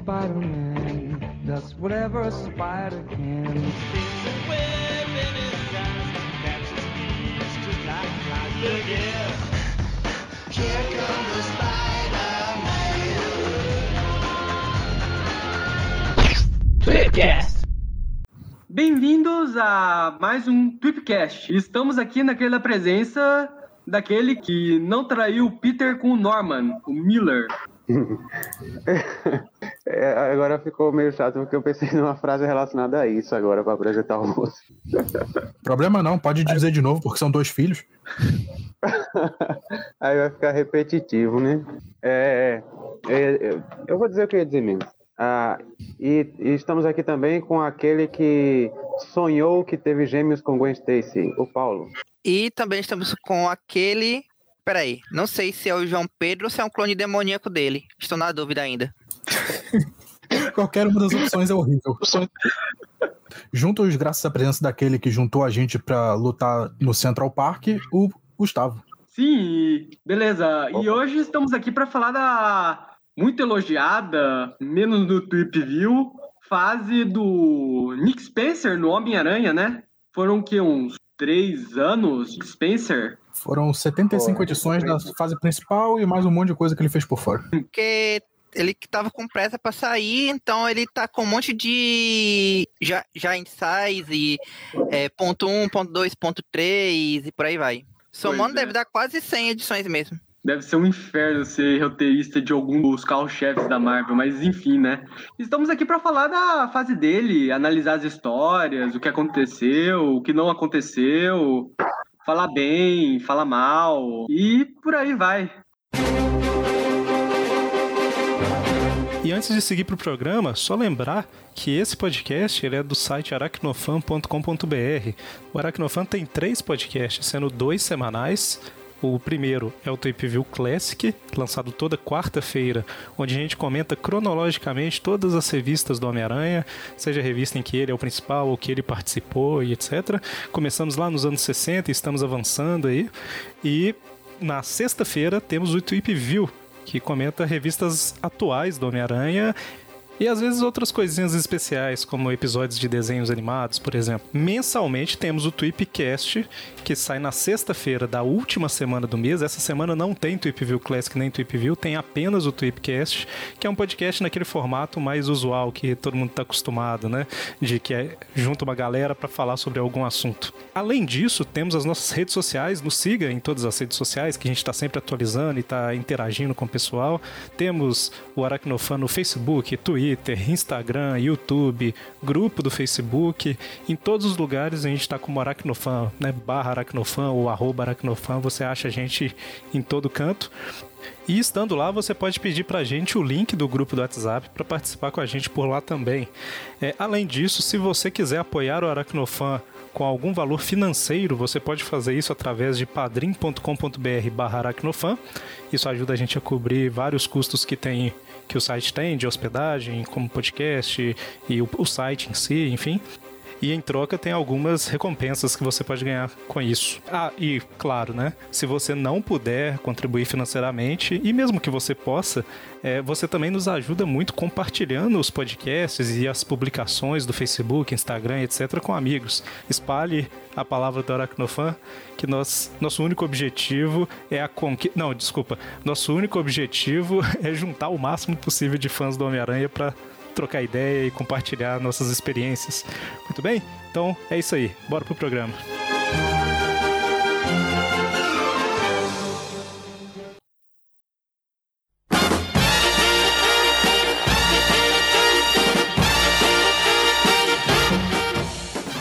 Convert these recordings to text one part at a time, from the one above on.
Spider-Man does whatever a spider can. Bem-vindos a mais um Tweepcast. Estamos aqui naquela presença daquele que não traiu Peter com o Norman, o Miller. É, agora ficou meio chato porque eu pensei numa frase relacionada a isso agora para apresentar o moço. Problema não, pode dizer de novo, porque são dois filhos. Aí vai ficar repetitivo, né? É, é, é, eu vou dizer o que eu ia dizer mesmo. Ah, e, e estamos aqui também com aquele que sonhou que teve gêmeos com Gwen Stacy, o Paulo. E também estamos com aquele. Peraí, não sei se é o João Pedro ou se é um clone demoníaco dele. Estou na dúvida ainda. Qualquer uma das opções é horrível. Juntos, graças à presença daquele que juntou a gente pra lutar no Central Park, o Gustavo. Sim, beleza. E hoje estamos aqui para falar da muito elogiada, menos no Tweep View, fase do Nick Spencer no Homem-Aranha, né? Foram que uns três anos Nick Spencer? Foram 75 Pô, edições da fase principal e mais um monte de coisa que ele fez por fora. Porque ele que tava com pressa pra sair, então ele tá com um monte de já, já insights e é, ponto 1, ponto 2, ponto 3 e por aí vai. Somando é. deve dar quase 100 edições mesmo. Deve ser um inferno ser roteirista de algum dos carros-chefes da Marvel, mas enfim, né? Estamos aqui para falar da fase dele, analisar as histórias, o que aconteceu, o que não aconteceu, falar bem, falar mal e por aí vai. E antes de seguir para o programa, só lembrar que esse podcast ele é do site aracnofan.com.br. O Aracnofan tem três podcasts, sendo dois semanais. O primeiro é o Tape View Classic, lançado toda quarta-feira, onde a gente comenta cronologicamente todas as revistas do Homem-Aranha, seja a revista em que ele é o principal ou que ele participou e etc. Começamos lá nos anos 60 e estamos avançando aí. E na sexta-feira temos o Tweep View, que comenta revistas atuais do Homem-Aranha e às vezes outras coisinhas especiais, como episódios de desenhos animados, por exemplo. Mensalmente temos o Tweepcast, que sai na sexta-feira da última semana do mês. Essa semana não tem Tweep View Classic nem Tweep View, tem apenas o Tweepcast, que é um podcast naquele formato mais usual que todo mundo está acostumado, né? De que é, junta uma galera para falar sobre algum assunto. Além disso, temos as nossas redes sociais, nos siga em todas as redes sociais, que a gente está sempre atualizando e está interagindo com o pessoal. Temos o Aracnofan no Facebook, Twitter, Instagram, YouTube, grupo do Facebook. Em todos os lugares a gente está como Aracnofan, né? Barra Aracnofan ou arroba Aracnofan, você acha a gente em todo canto. E estando lá, você pode pedir pra gente o link do grupo do WhatsApp para participar com a gente por lá também. É, além disso, se você quiser apoiar o Aracnofan com algum valor financeiro, você pode fazer isso através de padrim.com.br barra aracnofan. Isso ajuda a gente a cobrir vários custos que tem que o site tem de hospedagem, como podcast e o, o site em si, enfim. E em troca tem algumas recompensas que você pode ganhar com isso. Ah, e claro, né? Se você não puder contribuir financeiramente, e mesmo que você possa, é, você também nos ajuda muito compartilhando os podcasts e as publicações do Facebook, Instagram, etc. com amigos. Espalhe a palavra do Aracnofan, que nós, nosso único objetivo é a conquista. Não, desculpa. Nosso único objetivo é juntar o máximo possível de fãs do Homem-Aranha para trocar ideia e compartilhar nossas experiências. Muito bem? Então é isso aí. Bora pro programa.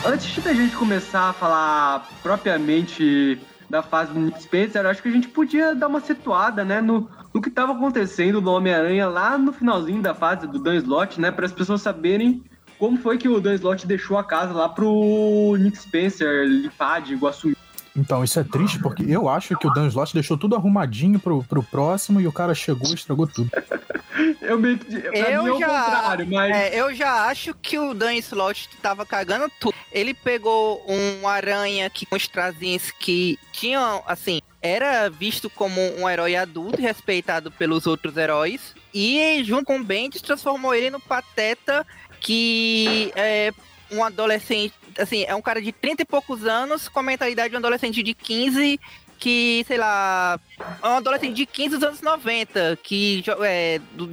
Antes da gente começar a falar propriamente da fase do Nick Spencer, acho que a gente podia dar uma situada, né, no, no que estava acontecendo no Homem-Aranha lá no finalzinho da fase do Dan Slott, né, para as pessoas saberem como foi que o Dan Slott deixou a casa lá pro Nick Spencer limpar de assumir. Então, isso é triste porque eu acho que o Dan Slott deixou tudo arrumadinho pro, pro próximo e o cara chegou e estragou tudo. Eu meio que. Eu é já- contrário, mas. É, eu já acho que o Dan Slott tava cagando tudo. Ele pegou um aranha que com os trazinhos que tinham, assim, era visto como um herói adulto e respeitado pelos outros heróis. E junto com o Bendis transformou ele no pateta que é um adolescente, assim, é um cara de 30 e poucos anos com a mentalidade de um adolescente de 15 que, sei lá, é um adolescente de 15 dos anos 90, que é do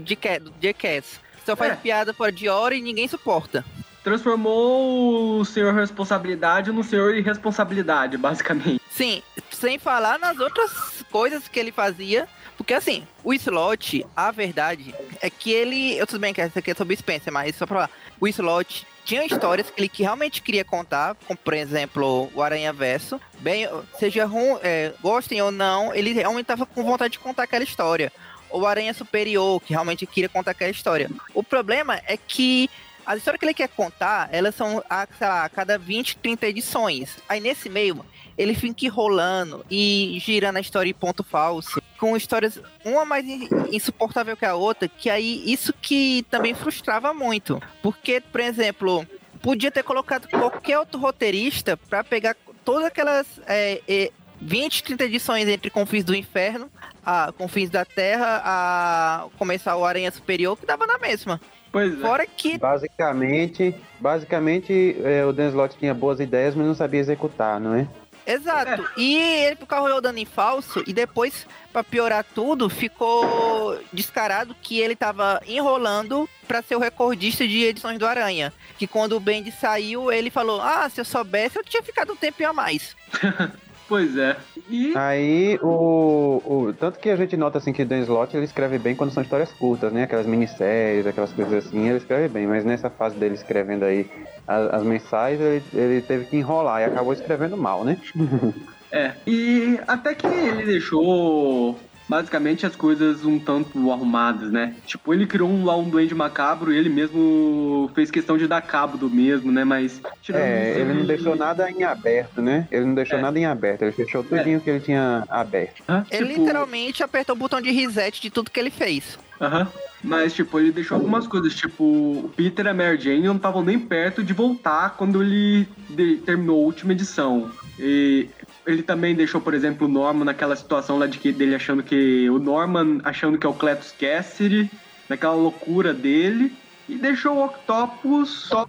Jackass. Só faz É. piada fora de hora e ninguém suporta. Transformou o senhor responsabilidade no senhor irresponsabilidade, basicamente. Sim, sem falar nas outras coisas que ele fazia. Porque assim, o Slot, a verdade é que ele. Eu tudo bem que essa aqui é sobre Spencer, mas só pra falar. O Slot tinha histórias que ele que realmente queria contar, como por exemplo o Aranha Verso. Bem, seja rum, é, gostem ou não, ele realmente tava com vontade de contar aquela história. Ou Aranha Superior, que realmente queria contar aquela história. O problema é que as histórias que ele quer contar, elas são a, sei lá, a cada 20, 30 edições. Aí nesse meio, ele fica enrolando e girando a história em ponto falso, com histórias uma mais in- insuportável que a outra, que aí isso que também frustrava muito. Porque, por exemplo, podia ter colocado qualquer outro roteirista pra pegar todas aquelas é, é, 20, 30 edições entre Confins do Inferno, a Confins da Terra, a começar o Aranha Superior, que dava na mesma. Pois é. Fora que Basicamente, basicamente é, o Dan Slott tinha boas ideias, mas não sabia executar, não é? Exato. E ele ficava rodando em falso e depois, pra piorar tudo, ficou descarado que ele tava enrolando pra ser o recordista de edições do Aranha. Que quando o Bendy saiu, ele falou: "Ah, se eu soubesse, eu tinha ficado um tempinho a mais". Pois é. E Aí, o, o- Tanto que a gente nota assim que Dan Slott ele escreve bem quando são histórias curtas, né? Aquelas minisséries, aquelas coisas assim, ele escreve bem. Mas nessa fase dele escrevendo aí as, as mensais, ele, ele teve que enrolar e acabou escrevendo mal, né? É, e até que ele deixou basicamente as coisas um tanto arrumadas, né? Tipo, ele criou um, lá um duende macabro e ele mesmo fez questão de dar cabo do mesmo, né? Mas tirando É, isso, ele não deixou nada em aberto, né? Ele não deixou É. nada em aberto, ele fechou tudinho que ele tinha aberto. Hã? Ele Tipo, literalmente apertou o botão de reset de tudo que ele fez. Aham. Mas, tipo, ele deixou algumas coisas, tipo, o Peter e a Mary Jane não estavam nem perto de voltar quando ele de- terminou a última edição. E ele também deixou, por exemplo, o Norman naquela situação lá de que dele achando que. O Norman achando que é o Cletus Cassidy, naquela loucura dele. E deixou o Octopus só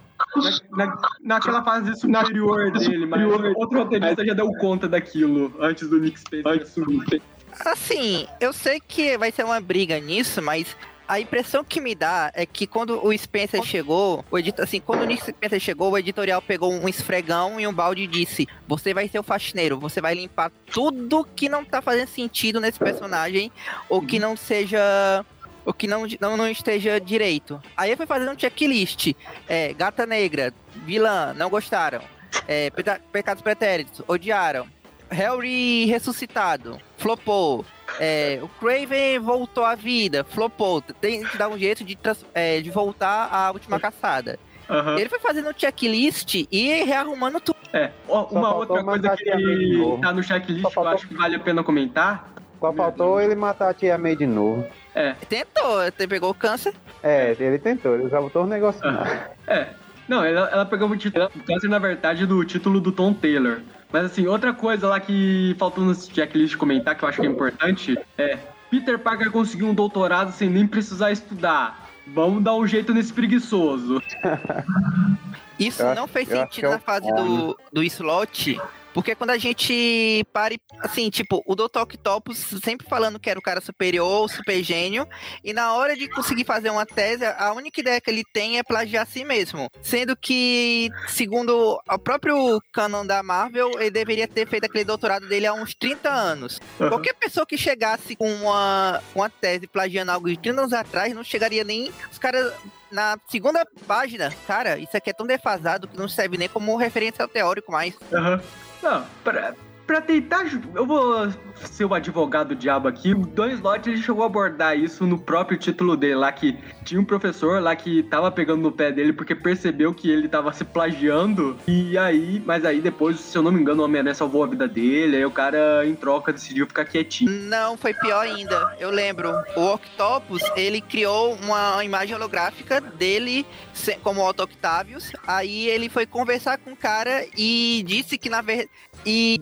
na, na- naquela fase superior dele, mas outro roteirista já deu conta daquilo antes do Nick Spencer assumir. Assim, eu sei que vai ser uma briga nisso, mas a impressão que me dá é que quando o Spencer chegou, o edito, assim, quando o Nick Spencer chegou, o editorial pegou um esfregão e um balde e disse: Você vai ser o faxineiro, você vai limpar tudo que não tá fazendo sentido nesse personagem, ou que não seja. O que não, não, não esteja direito. Aí foi fazendo um checklist. É, Gata Negra, vilã, não gostaram. É, Peca- Pecados Pretéritos, odiaram. Harry ressuscitado, flopou. É, o Craven voltou à vida, flopou. Tem que dar um jeito de, é, de voltar à última caçada. Aham. Ele foi fazendo um checklist e rearrumando tudo. É, uma outra coisa que tá no checklist que eu acho que vale a pena comentar. Só faltou ele matar a tia May de novo. É, Tentou, até pegou o câncer. É, ele tentou, ele já botou o negócio lá. é. Não, ela, ela pegou o título, o câncer, na verdade, do título do Tom Taylor. Mas assim, outra coisa lá que faltou no checklist comentar, que eu acho que é importante, é Peter Parker conseguiu um doutorado sem nem precisar estudar. Vamos dar um jeito nesse preguiçoso. Isso Eu não acho- fez sentido é na fase do, do slot. Porque quando a gente para e, assim, tipo, o Dr. Octopus sempre falando que era o cara superior, super gênio, e na hora de conseguir fazer uma tese, a única ideia que ele tem é plagiar a si mesmo. Sendo que, segundo o próprio canon da Marvel, ele deveria ter feito aquele doutorado dele há uns 30 anos. Qualquer pessoa que chegasse com uma, uma tese plagiando algo de 30 anos atrás, não chegaria nem. Os caras na segunda página, cara, isso aqui é tão defasado que não serve nem como referência teórico mais. Aham. Não, pra, pra tentar. Eu vou ser o advogado diabo aqui. O Don Slott ele chegou a abordar isso no próprio título dele lá, que tinha um professor lá que tava pegando no pé dele porque percebeu que ele tava se plagiando. E aí, mas aí depois, se eu não me engano, o Homem-Aranha salvou a vida dele. Aí o cara, em troca, decidiu ficar quietinho. Não, foi pior ainda. Eu lembro. O Octopus, ele criou uma imagem holográfica dele como Otto Octavius. Aí ele foi conversar com o cara e disse que na verdade. E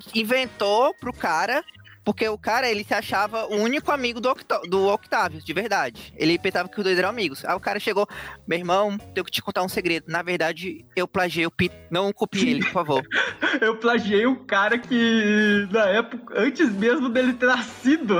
pro cara Porque o cara, ele se achava o único amigo do, Octo do Octavius, de verdade. Ele pensava que os dois eram amigos. Aí o cara chegou, meu irmão, tenho que te contar um segredo. Na verdade, eu plagiei o Peter. Não copie ele, por favor. Eu plagiei o cara que, na época, antes mesmo dele ter nascido.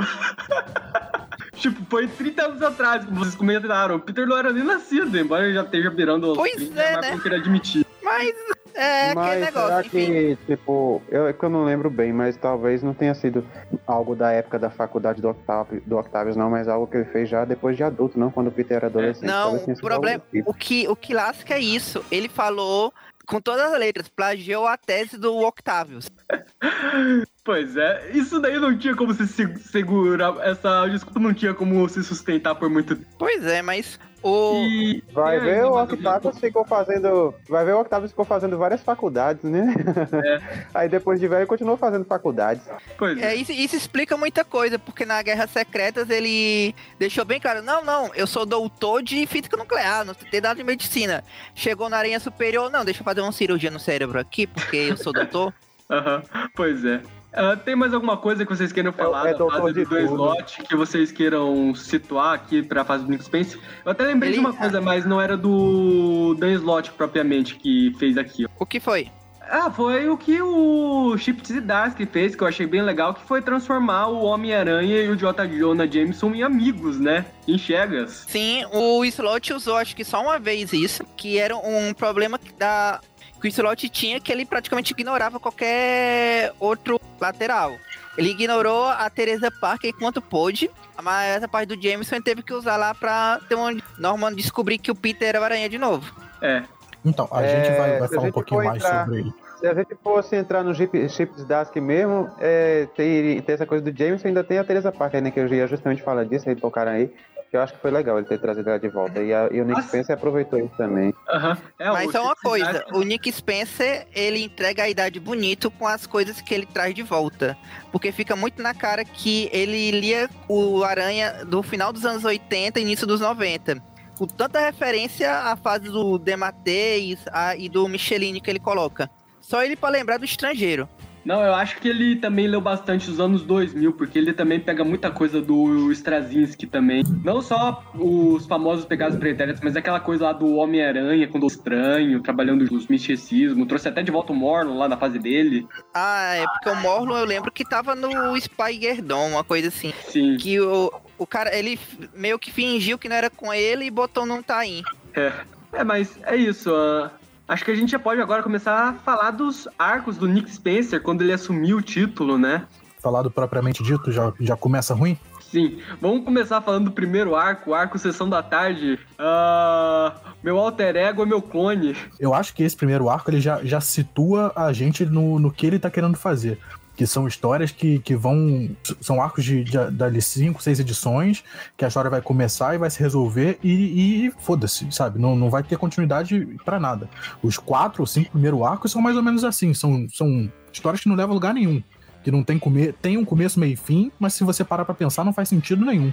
tipo, foi 30 anos atrás, como vocês comentaram. O Peter não era nem nascido, embora ele já esteja virando Pois 30, é, mas né? não queria admitir. Mas é mas aquele negócio, será enfim. que, tipo, eu, é que eu não lembro bem, mas talvez não tenha sido algo da época da faculdade do Octavius, do Octavius não, mas algo que ele fez já depois de adulto, não quando o Peter era adolescente. Não, o problema, tipo. o que, o que lasca é isso. Ele falou com todas as letras, plagiou a tese do Octavius. Pois é, isso daí não tinha como se se- segurar, essa desculpa não tinha como se sustentar por muito tempo. Pois é, mas o. E Vai ver, o Octavius ficou fazendo. Vai ver, o Octavius ficou fazendo várias faculdades, né? Aí depois de velho continuou fazendo faculdades. coisa? É, isso, isso explica muita coisa, porque na Guerras Secretas ele deixou bem claro: não, não, eu sou doutor de física nuclear, não tem nada de medicina. Chegou na areia superior, não, deixa eu fazer uma cirurgia no cérebro aqui, porque eu sou doutor. Aham, Pois é. Ah, tem mais alguma coisa que vocês queiram falar é da doutor fase de do dois tudo. slot que vocês queiram situar aqui pra fase do Nick Spence? Eu até lembrei de uma coisa, mas não era do Dan Slot propriamente que fez aquilo. O que foi? Ah, foi o que o Chip Zdarsky fez, que eu achei bem legal, que foi transformar o Homem-Aranha e o J. Jonah Jameson em amigos, né? Em chegas. Sim, o Slot usou acho que só uma vez isso, que era um problema da, que o Slot tinha, que ele praticamente ignorava qualquer outro lateral. Ele ignorou a Teresa Parker enquanto pôde, mas essa parte do Jameson teve que usar lá pra ter um Norman descobrir que o Peter era o Aranha de novo. É. Então, a É, gente vai, vai falar um pouquinho mais entrar- sobre ele. Se a gente fosse entrar no Chips Dask mesmo, é, tem, tem essa coisa do Jameson, ainda tem a Teresa Parker, né? Que eu ia justamente falar disso, aí tocaram aí. Que eu acho que foi legal ele ter trazido ela de volta. E, a- e o Nick Nossa. Spencer aproveitou isso também. Aham. É, mas só uma Chip coisa, o Nick Spencer, ele entrega a idade bonito com as coisas que ele traz de volta. Porque fica muito na cara que ele lia o Aranha do final dos anos 80 e início dos 90. Com tanta referência à fase do Dematteis a- e do Michelini que ele coloca. Só ele pra lembrar do estrangeiro. Não, eu acho que ele também leu bastante os anos 2000, porque ele também pega muita coisa do Straczynski também. Não só os famosos pegados pretéritos, mas aquela coisa lá do Homem-Aranha com o Estranho, trabalhando os misticismo. Trouxe até de volta o Morlon lá na fase dele. Ah, é porque o Morlon eu lembro que tava no Spy-Gerdon, uma coisa assim. Sim. Que o, o cara, ele meio que fingiu que não era com ele e botou num tain. É. É, mas é isso. ah, acho que a gente já pode agora começar a falar dos arcos do Nick Spencer quando ele assumiu o título, né? Falado propriamente dito, já, já começa ruim? Sim, vamos começar falando do primeiro arco, o arco Sessão da Tarde. Ah, meu alter ego é meu clone. Eu acho que esse primeiro arco ele já, já situa a gente no, no que ele tá querendo fazer. Que são histórias que, que vão. São arcos de, de, de cinco, seis edições, que a história vai começar e vai se resolver e, e foda-se, sabe? Não, não vai ter continuidade pra nada. Os quatro ou cinco primeiros arcos são mais ou menos assim. São, são histórias que não levam a lugar nenhum. Que não tem come tem um começo, meio e fim, mas se você parar pra pensar, não faz sentido nenhum.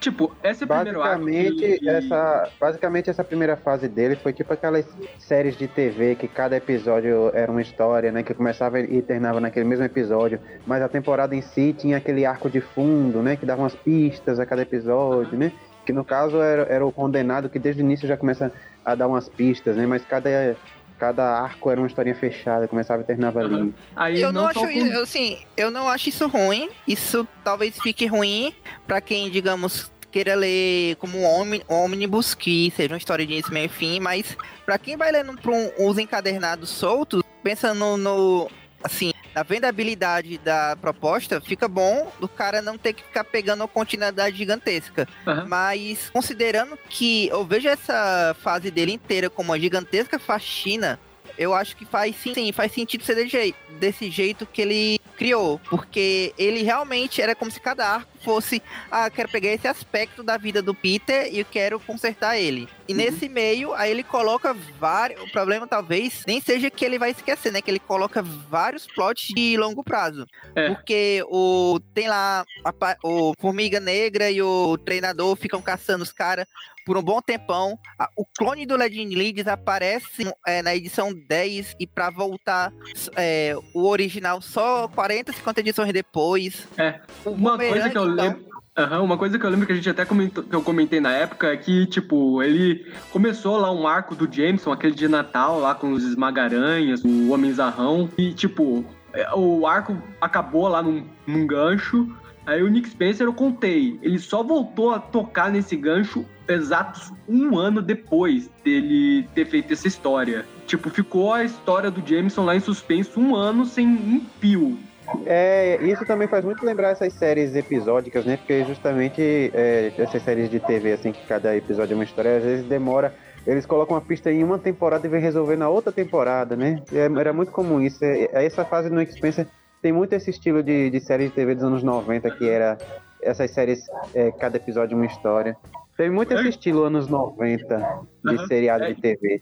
Tipo, esse é primeiro arco. Basicamente, essa, basicamente, essa primeira fase dele foi tipo aquelas séries de TV que cada episódio era uma história, né? Que começava e terminava naquele mesmo episódio. Mas a temporada em si tinha aquele arco de fundo, né? Que dava umas pistas a cada episódio, né? Que no caso era, era o condenado que desde o início já começa a dar umas pistas, né? Mas cada, cada arco era uma historinha fechada, começava e terminava ali. Aí Eu não, acho com- isso, assim, eu não acho isso ruim. Isso talvez fique ruim pra quem, digamos, queira ler como um ônibus, que seja uma história de início, meio e fim, mas pra quem vai lendo pra um, os encadernados soltos, pensando no, assim, na vendabilidade da proposta, fica bom do cara não ter que ficar pegando uma continuidade gigantesca. Aham. Mas considerando que eu vejo essa fase dele inteira como uma gigantesca faxina, eu acho que faz sim, sim, faz sentido ser desse jeito, desse jeito que ele criou. Porque ele realmente era como se cada arco fosse, ah, quero pegar esse aspecto da vida do Peter e eu quero consertar ele. E nesse meio, aí ele coloca vários. O problema talvez nem seja que ele vai esquecer, né? Que ele coloca vários plots de longo prazo. É. Porque o. Tem lá a o Formiga Negra e o treinador ficam caçando os caras por um bom tempão. O clone do Legend Leads aparece é, na edição 10 e pra voltar é, o original só 40, 50 edições depois. É. Uma coisa que eu então, lembro. Aham, uma coisa que eu lembro que a gente até comentou, que eu comentei na época é que, tipo, ele começou lá um arco do Jameson, aquele de Natal, lá com os esmagaranhas, o Homem Zarrão, e, tipo, é, o arco acabou lá num, num gancho. Aí o Nick Spencer, eu contei, ele só voltou a tocar nesse gancho exatos um ano depois dele ter feito essa história. Tipo, ficou a história do Jameson lá em suspenso um ano sem um pio. É, isso também faz muito lembrar essas séries episódicas, né? Porque justamente é, essas séries de TV, assim, que cada episódio é uma história, às vezes demora. Eles colocam uma pista em uma temporada e vem resolver na outra temporada, né? É, era muito comum isso. É, é essa fase no Spencer tem muito esse estilo de, de série de TV dos anos 90, que era essas séries, é, cada episódio uma história. Teve muito esse estilo anos 90 de seriado de TV.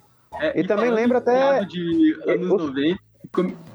E também lembra até- de anos os- 90.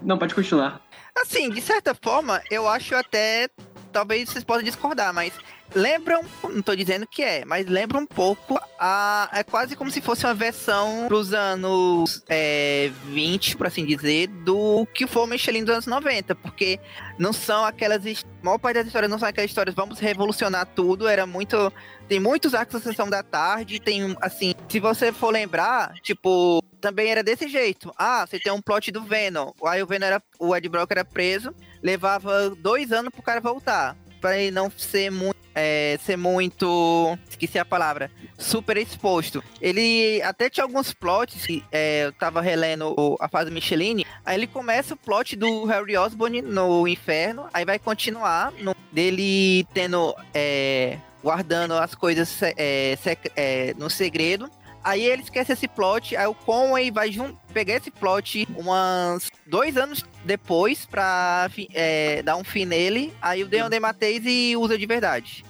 Não, pode continuar. Assim, de certa forma, eu acho até. Talvez vocês possam discordar, mas lembram, não tô dizendo que é, mas lembra um pouco a. É quase como se fosse uma versão pros anos é, 20, por assim dizer, do que foi o Michelin dos anos 90, porque não são aquelas. A maior parte das histórias não são aquelas histórias, vamos revolucionar tudo, era muito. Tem muitos arcos da sessão da tarde, tem, assim, se você for lembrar, tipo, também era desse jeito. Ah, você tem um plot do Venom. Aí o Venom era. O Ed Brock era preso, levava dois anos pro cara voltar. Pra ele não ser muito. é, ser muito. Esqueci a palavra. Super exposto. Ele até tinha alguns plots. que, é, eu tava relendo a fase Micheline. Aí ele começa o plot do Harry Osborn no inferno. Aí vai continuar no- dele tendo. é, guardando as coisas é, é, no segredo. Aí ele esquece esse plot, aí o Conway vai pegar esse plot uns dois anos depois pra é, dar um fim nele. Aí o Deon Mateis e usa de verdade.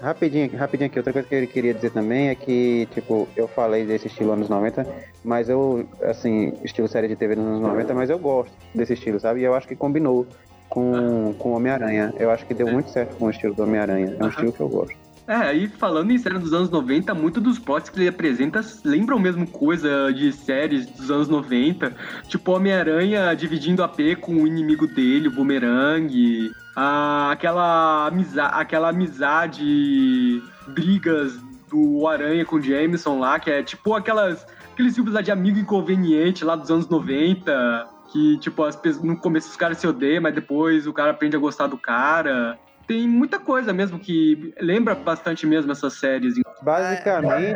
Rapidinho, rapidinho aqui, outra coisa que eu queria dizer também é que, tipo, eu falei desse estilo anos 90, mas eu, assim, estilo série de TV dos anos 90, mas eu gosto desse estilo, sabe? E eu acho que combinou com, com Homem-Aranha. Eu acho que deu muito certo com o estilo do Homem-Aranha. É um estilo que eu gosto. É, aí falando em série dos anos 90, muito dos plots que ele apresenta lembram mesmo coisa de séries dos anos 90. Tipo Homem-Aranha dividindo a P com o inimigo dele, o Boomerang. Ah, aquela, amiza aquela amizade, brigas do Aranha com o Jameson lá, que é tipo aquelas, aqueles filmes lá de amigo inconveniente lá dos anos 90. Que, tipo, as, no começo os caras se odeiam, mas depois o cara aprende a gostar do cara tem muita coisa mesmo que lembra bastante mesmo essas séries. Basicamente,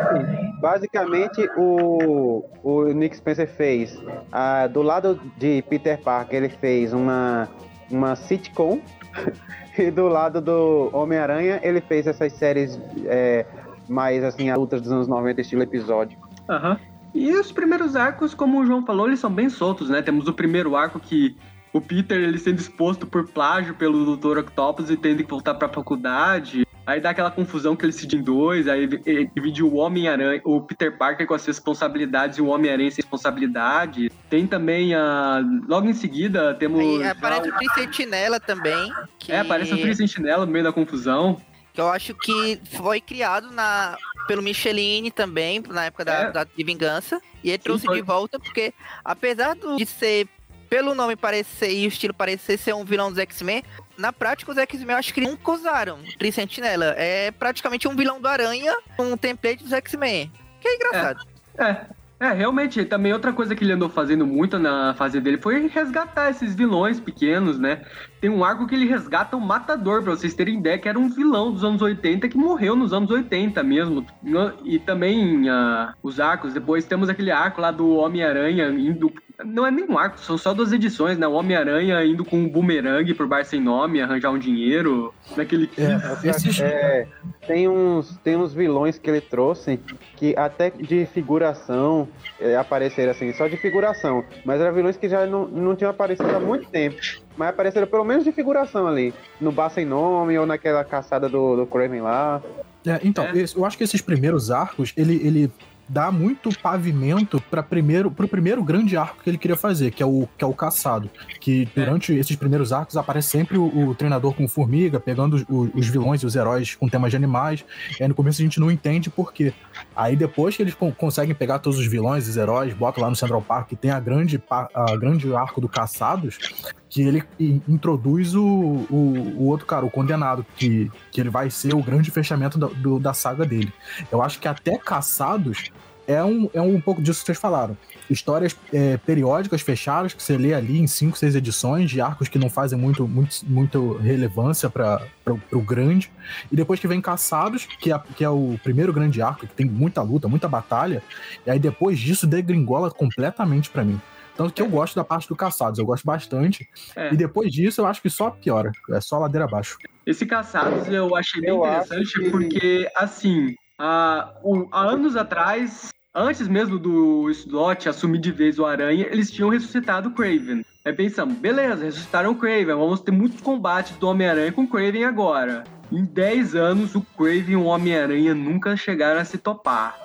basicamente o, o Nick Spencer fez, ah, do lado de Peter Parker, ele fez uma, uma sitcom, e do lado do Homem-Aranha, ele fez essas séries é, mais assim, adultas dos anos 90, estilo episódio. Aham. E os primeiros arcos, como o João falou, eles são bem soltos, né? Temos o primeiro arco que o Peter ele sendo exposto por plágio pelo Dr. Octopus e tendo que voltar pra faculdade. Aí dá aquela confusão que ele se divide em dois, aí divide o Homem-Aranha, o Peter Parker com as responsabilidades e o Homem-Aranha sem responsabilidade. Tem também a. Logo em seguida, temos. Aí aparece o Chris Sentinela também. Que, É, aparece o Free Sentinela no meio da confusão. que eu acho que foi criado na, pelo Micheline também, na época da, É. da de Vingança. E ele trouxe foi. de volta, porque apesar do- de ser, pelo nome parecer e o estilo parecer ser um vilão dos X-Men, na prática os X-Men acho que nunca usaram o Tri Sentinela. É praticamente um vilão do Aranha um template dos X-Men. Que é engraçado. É, é, realmente, também outra coisa que ele andou fazendo muito na fase dele foi resgatar esses vilões pequenos, né? Tem um arco que ele resgata o Matador, pra vocês terem ideia, que era um vilão dos anos 80 que morreu nos anos 80 mesmo. E também ah, os arcos, depois temos aquele arco lá do Homem-Aranha indo. Não é nem um arco, são só duas edições, né? O Homem-Aranha indo com um boomerang pro bar sem nome, arranjar um dinheiro. Naquele. É, esses, É, tem, uns, tem uns vilões que ele trouxe que até de figuração é, apareceram assim, só de figuração. Mas eram vilões que já não, não tinham aparecido há muito tempo. Mas apareceram pelo menos de figuração ali. No Bar Sem Nome ou naquela caçada do, do Craven lá. É, então, É. eu acho que esses primeiros arcos, ele, ele dá muito pavimento para primeiro pro primeiro grande arco que ele queria fazer, que é o que é o caçado, que durante esses primeiros arcos aparece sempre o, o treinador com formiga pegando os, os vilões e os heróis com temas de animais. E aí no começo a gente não entende por quê. Aí depois que eles con- conseguem pegar todos os vilões, os heróis, botam lá no Central Park, que tem a grande a grande arco do caçados, que ele introduz o, o, o outro cara, o condenado, que, que ele vai ser o grande fechamento da, do- da saga dele. Eu acho que até Caçados é um, é um pouco disso que vocês falaram. Histórias é, periódicas fechadas que você lê ali em cinco, seis edições, de arcos que não fazem muito, muito, muito relevância para o grande. E depois que vem Caçados, que é, que é o primeiro grande arco, que tem muita luta, muita batalha. E aí depois disso degringola completamente para mim. Tanto que eu gosto da parte do Caçados, eu gosto bastante. É. E depois disso eu acho que só piora. É só ladeira abaixo. Esse Caçados eu achei bem Eu acho interessante que- porque, assim, há, um- há anos atrás, antes mesmo do Slot assumir de vez o Aranha, eles tinham ressuscitado o Craven. Aí pensamos, beleza, ressuscitaram o Craven, vamos ter muitos combates do Homem-Aranha com o Craven agora. Em 10 anos, o Craven e o Homem-Aranha nunca chegaram a se topar.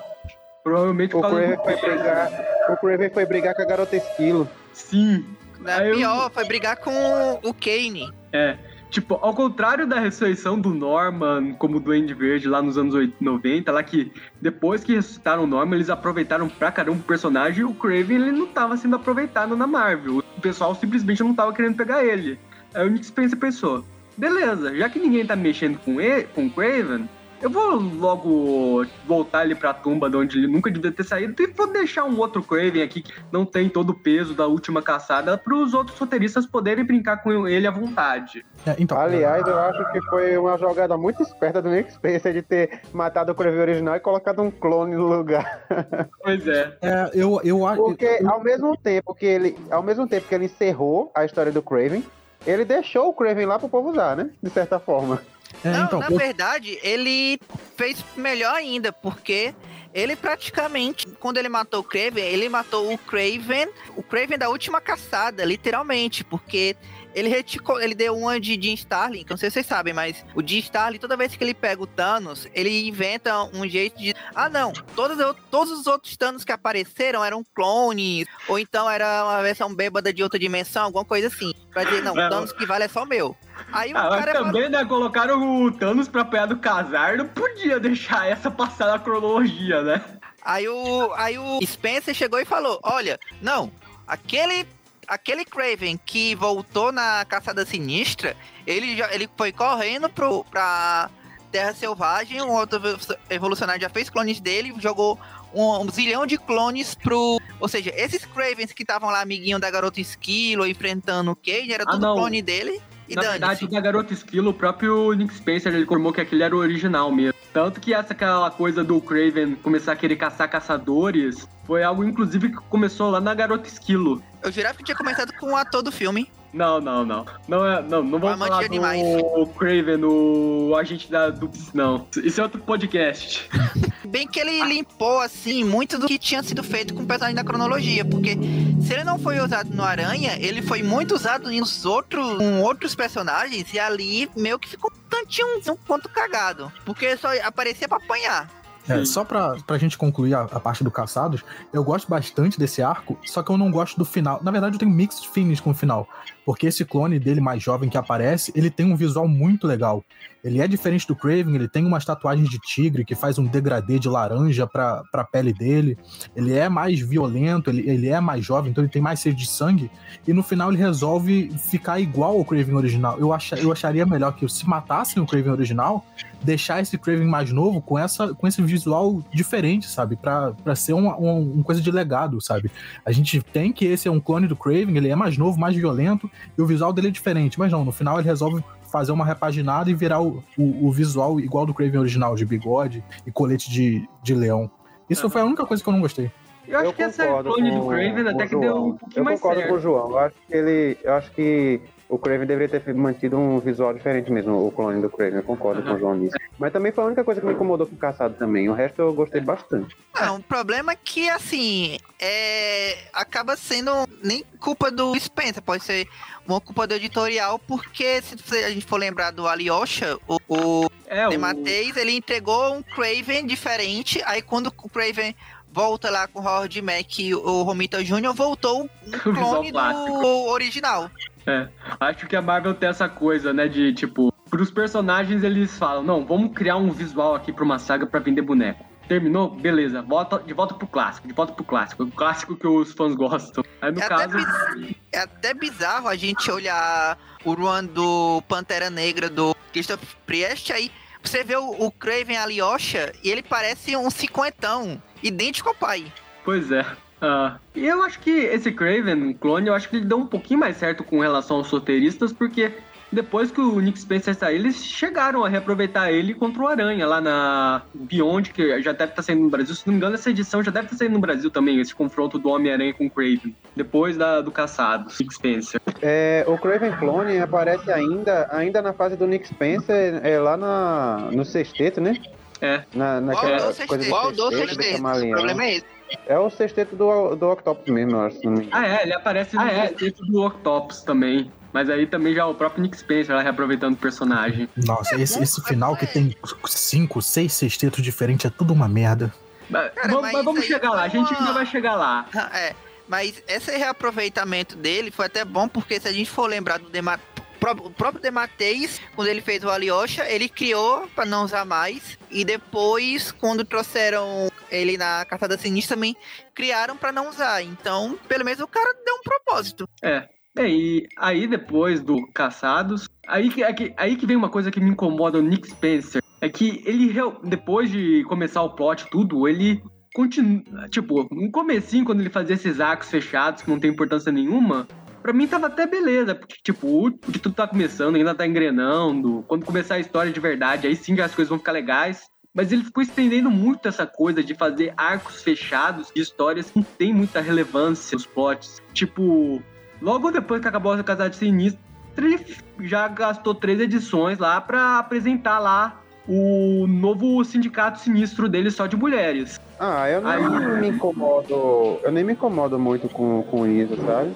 Provavelmente O Craven foi brigar. O Craven foi brigar com a garota esquilo. Sim. É Aí eu- pior, foi brigar com o Kane. É. Tipo, ao contrário da ressurreição do Norman como Duende Verde lá nos anos 80, 90, lá que depois que ressuscitaram o Norman, eles aproveitaram pra caramba o personagem e o Craven ele não tava sendo aproveitado na Marvel. O pessoal simplesmente não tava querendo pegar ele. Aí o Nick Spencer pensou, beleza, já que ninguém tá mexendo com ele, com o Craven, eu vou logo voltar ele pra tumba de onde ele nunca devia ter saído e vou deixar um outro Craven aqui que não tem todo o peso da última caçada pros outros roteiristas poderem brincar com ele à vontade. É, então, Aliás, eu acho que foi uma jogada muito esperta do Nick Spencer de ter matado o Craven original e colocado um clone no lugar. Pois é. é, eu, eu acho. Porque ao mesmo tempo que ele, ao mesmo tempo que ele encerrou a história do Craven, ele deixou o Craven lá pro povo usar, né? De certa forma. É, Não, então, na eu- verdade, ele fez melhor ainda, porque ele praticamente, quando ele matou o Craven, ele matou o Craven, o Craven da última caçada, literalmente, porque ele reticou, ele deu uma de Jim Starlin, que não sei se vocês sabem, mas o Jim Starlin, toda vez que ele pega o Thanos, ele inventa um jeito de. Ah, não, todos, todos os outros Thanos que apareceram eram clones, ou então era uma versão bêbada de outra dimensão, alguma coisa assim. Pra dizer, não, o Não. Thanos que vale é só meu. Aí o Ah, cara também, né, colocaram o Thanos pra apoiar do Casar, não podia deixar essa passar na cronologia, né? Aí o, aí o Spencer chegou e falou: Olha, não, aquele, aquele Craven que voltou na caçada sinistra, ele, já, ele foi correndo pro, pra Terra Selvagem, um outro evolucionário já fez clones dele, jogou um, um zilhão de clones pro. Ou seja, esses Cravens que estavam lá, amiguinho da garota Esquilo, enfrentando o Cage, era Ah, tudo não. clone dele. E Na verdade, da Garota Esquilo, o próprio Nick Spencer, ele confirmou que aquele era o original mesmo. Tanto que essa aquela coisa do Craven começar a querer caçar caçadores, foi algo, inclusive, que começou lá na Garota Esquilo. Eu jurava que tinha começado com o ator do filme. Não, não, não. Não, é, não, não vamos falar de animais. do Craven, o agente da Dupes, não. Isso é outro podcast. Bem que ele limpou, assim, muito do que tinha sido feito com o personagem da cronologia, porque se ele não foi usado no Aranha, ele foi muito usado nos outros, com outros personagens, e ali meio que ficou um tantinho, um ponto cagado, porque só aparecia pra apanhar. É, só pra, pra gente concluir a, a parte do Caçados, eu gosto bastante desse arco, só que eu não gosto do final. Na verdade, eu tenho mixed feelings com o final. Porque esse clone dele mais jovem que aparece, ele tem um visual muito legal. Ele é diferente do Craven, ele tem umas tatuagens de tigre que faz um degradê de laranja pra, pra pele dele. Ele é mais violento, ele, ele é mais jovem, então ele tem mais sede de sangue. E no final ele resolve ficar igual ao Craven original. Eu, acha, eu acharia melhor que se matassem o Craven original, deixar esse Craven mais novo com, essa, com esse visual diferente, sabe? Pra, pra ser uma um, um coisa de legado, sabe? A gente tem que esse é um clone do Craven, ele é mais novo, mais violento, e o visual dele é diferente. Mas não, no final ele resolve fazer uma repaginada e virar o, o, o visual igual do Craven original, de bigode e colete de, de leão. Isso foi a única coisa que eu não gostei. Eu acho que essa clone do Craven até que deu um João. pouquinho Eu mais concordo certo. com o João. Eu acho que ele. Eu acho que o Craven deveria ter mantido um visual diferente mesmo, o clone do Craven. Eu concordo com o João nisso. Mas também foi a única coisa que me incomodou com o caçado também. O resto eu gostei bastante. Não, o problema é que, assim, é... acaba sendo nem culpa do Spencer, pode ser uma culpa do editorial, porque se a gente for lembrar do Alyosha, o, o É, o... Ele entregou um Craven diferente, aí quando o Craven volta lá com o Howard Mack e o Romita Jr., voltou um clone do clássico. original. É, acho que a Marvel tem essa coisa, né, de tipo, pros personagens eles falam, não, vamos criar um visual aqui pra uma saga pra vender boneco. Terminou? Beleza, volta, de volta pro clássico, de volta pro clássico, o clássico que os fãs gostam. Aí no É até, caso, biz- é até bizarro a gente olhar o run do Pantera Negra do Christopher Priest aí. Você vê o, o Craven Alyosha e ele parece um cinquentão, idêntico ao pai. pois é. Ah, e eu acho que esse Craven, o clone, eu acho que ele deu um pouquinho mais certo com relação aos roteiristas, porque depois que o Nick Spencer saiu, eles chegaram a reaproveitar ele contra o Aranha lá na Beyond, que já deve estar saindo no Brasil. Se não me engano, essa edição já deve estar saindo no Brasil também, esse confronto do Homem-Aranha com o Craven. Depois da, do caçado, Nick Spencer. É, o Craven Clone aparece ainda, ainda na fase do Nick Spencer, é, lá na, no sexteto, né? É. Na, Qual naquela do coisa sexteto? do Qual do sexteto, do sexteto? O problema é esse. É o sexteto do, do Octopus mesmo, eu acho. Ah, é, ele aparece no Ah, é? sexteto do Octopus também. Mas aí também já o próprio Nick Spencer lá reaproveitando o personagem. Nossa, esse, esse final que tem cinco, seis sextetos diferentes é tudo uma merda. Mas, Cara, vamos, mas mas vamos chegar lá, a gente ainda vai chegar lá. É, mas esse reaproveitamento dele foi até bom, porque se a gente for lembrar do Dema... pró- o próprio Demateis, quando ele fez o Alyosha, ele criou pra não usar mais. E depois, quando trouxeram ele na Caçada Sinistra, também criaram pra não usar. Então, pelo menos o cara deu um propósito. É. É, e aí depois do Caçados, aí que, é que- aí que vem uma coisa que me incomoda no Nick Spencer. É que ele, depois de começar o plot tudo, ele continua. Tipo, no comecinho, quando ele fazia esses arcos fechados que não tem importância nenhuma, pra mim tava até beleza. Porque, tipo, o de tudo tá começando, ainda tá engrenando. Quando começar a história de verdade, aí sim as coisas vão ficar legais. Mas ele ficou estendendo muito essa coisa de fazer arcos fechados de histórias que não tem muita relevância nos plots. Tipo, logo depois que acabou a Casada de Sinistro, ele já gastou três edições lá pra apresentar lá o novo sindicato sinistro dele só de mulheres. Ah, eu Aí- nem me incomodo. Eu nem me incomodo muito com, com isso, sabe?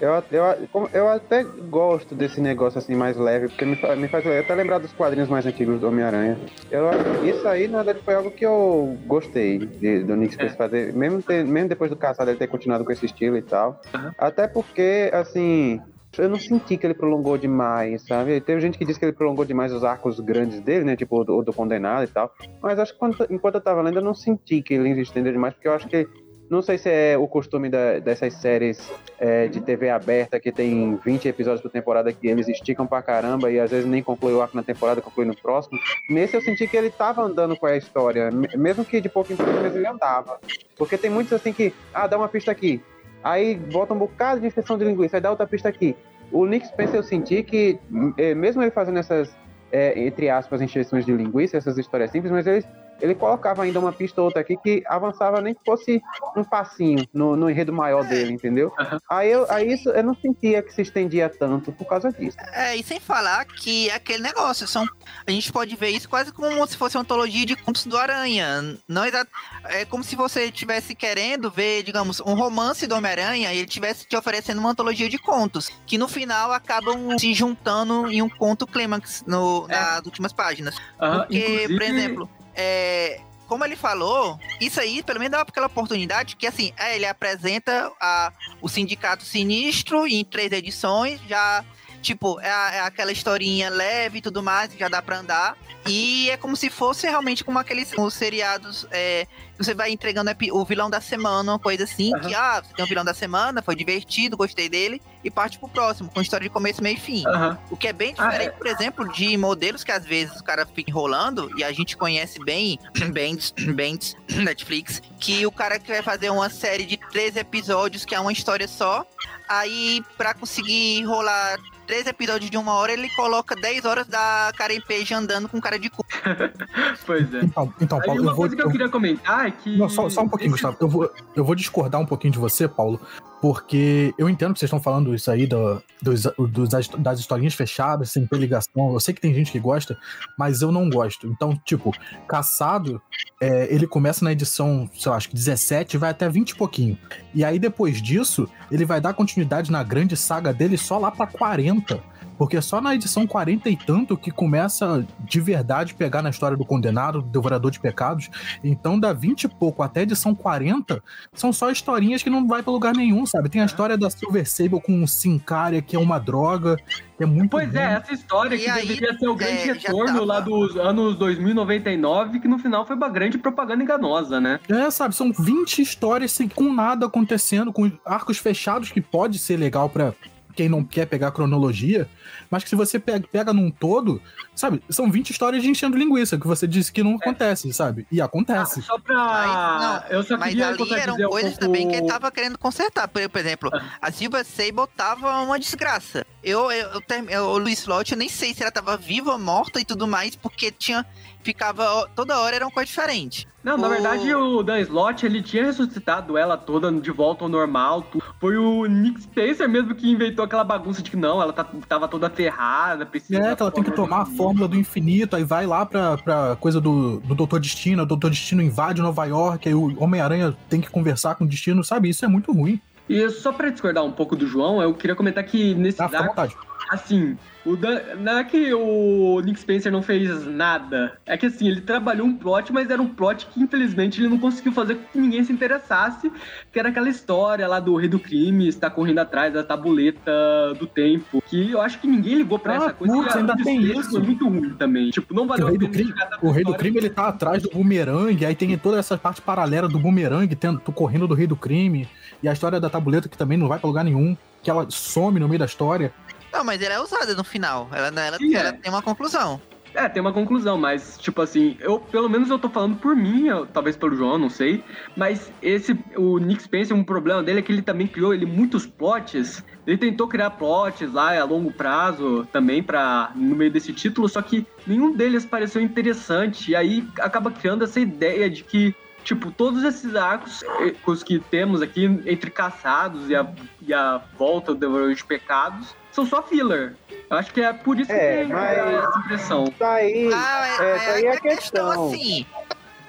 Eu, eu, eu até gosto desse negócio assim mais leve, porque me, me faz até lembrar dos quadrinhos mais antigos do Homem-Aranha. Eu Isso aí, na verdade, foi algo que eu gostei de, do Nick É. fazer, mesmo, ter- mesmo depois do caçado ele ter continuado com esse estilo e tal. Aham. Até porque, assim, eu não senti que ele prolongou demais, sabe? Teve gente que disse que ele prolongou demais os arcos grandes dele, né? Tipo, o do, do Condenado e tal. Mas acho que quando- enquanto eu tava lendo, eu não senti que ele estendeu demais, porque eu acho que. Não sei se é o costume da- dessas séries é, de TV aberta que tem 20 episódios por temporada que eles esticam pra caramba e às vezes nem conclui o arco na temporada, conclui no próximo. Nesse eu senti que ele tava andando com a história, me- mesmo que de pouco em pouco, ele andava. Porque tem muitos assim que, ah, dá uma pista aqui, aí bota um bocado de inspeção de linguiça, aí dá outra pista aqui. O Nick Spencer eu senti que, eh, mesmo ele fazendo essas, eh, entre aspas, encheções de linguiça, essas histórias simples, mas ele, ele colocava ainda uma pista ou outra aqui que avançava nem que fosse um passinho no, no enredo maior dele, entendeu? Aí, eu, aí isso eu não sentia que se estendia tanto por causa disso. É, e sem falar que é aquele negócio, são, a gente pode ver isso quase como se fosse uma antologia de contos do Aranha. Não exa- é como se você estivesse querendo ver, digamos, um romance do Homem-Aranha e ele estivesse te oferecendo uma antologia de contos, que no final acabam se juntando em um conto clímax no- nas últimas páginas. Aham, Porque, por inclusive- exemplo, é, como ele falou, isso aí pelo menos dá aquela oportunidade que, assim, é, ele apresenta a, o Sindicato Sinistro em três edições, já, tipo, é, é aquela historinha leve e tudo mais, que já dá pra andar. E é como se fosse realmente como aqueles os seriados é, você vai entregando o vilão da semana, uma coisa assim, que, ah, você tem o vilão da semana, foi divertido, gostei dele, e parte pro próximo, com história de começo, meio e fim. Aham. O que é bem Ah, diferente, por exemplo, de modelos que às vezes o cara fica enrolando, e a gente conhece bem, Bands, Bands, Netflix, que o cara quer fazer uma série de três episódios, que é uma história só, aí pra conseguir enrolar três episódios de uma hora, ele coloca 10 horas da Karen Page andando com cara de cu. Pois é. Então, então Aí Paulo, uma eu vou. coisa que eu eu- queria comentar é que. Não, só, só um pouquinho, esse- Gustavo. Eu vou, eu vou discordar um pouquinho de você, Paulo, porque eu entendo que vocês estão falando isso aí do- dos, dos- das, das historinhas fechadas, sem ligação. Eu sei que tem gente que gosta, mas eu não gosto. Então, tipo, Caçado, é, ele começa na edição, sei lá, acho que 17 e vai até 20 e pouquinho. E aí, depois disso, ele vai dar continuidade na grande saga dele só lá pra 40. Porque só na edição 40 e tanto que começa de verdade pegar na história do condenado, do devorador de pecados. Então, da 20 e pouco até a edição 40, são só historinhas que não vai pra lugar nenhum, sabe? Tem a história da Silver Sable com o Sincária, que é uma droga, que é muito Pois ruim. é, essa história E que aí, deveria ser o grande é, retorno lá dos anos 2099, que no final foi uma grande propaganda enganosa, né? É, sabe, são 20 histórias sem, com nada acontecendo, com arcos fechados, que pode ser legal pra quem não quer pegar a cronologia, mas que se você pega, pega num todo, sabe, são 20 histórias de enchendo linguiça, que você disse que não acontece, sabe? E acontece. Ah, só pra. Mas, eu só Mas queria ali eram um coisas pouco- também que ele tava querendo consertar. Por, exemplo, a Silver Sable tava uma desgraça. Eu, eu, eu, eu- o Luiz Lott, eu nem sei se ela tava viva, morta e tudo mais, porque tinha. Ficava. Toda hora era uma coisa diferente. Não, na O- verdade, o Dan Slott, ele tinha ressuscitado ela toda de volta ao normal. Foi o Nick Spencer mesmo que inventou aquela bagunça de que não, ela tá- tava toda ferrada, precisa... É, que ela tem que tomar a fórmula do infinito, aí vai lá pra, pra coisa do, do Doutor Destino, o Doutor Destino invade Nova York, aí o Homem-Aranha tem que conversar com o Destino, sabe? Isso é muito ruim. E só pra discordar um pouco do João, eu queria comentar que nesse vontade. Assim, o Dan... não é que o Nick Spencer não fez nada. É que assim, ele trabalhou um plot, mas era um plot que infelizmente ele não conseguiu fazer com que ninguém se interessasse. Que era aquela história lá do rei do crime estar correndo atrás da tabuleta do tempo. Que eu acho que ninguém ligou pra Ah, essa coisa. putz, ainda o tem isso. Foi muito ruim também. Tipo, não O valeu rei, a do crime, o rei do crime ele tá atrás do bumerangue, aí tem toda essa parte paralela do bumerangue, tendo, correndo do rei do crime, e a história da tabuleta que também não vai pra lugar nenhum, que ela some no meio da história. Não, mas ela é usada no final. Ela, ela, Sim, é. ela tem uma conclusão. É, tem uma conclusão, mas, tipo assim, eu, pelo menos eu tô falando por mim, eu- talvez pelo João, não sei, mas esse, o Nick Spencer, um problema dele é que ele também criou ele muitos plots, ele tentou criar plots lá a longo prazo também para no meio desse título, só que nenhum deles pareceu interessante, e aí acaba criando essa ideia de que Tipo, todos esses arcos eh, os que temos aqui entre caçados e a, e a volta do Devorador de Pecados são só filler. Eu acho que é por isso É, que tem mas- essa impressão. Tá aí, Ah, é, tá aí a a questão questão. assim.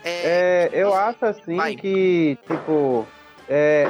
É, É, eu acho assim Vai. que, tipo, é,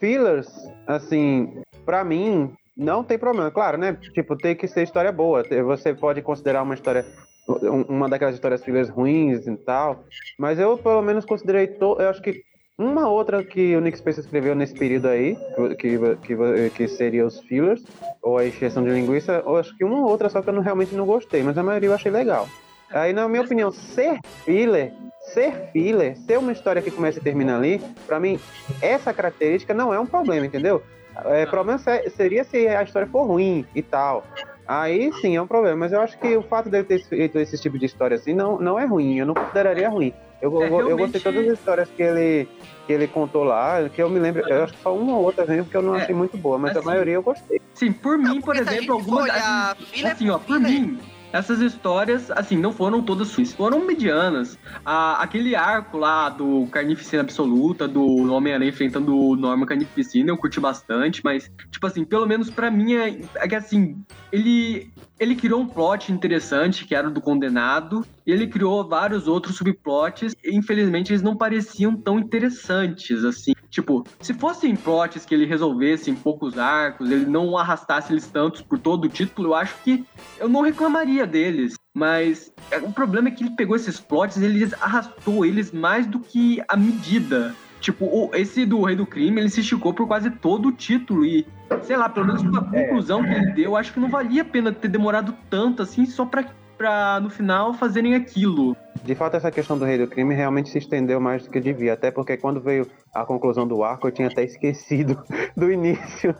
fillers, assim, pra mim, não tem problema. Claro, né? Tipo, tem que ser história boa. Você pode considerar uma história, um- uma daquelas histórias fillers ruins e tal. Mas eu, pelo menos, considerei. To, eu acho que uma outra que o Nick Spencer escreveu nesse período aí, que, que, que seria os fillers, ou a exceção de linguiça, eu acho que uma outra só que eu não, realmente não gostei, mas a maioria eu achei legal. Aí, na minha opinião, ser filler, ser filler, ser uma história que começa e termina ali, pra mim, essa característica não é um problema, entendeu? É, problema se- seria se a história for ruim e tal. Aí sim é um problema, mas eu acho que o fato dele ter feito esse tipo de história assim não, não é ruim, eu não consideraria ruim. Eu, É, eu- eu realmente- gostei de todas as histórias que ele, que ele contou lá, que eu me lembro, eu acho que só uma ou outra mesmo que eu não É, achei muito boa, mas a assim, maioria eu gostei. Sim, por mim, por se a exemplo, algumas. olhar assim, assim, ó, por mim, essas histórias, assim, não foram todas ruins, foram medianas. Ah, aquele arco lá do Carnificina Absoluta, do Homem-Aranha enfrentando o Norman Carnificina, eu curti bastante, mas, tipo assim, pelo menos pra mim é, é que assim, ele. Ele criou um plot interessante, que era o do condenado, e ele criou vários outros subplots, e infelizmente eles não pareciam tão interessantes, assim. Tipo, se fossem plots que ele resolvesse em poucos arcos, ele não arrastasse eles tantos por todo o título, eu acho que eu não reclamaria deles. Mas é, o problema é que ele pegou esses plots e ele arrastou eles mais do que a medida. Tipo, o- esse do Rei do Crime, ele se esticou por quase todo o título e, sei lá, pelo menos uma conclusão que ele deu, eu acho que não valia a pena ter demorado tanto assim só pra, pra no final fazerem aquilo. De fato, essa questão do rei do crime realmente se estendeu mais do que devia, até porque quando veio a conclusão do arco, eu tinha até esquecido do início.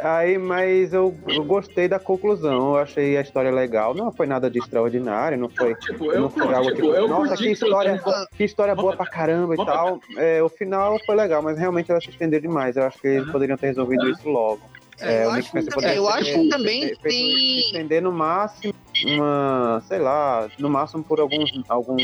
Aí, mas eu, eu gostei da conclusão, eu achei a história legal, não foi nada de extraordinário, não foi, Tipo, não foi algo tipo, tipo, nossa, que história, que história boa pra caramba e tal. É, o final foi legal, mas realmente ela se estendeu demais, eu acho que eles poderiam ter resolvido isso logo. É, eu acho que também- eu acho que também tem- estender no máximo uma, sei lá, no máximo por alguns, algum,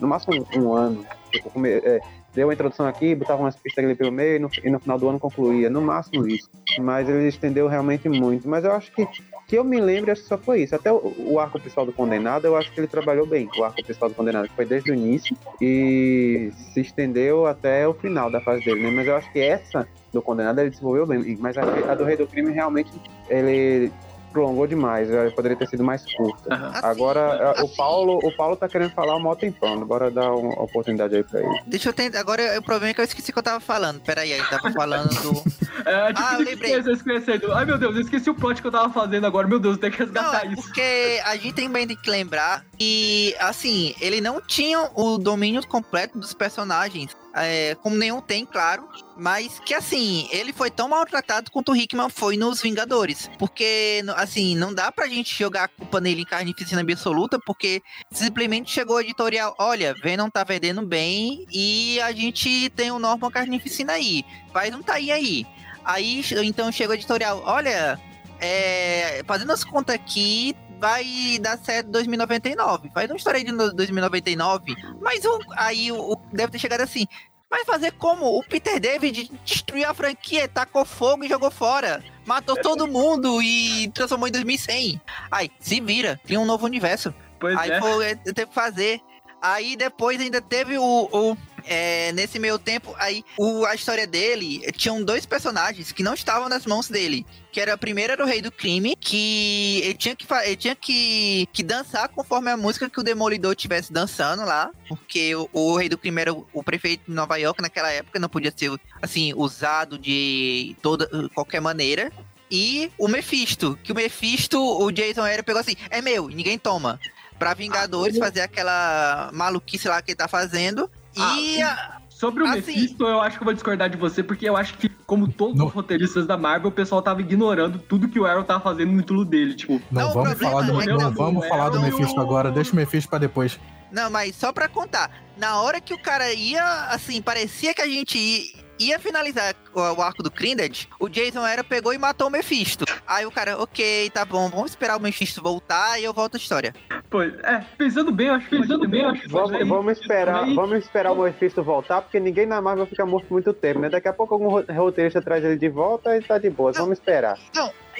no máximo um, um ano. Tipo, é, deu a introdução aqui, botava umas pistas ali pelo meio e no, e no final do ano concluía, no máximo isso. Mas ele estendeu realmente muito. Mas eu acho que, que eu me lembro, acho que só foi isso. Até o, o arco principal do Condenado, eu acho que ele trabalhou bem. O arco principal do Condenado foi desde o início e se estendeu até o final da fase dele, né? Mas eu acho que essa do Condenado ele desenvolveu bem. Mas a, a do Rei do Crime realmente ele prolongou demais, poderia ter sido mais curta. Assim, Agora, eh, o assim, Paulo, o Paulo tá querendo falar um mó tempão, bora dar uma oportunidade aí pra ele. Deixa eu tentar. Agora o problema é que eu esqueci o que eu tava falando. Peraí, aí, tava falando do. É, tipo, Ah, ah, lembrei. esquecendo. Ai, meu Deus, eu esqueci o plot que eu tava fazendo agora. Meu Deus, tem que Não, resgatar é isso. porque a gente também tem que lembrar que, assim, ele não tinha o domínio completo dos personagens, é, como nenhum tem, claro, mas que, assim, ele foi tão maltratado quanto o Hickman foi nos Vingadores. Porque, assim, não dá pra gente jogar a culpa nele em carnificina absoluta, porque simplesmente chegou o editorial, olha, Venom tá vendendo bem e a gente tem o Norman Carnificina aí, faz um tá aí aí. Aí, então, chega o editorial, olha, é, fazendo as contas aqui, vai dar certo 2099. Faz uma história aí de no- 2099. Mas o, aí o, deve ter chegado assim. Vai fazer como? O Peter David destruiu a franquia, tacou fogo e jogou fora. Matou todo mundo e transformou em 2100. Aí, se vira, cria um novo universo. Pois Aí é. foi, teve que fazer. Aí depois ainda teve o. o- é, nesse meio tempo, aí o, a história dele tinham dois personagens que não estavam nas mãos dele. Que era primeiro era o rei do crime, que ele tinha que, ele tinha que, que dançar conforme a música que o Demolidor estivesse dançando lá. Porque o, o rei do crime era o, o prefeito de Nova York naquela época, não podia ser assim, usado de toda qualquer maneira. E o Mephisto, que o Mephisto, o Jason era pegou assim, é meu, ninguém toma. Pra Vingadores fazer aquela maluquice lá que ele tá fazendo. E a- Sobre o Assim- Mephisto, eu acho que eu vou discordar de você, porque eu acho que, como todos No- os roteiristas da Marvel, o pessoal tava ignorando tudo que o Arrow tava fazendo no título dele. Tipo, Não, Não, vamos falar do, é não, não- vamos é falar do o- Mephisto agora. Deixa o Mephisto pra depois. Não, mas só pra contar. Na hora que o cara ia, assim, parecia que a gente ia, ia finalizar o, o arco do Krinded, o Jason era pegou e matou o Mephisto. Aí o cara, ok, tá bom, vamos esperar o Mephisto voltar e eu volto a história. pois, é, pensando bem, eu acho que pensando bem, eu acho que Vamos, pode- vamos esperar, também- vamos esperar o Mephisto voltar, porque ninguém na Marvel fica morto muito tempo, né? Daqui a pouco algum ro- roteirista traz ele de volta e tá de boa. Vamos esperar.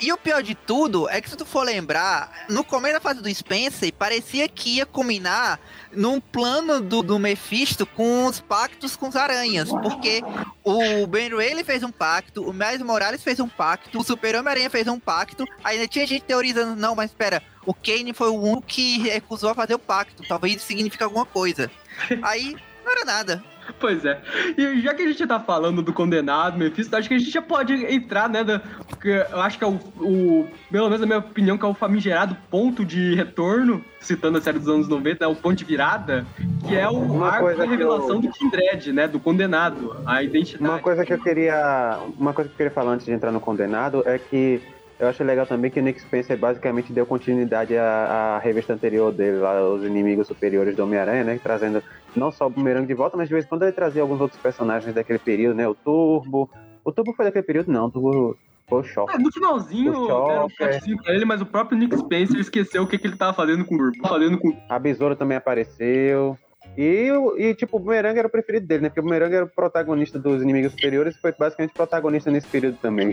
E o pior de tudo é que se tu for lembrar, no começo da fase do Spencer, parecia que ia culminar num plano do, do Mephisto com os pactos com os aranhas. Porque o Ben Reilly fez um pacto, o Miles Morales fez um pacto, o Super Homem-Aranha fez um pacto, ainda tinha gente teorizando, não, mas espera, o Kane foi o único que recusou a fazer o pacto, talvez isso signifique alguma coisa. Aí, não era nada. Pois é. E já que a gente tá falando do condenado, Mephisto, acho que a gente já pode entrar, né? Da, eu acho que é o, o. Pelo menos na minha opinião, que é o famigerado ponto de retorno, citando a série dos anos 90, é o ponto de virada, que é o Uma arco da revelação eu- do Kindred, né? Do condenado, a identidade. Uma coisa que eu queria. Uma coisa que eu queria falar antes de entrar no condenado é que eu acho legal também que o Nick Spencer basicamente deu continuidade à, à revista anterior dele, lá, Os Inimigos Superiores do Homem-Aranha, né? Trazendo não só o Boomerang de volta, mas de vez em quando ele trazia alguns outros personagens daquele período, né? O Turbo. O Turbo foi daquele período, não, o Turbo foi o Shock. É, no finalzinho, deram um Shocker. pra ele, mas o próprio Nick Spencer esqueceu o que, que ele tava fazendo com o Turbo. Fazendo com A Besoura também apareceu. E, e, tipo, o Boomerang era o preferido dele, né? Porque o Boomerang era o protagonista dos Inimigos Superiores e foi basicamente protagonista nesse período também.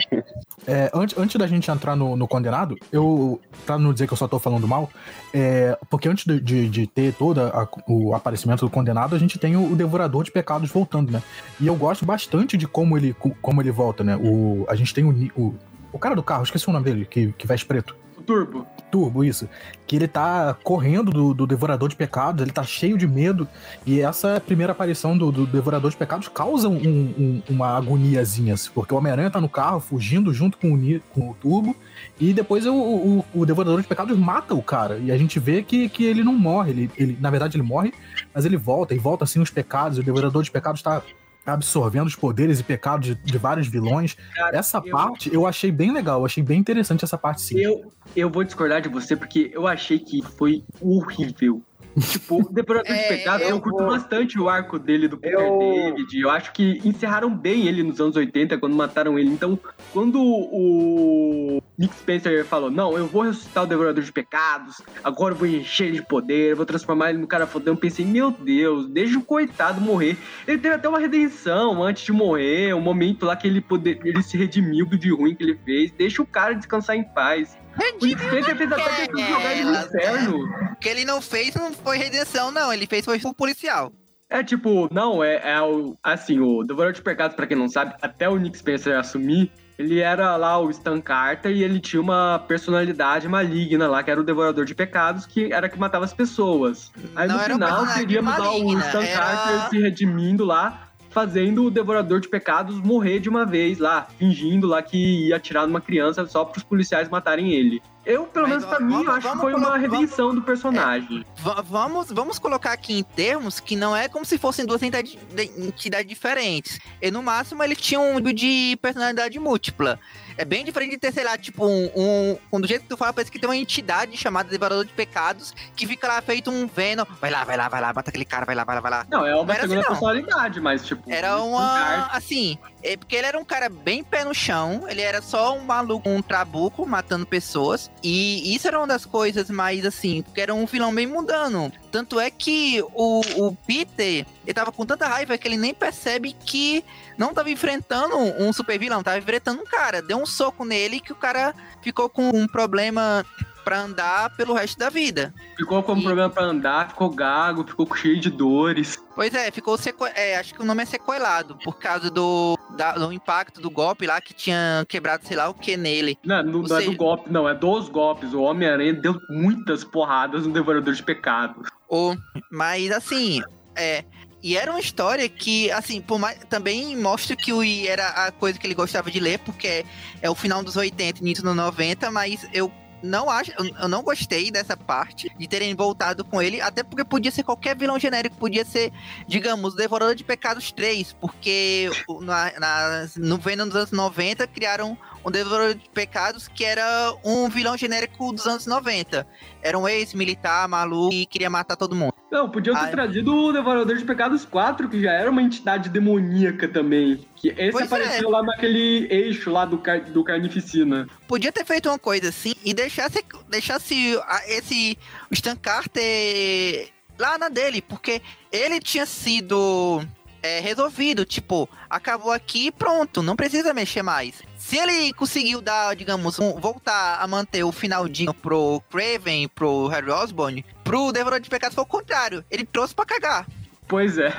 É, antes, antes da gente entrar no, no condenado, eu. Pra não dizer que eu só tô falando mal, é, porque antes de, de, de ter todo o aparecimento do condenado, a gente tem o, o Devorador de Pecados voltando, né? E eu gosto bastante de como ele, como ele volta, né? O, a gente tem o, o. O cara do carro, esqueci o nome dele, que, que veste preto. Turbo. Turbo, isso. Que ele tá correndo do, do Devorador de Pecados, ele tá cheio de medo. E essa primeira aparição do, do Devorador de Pecados causa um- um- uma agoniazinha, assim, porque o Homem-Aranha tá no carro, fugindo junto com o, com o Turbo. E depois o, o, o Devorador de Pecados mata o cara. E a gente vê que, que ele não morre. Ele, ele, na verdade, ele morre, mas ele volta, e volta assim os pecados. O Devorador de Pecados tá absorvendo os poderes e pecados de, de vários vilões. Cara, Essa eu- parte eu achei bem legal, eu achei bem interessante essa parte sim. Eu, eu vou discordar de você porque eu achei que foi horrível. Tipo, o Devorador de É, Pecados, eu, eu curto vou- bastante o arco dele do Peter Eu- David. Eu acho que encerraram bem ele nos anos 80, quando mataram ele. Então, quando o Nick Spencer falou, não, eu vou ressuscitar o Devorador de Pecados, agora eu vou encher ele de poder, eu vou transformar ele no cara fodão, eu pensei, meu Deus, deixa o coitado morrer. Ele teve até uma redenção antes de morrer, um momento lá que ele, poder, ele se redimiu do de ruim que ele fez. Deixa o cara descansar em paz. O até jogar ele no naquela, inferno. O que ele não fez não foi redenção, não. Ele fez foi por policial. É tipo, não, é, é o. Assim, o Devorador de Pecados, pra quem não sabe, até o Nick Spencer assumir, Ele era lá o Stan Carter e ele tinha uma personalidade maligna lá, que era o Devorador de Pecados, que era que matava as pessoas. Aí Não no final teríamos lá o Stan era- Carter se redimindo lá, fazendo o Devorador de Pecados morrer de uma vez lá, fingindo lá que ia atirar numa criança só para os policiais matarem ele. Eu, pelo menos pra mim, vamos- eu acho que vamos foi uma redenção do personagem. Va- vamos, vamos colocar aqui em termos que não é como se fossem duas entidades, de- entidades diferentes. E no máximo ele tinha um tipo de personalidade múltipla. É bem diferente de ter, sei lá, tipo, um, um, um- Do jeito que tu fala, parece que tem uma entidade chamada Devorador de Pecados que fica lá feito um Venom. Vai lá, vai lá, vai lá, mata aquele cara, vai lá, vai lá, vai lá. Não, é uma Não era segunda assim, personalidade, mas tipo. Era uma. Assim, é porque ele era um cara bem pé no chão, ele era só um maluco, um trabuco matando pessoas. E isso era uma das coisas mais assim, porque era um vilão bem mundano. Tanto é que o, o Peter, ele tava com tanta raiva que ele nem percebe que não tava enfrentando um super vilão, tava enfrentando um cara. Deu um soco nele que o cara ficou com um problema pra andar pelo resto da vida. Ficou com E- problema pra andar, ficou gago, ficou cheio de dores. Pois é, ficou sequ... é, acho que o nome é sequelado, por causa do, da- do impacto do golpe lá que tinha quebrado, sei lá o que nele. Não, não, não é seja- do golpe, não, é dos golpes. O Homem-Aranha deu muitas porradas no Devorador de Pecados. Ou, mas assim, é. E era uma história que, assim, por mais, também mostra que o I era a coisa que ele gostava de ler, porque é, é o final dos 80 e início dos 90, mas eu não acho, eu, não gostei dessa parte de terem voltado com ele, até porque podia ser qualquer vilão genérico, podia ser, digamos, Devorador de Pecados 3, porque na, na- no Venom dos anos 90 criaram um Devorador de Pecados que era um vilão genérico dos anos 90. Era um ex-militar maluco e queria matar todo mundo. Não, podiam ter Ai. trazido o Devorador de Pecados 4, que já era uma entidade demoníaca também. Que esse Pois apareceu é. lá naquele eixo lá do, car do Carnificina. Podia ter feito uma coisa assim e deixasse, deixasse esse Stan Carter lá na dele, porque ele tinha sido é, resolvido, tipo, acabou aqui e pronto, não precisa mexer mais. Se ele conseguiu dar, digamos, um- voltar a manter o finalzinho pro Craven, pro Harry Osborn, pro Devorador de Pecados foi o contrário, ele trouxe pra cagar. Pois é.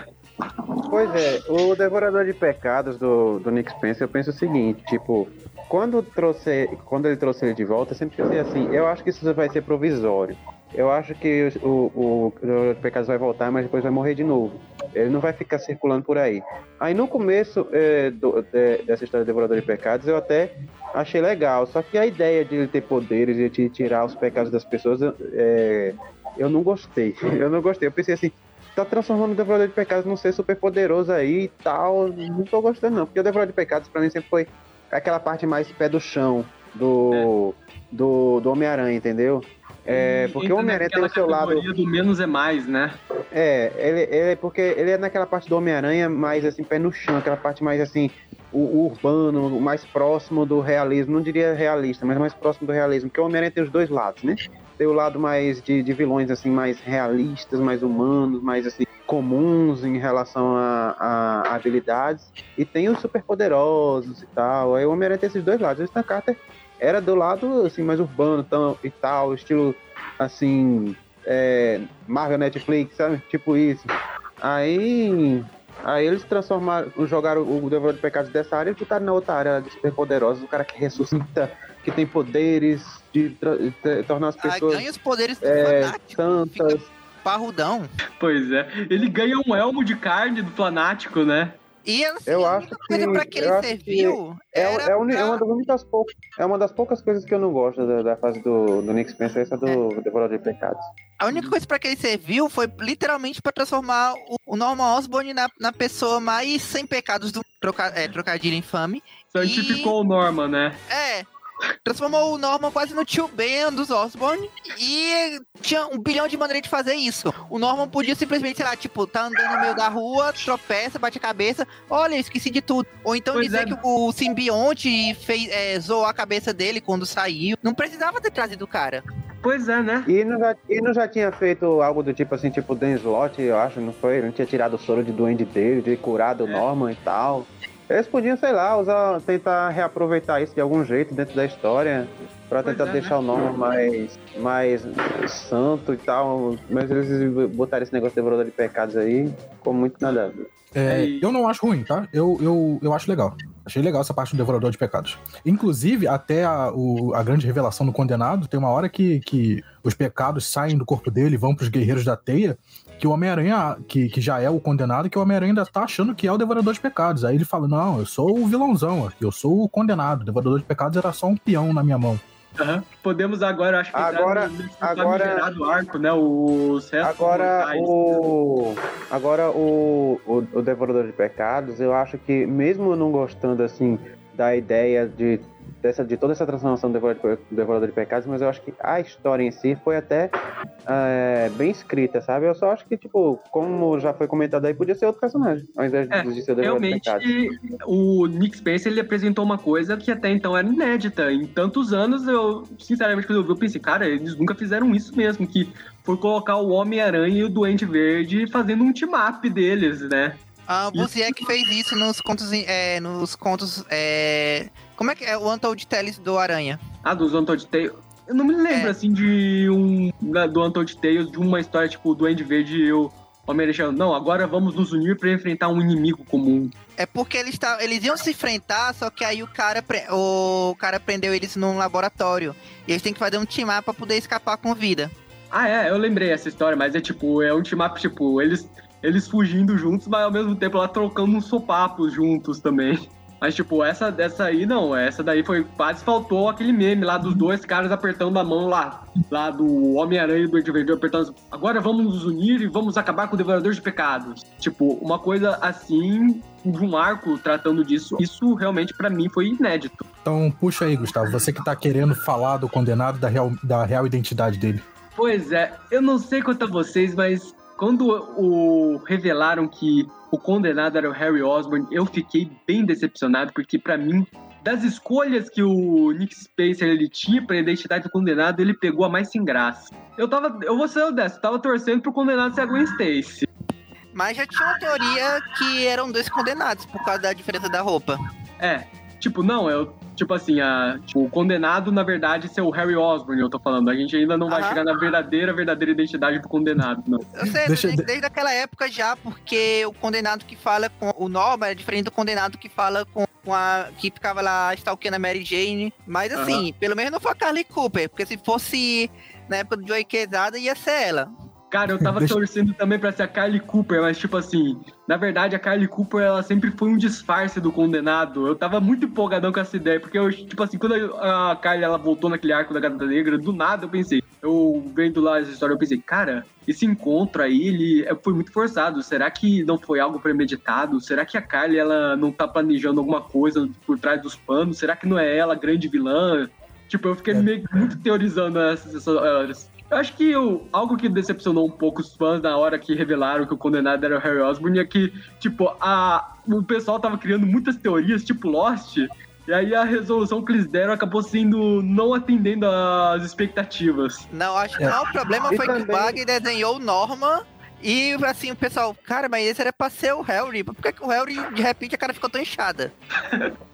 Pois é, o Devorador de Pecados do, do Nick Spencer, eu penso o seguinte, tipo, quando, trouxe, quando ele trouxe ele de volta, eu sempre pensei assim, eu acho que isso vai ser provisório. Eu acho que o, o, o Devorador de Pecados vai voltar, mas depois vai morrer de novo. Ele não vai ficar circulando por aí. Aí no começo é, do- de- dessa história do Devorador de Pecados, eu até achei legal. Só que a ideia de ele ter poderes e de tirar os pecados das pessoas, eu- é, eu não gostei. Eu não gostei. Eu pensei assim, tá transformando o Devorador de Pecados num ser super poderoso aí e tal. Não tô gostando, não. Porque o Devorador de Pecados, pra mim, sempre foi aquela parte mais pé do chão do, do, do Homem-Aranha, entendeu? É, porque o Homem-Aranha tem o seu lado. do menos é mais, né? É, ele, ele- porque ele é naquela parte do Homem-Aranha mais assim, pé no chão, aquela parte mais assim, o, o urbano, mais próximo do realismo, não diria realista, mas mais próximo do realismo, porque o Homem-Aranha tem os dois lados, né? Tem o lado mais de, de vilões assim, mais realistas, mais humanos, mais assim, comuns em relação a, a habilidades, e tem os super poderosos e tal. Aí o Homem-Aranha tem esses dois lados. O Stan Carter era do lado assim, mais urbano tão, e tal, estilo assim, é, Marvel Netflix, sabe? Tipo isso. Aí. Aí eles transformaram, jogaram o Devorador de Pecados dessa área e botaram na outra área de super poderosos, o cara que ressuscita, que tem poderes de, de tornar as Ah, pessoas ganha os poderes do é, fanático, parrudão. Pois é. Ele ganha um elmo de carne do Planático, né? E assim, Eu a acho única coisa que- pra que ele serviu É, era é, é pra- uma das poucas, é uma das poucas coisas que eu não gosto da, da fase do, do Nick Spencer, essa do Devorador de Pecados. A única coisa pra que ele serviu foi literalmente pra transformar o, o Norman Osborn na, na pessoa mais sem pecados do troca, é, trocadilho infame. Santificou o Norman, né? É. Transformou o Norman quase no tio Ben dos Osborn. E tinha um bilhão de maneiras de fazer isso. O Norman podia simplesmente, sei lá, tipo, tá andando no meio da rua, tropeça, bate a cabeça. Olha, eu esqueci de tudo. Ou então Pois dizer é. que o simbionte fez, é, zoou a cabeça dele quando saiu. Não precisava ter trazido o cara. Pois é, né? E não, já, e não já tinha feito algo do tipo assim, tipo Dan Slott, eu acho, não foi? Não tinha tirado o soro de duende dele, de curado o É. Norman e tal. Eles podiam, sei lá, usar, tentar reaproveitar isso de algum jeito dentro da história, pra Pois tentar é, deixar o Norman mais, mais santo e tal. Mas eles botaram esse negócio de devorador de pecados aí, ficou muito nada. É, É, eu não acho ruim, tá? Eu, eu, eu acho legal. Achei legal essa parte do Devorador de Pecados. Inclusive, até a, o- a grande revelação do condenado, tem uma hora que, que os pecados saem do corpo dele e vão pros guerreiros da teia, que o Homem-Aranha, que, que já é o condenado, que o Homem-Aranha ainda tá achando que é o Devorador de Pecados. Aí ele fala: Não, eu sou o vilãozão eu sou o condenado. O Devorador de Pecados era só um peão na minha mão. Aham. Podemos agora, acho que Agora- no- nesse agora- famigerado arco, né? Os restos Agora o. Agora o, o, o Devorador de Pecados, eu acho que mesmo não gostando assim da ideia de, dessa, de toda essa transformação do Devorador, de- Devorador de Pecados, mas eu acho que a história em si foi até é, bem escrita, sabe? Eu só acho que, tipo, como já foi comentado aí, podia ser outro personagem, ao invés É, de ser o Devorador de Realmente, Pecados. o Nick Spencer ele apresentou uma coisa que até então era inédita. Em tantos anos, eu, sinceramente, quando eu vi, eu pensei, cara, eles nunca fizeram isso mesmo, que foi colocar o Homem-Aranha e o Duende Verde fazendo um team-up deles, né? A Buziek fez isso nos contos. É, nos contos. É... Como é que é o Untold Tales do Aranha? Ah, dos Untold Tales. Eu não me lembro, É. assim, de um. da- do Untold Tales, de uma história tipo o Duende Verde e o Homem-Aranha. Não, agora vamos nos unir pra enfrentar um inimigo comum. É porque eles, tavam- eles iam se enfrentar, só que aí o cara, pre- o cara prendeu eles num laboratório. E eles têm que fazer um team up pra poder escapar com vida. Ah, é, eu lembrei essa história, mas é tipo, é um team-up, tipo, eles, eles fugindo juntos, mas ao mesmo tempo lá trocando uns sopapos juntos também. Mas, tipo, essa dessa aí não, essa daí foi. Quase faltou aquele meme lá dos dois caras apertando a mão lá. Lá do Homem-Aranha e do Duende Verde apertando. Agora vamos nos unir e vamos acabar com o Devorador de Pecados. Tipo, uma coisa assim, de um arco tratando disso, isso realmente pra mim foi inédito. Então, puxa aí, Gustavo, você que tá querendo falar do condenado, da real, da real identidade dele. Pois é, eu não sei quanto a vocês, mas quando o revelaram que o condenado era o Harry Osborn, eu fiquei bem decepcionado, porque pra mim, das escolhas que o Nick Spencer ele tinha pra identidade do condenado, ele pegou a mais sem graça. Eu tava, eu vou ser honesto, eu tava torcendo pro condenado ser a Gwen Stacy. Mas já tinha uma teoria que eram dois condenados por causa da diferença da roupa. É, tipo, não, eu, tipo assim, a, tipo, o condenado, na verdade, ser o Harry Osborn, eu tô falando. A gente ainda não vai Aham. chegar na verdadeira, verdadeira identidade do condenado, não. Eu sei, Deixa- desde, desde aquela época já, porque o condenado que fala com o Norma é diferente do condenado que fala com, com a. que ficava lá stalkeando a Mary Jane. Mas assim, pelo menos não foi a Carly Cooper, porque se fosse na época do Joey Quesada, ia ser ela. Cara, eu tava Deixa- torcendo também pra ser a Carly Cooper, mas tipo assim, na verdade a Carly Cooper ela sempre foi um disfarce do condenado. Eu tava muito empolgadão com essa ideia, porque eu, tipo assim, quando a Carly ela voltou naquele arco da Gata Negra, do nada eu pensei, eu vendo lá essa história, eu pensei, cara, esse encontro aí, ele é- foi muito forçado. Será que não foi algo premeditado? Será que a Carly ela não tá planejando alguma coisa por trás dos panos? Será que não é ela a grande vilã? Tipo, eu fiquei É. meio muito teorizando essas horas. Eu acho que o, algo que decepcionou um pouco os fãs na hora que revelaram que o condenado era o Harry Osborn é que, tipo, a, o pessoal tava criando muitas teorias, tipo Lost, e aí a resolução que eles deram acabou sendo não atendendo às expectativas. Não, acho que É. não, o problema E foi que o também- Bag desenhou o Norma. E assim, o pessoal, cara, mas esse era pra ser o Harry. Por que, que o Harry, de repente, a cara ficou tão inchada?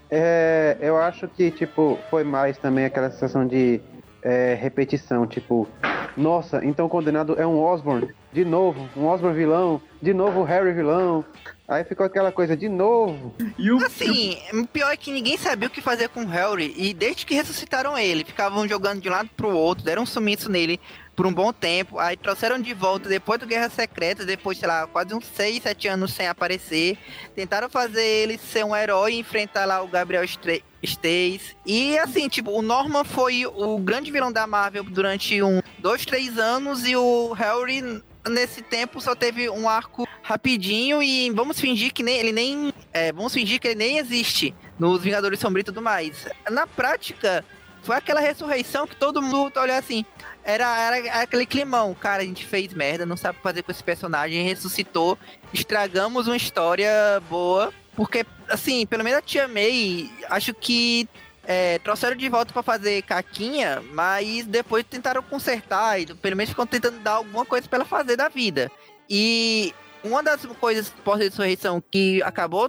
É, eu acho que, tipo, foi mais também aquela sensação de é, repetição, tipo, nossa, então o condenado é um Osborn, de novo, um Osborn vilão, de novo o Harry vilão. Aí ficou aquela coisa, de novo. E o, Assim, o pior é que ninguém sabia o que fazer com o Harry. E desde que ressuscitaram ele, ficavam jogando de um lado pro outro, deram um sumiço nele por um bom tempo. Aí trouxeram de volta depois do Guerra Secreta, depois, sei lá, quase uns 6, 7 anos sem aparecer. Tentaram fazer ele ser um herói e enfrentar lá o Gabriel Stace. E assim, tipo, o Norman foi o grande vilão da Marvel durante um, dois, três anos e o Harry nesse tempo só teve um arco rapidinho e vamos fingir que nem ele nem é, vamos fingir que ele nem existe nos Vingadores Sombrios e tudo mais. Na prática, foi aquela ressurreição que todo mundo tá olhando assim. Era, era, era aquele climão, cara, a gente fez merda, não sabe fazer com esse personagem, ressuscitou, estragamos uma história boa, porque, assim, pelo menos a Tia May, acho que é, trouxeram de volta pra fazer caquinha, mas depois tentaram consertar e pelo menos ficam tentando dar alguma coisa pra ela fazer da vida. E uma das coisas pós-ressurreição que acabou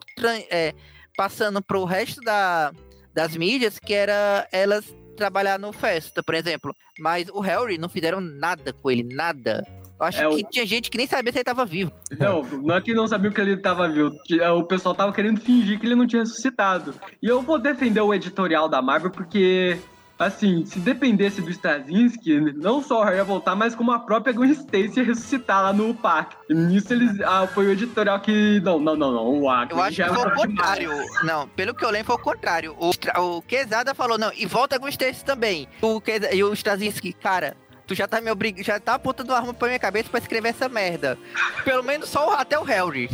é, passando pro resto da, das mídias, que era elas trabalhar no Festa, por exemplo. Mas o Harry não fizeram nada com ele, nada. Eu acho É, que o- tinha gente que nem sabia se ele tava vivo. Não, não é que não sabia que ele tava vivo. é, O pessoal tava querendo fingir que ele não tinha ressuscitado. E eu vou defender o editorial da Marvel porque, assim, se dependesse do Straczynski, não só o Harry ia voltar, mas como a própria Gwen Stacy ia ressuscitar lá no parque. E nisso eles. Ah, foi o editorial que. Não, não, não, não. O Acre Eu acho já que foi o era demais. contrário. Não, pelo que eu lembro, foi o contrário. O, o Quesada falou, não, e volta com o Stacy também. O Queza- e o Straczynski, cara, tu já tá me obrig... já tá apontando arma pra minha cabeça pra escrever essa merda. Pelo menos só o, até o Harry.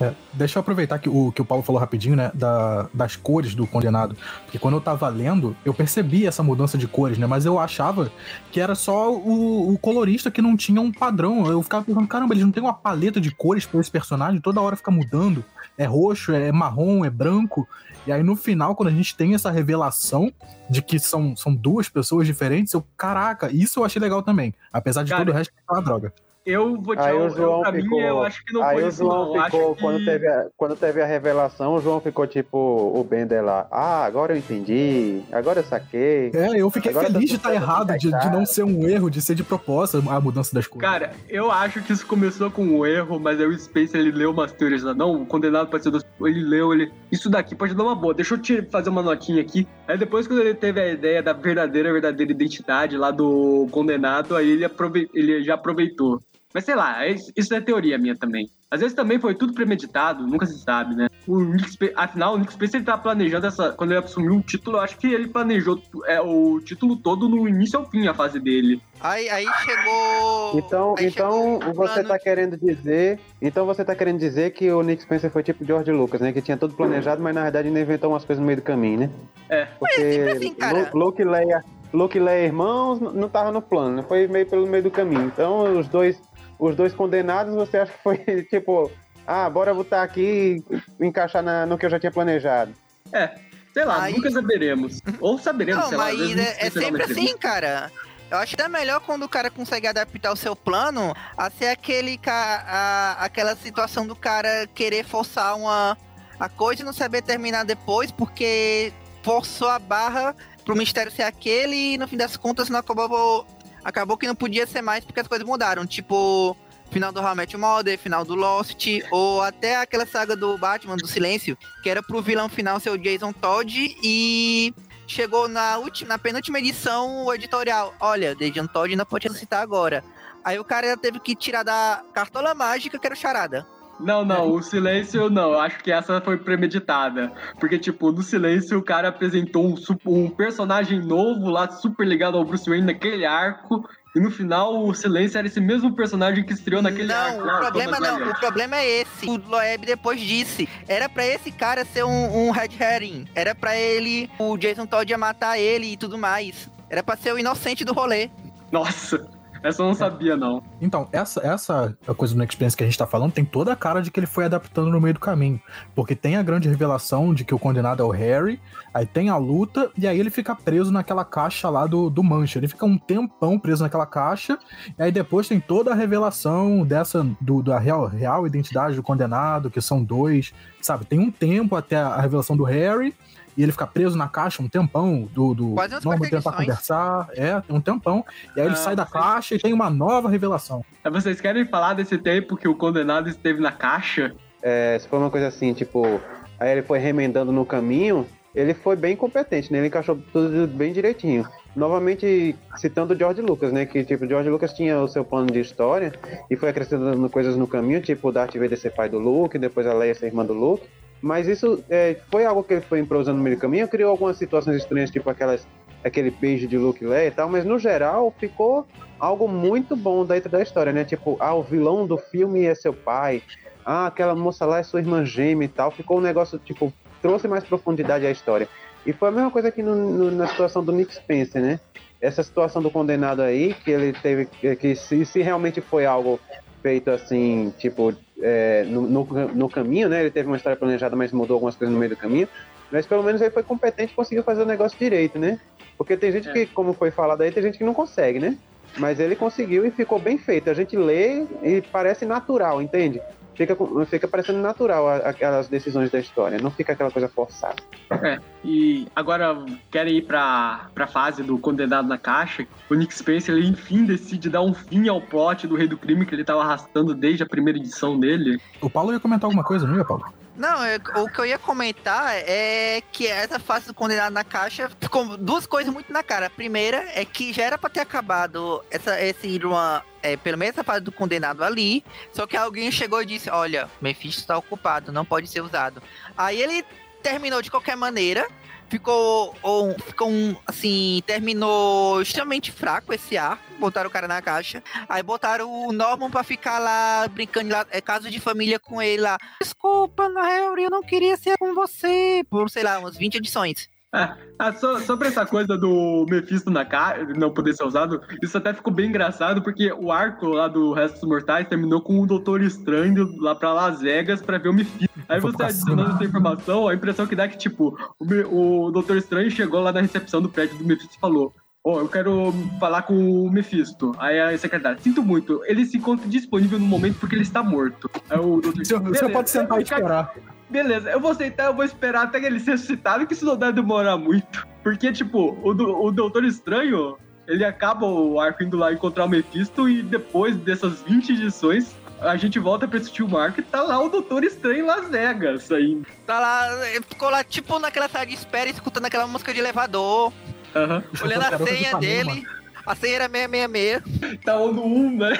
É, deixa eu aproveitar que o, que o Paulo falou rapidinho, né? Da, das cores do condenado. Porque quando eu tava lendo, eu percebi essa mudança de cores, né? Mas eu achava que era só o, o colorista que não tinha um padrão. Eu ficava pensando, caramba, eles não tem uma paleta de cores pra esse personagem, toda hora fica mudando. É roxo, é marrom, é branco. E aí no final, quando a gente tem essa revelação de que são, são duas pessoas diferentes, eu, caraca, isso eu achei legal também. Apesar de Cara, todo o resto ser uma droga. Eu vou te Aí eu, o João pra mim, ficou- eu acho que não Aí foi o isso, João não. ficou, Acho que... quando, teve a, quando teve a revelação, o João ficou tipo o Bender lá. Ah, agora eu entendi, agora eu saquei. É, eu fiquei Agora tá feliz de estar errado, de, de encaixado. não ser um erro, de ser de propósito a mudança das cores. Cara, eu acho que isso começou com um erro, mas aí o Spencer ele leu umas teorias lá. Não, o condenado pode ser dos. Ele leu, ele. Isso daqui pode dar uma boa. Deixa eu te fazer uma notinha aqui. Aí depois, quando ele teve a ideia da verdadeira, verdadeira identidade lá do condenado, aí ele, aprove... ele já aproveitou. Mas sei lá, isso é teoria minha também. Às vezes também foi tudo premeditado, nunca se sabe, né? O Nick Afinal, o Nick Spencer ele tá planejando essa. Quando ele assumiu o título, eu acho que ele planejou é, o título todo no início ao fim, a fase dele. Aí, aí chegou. Então, aí então chegou você tá querendo dizer. Então você tá querendo dizer que o Nick Spencer foi tipo George Lucas, né? Que tinha tudo planejado, mas na verdade ainda inventou umas coisas no meio do caminho, né? É. Porque sempre assim, cara. Luke e Leia, Luke e Leia irmãos não tava no plano, né? Foi meio pelo meio do caminho. Então os dois, os dois condenados, você acha que foi tipo, ah, bora botar aqui e encaixar na- no que eu já tinha planejado. É. Sei lá, Aí- nunca saberemos. Ou saberemos, Não, sei lá. às mas é, é sempre assim, cara. Eu acho que é melhor quando o cara consegue adaptar o seu plano a ser aquele ca- a- aquela situação do cara querer forçar uma a coisa e não saber terminar depois porque forçou a barra pro mistério ser aquele e no fim das contas não acabou acabou que não podia ser mais porque as coisas mudaram, tipo final do Your Mother, final do Lost ou até aquela saga do Batman do Silêncio, que era pro vilão final ser o Jason Todd e chegou na, última, na penúltima edição o editorial. Olha, Jason Todd ainda pode ressuscitar agora. Aí o cara teve que tirar da cartola mágica que era o Charada. Não, não, o silêncio não. Eu acho que essa foi premeditada. Porque, tipo, no silêncio o cara apresentou um, um personagem novo lá, super ligado ao Bruce Wayne naquele arco. E no final o silêncio era esse mesmo personagem que estreou naquele arco. não, o problema Thomas não. O problema é esse. O Loeb depois disse. Era pra esse cara ser um, um red herring. Era pra ele, o Jason Todd ia matar ele e tudo mais. Era pra ser o inocente do rolê. Nossa, essa eu não sabia, não. Então, essa, essa coisa do Experience que a gente tá falando tem toda a cara de que ele foi adaptando no meio do caminho. Porque tem a grande revelação de que o condenado é o Harry, aí tem a luta, e aí ele fica preso naquela caixa lá do, do Mancha. Ele fica um tempão preso naquela caixa, e aí depois tem toda a revelação dessa, do, da real, real identidade do condenado, que são dois, sabe? Tem um tempo até a revelação do Harry, e ele fica preso na caixa um tempão do, do Norman tentar conversar, é, tem um tempão, e aí ele Ah, sai da vocês- caixa e tem uma nova revelação. Aí Vocês querem falar desse tempo que o condenado esteve na caixa? É, se for uma coisa assim, tipo, aí ele foi remendando no caminho, ele foi bem competente, né? Ele encaixou tudo bem direitinho. Novamente citando o George Lucas, né? Que tipo, o George Lucas tinha o seu plano de história e foi acrescentando coisas no caminho, tipo o Darth Vader ser pai do Luke, depois a Leia ser irmã do Luke. Mas isso é, foi algo que ele foi improvisando no meio do caminho, criou algumas situações estranhas, tipo aquelas, aquele beijo de Luke Leia e tal, mas no geral ficou algo muito bom dentro da história, né? Tipo, ah, o vilão do filme é seu pai, ah, aquela moça lá é sua irmã gêmea e tal. Ficou um negócio, tipo, trouxe mais profundidade à história. E foi a mesma coisa aqui no- no- na situação do Nick Spencer, né? Essa situação do condenado aí, que ele teve, que- que se, se realmente foi algo feito assim, tipo, é, no, no, no caminho, né? Ele teve uma história planejada, mas mudou algumas coisas no meio do caminho. Mas pelo menos ele foi competente e conseguiu fazer o negócio direito, né? Porque tem gente É. que, como foi falado aí, tem gente que não consegue, né? Mas ele conseguiu e ficou bem feito. A gente lê e parece natural, entende? Fica, fica parecendo natural aquelas decisões da história, não fica aquela coisa forçada. E agora querem ir pra, pra fase do condenado na caixa. O Nick Spencer, ele enfim decide dar um fim ao plot do Rei do Crime que ele tava arrastando desde a primeira edição dele. O Paulo ia comentar alguma coisa, não ia, Paulo? Não, é- o que eu ia comentar é que essa fase do condenado na caixa ficou duas coisas muito na cara. A primeira é que já era pra ter acabado essa, esse uma, é, pelo menos essa fase do condenado ali. Só que alguém chegou e disse: Olha, Mephisto está ocupado, não pode ser usado. Aí ele terminou de qualquer maneira. Ficou, um, ficou um, assim, terminou extremamente fraco esse arco. Botaram o cara na caixa. Aí botaram o Norman pra ficar lá brincando lá, é caso de família com ele lá. Desculpa, Harry, eu não queria ser com você. Por, sei lá, umas 20 edições. Ah, so- sobre essa coisa do Mephisto na caixa, não poder ser usado, isso até ficou bem engraçado, porque o arco lá do Restos Mortais terminou com o Doutor Estranho lá pra Las Vegas pra ver o Mephisto. Aí você adicionando essa informação, a impressão que dá é que, tipo, o, o Doutor Estranho chegou lá na recepção do prédio do Mephisto e falou. Ó, eu quero falar com o Mephisto. Aí a secretária, sinto muito, ele se encontra disponível no momento porque ele está morto. Aí o doutor senhor "Beleza, pode sentar e esperar. Beleza, eu vou sentar, eu vou esperar até que ele seja ressuscitado, que isso não deve demorar muito. Porque, tipo, o, do- o Doutor Estranho, ele acaba o arco indo lá encontrar o Mephisto e depois dessas 20 edições, a gente volta pra assistir o Marco e tá lá o Doutor Estranho em Las Vegas ainda. Tá lá, ficou lá tipo naquela sala de espera, escutando aquela música de elevador, Aham. olhando a de senha dele. A senha era 666. Tá no 1, né?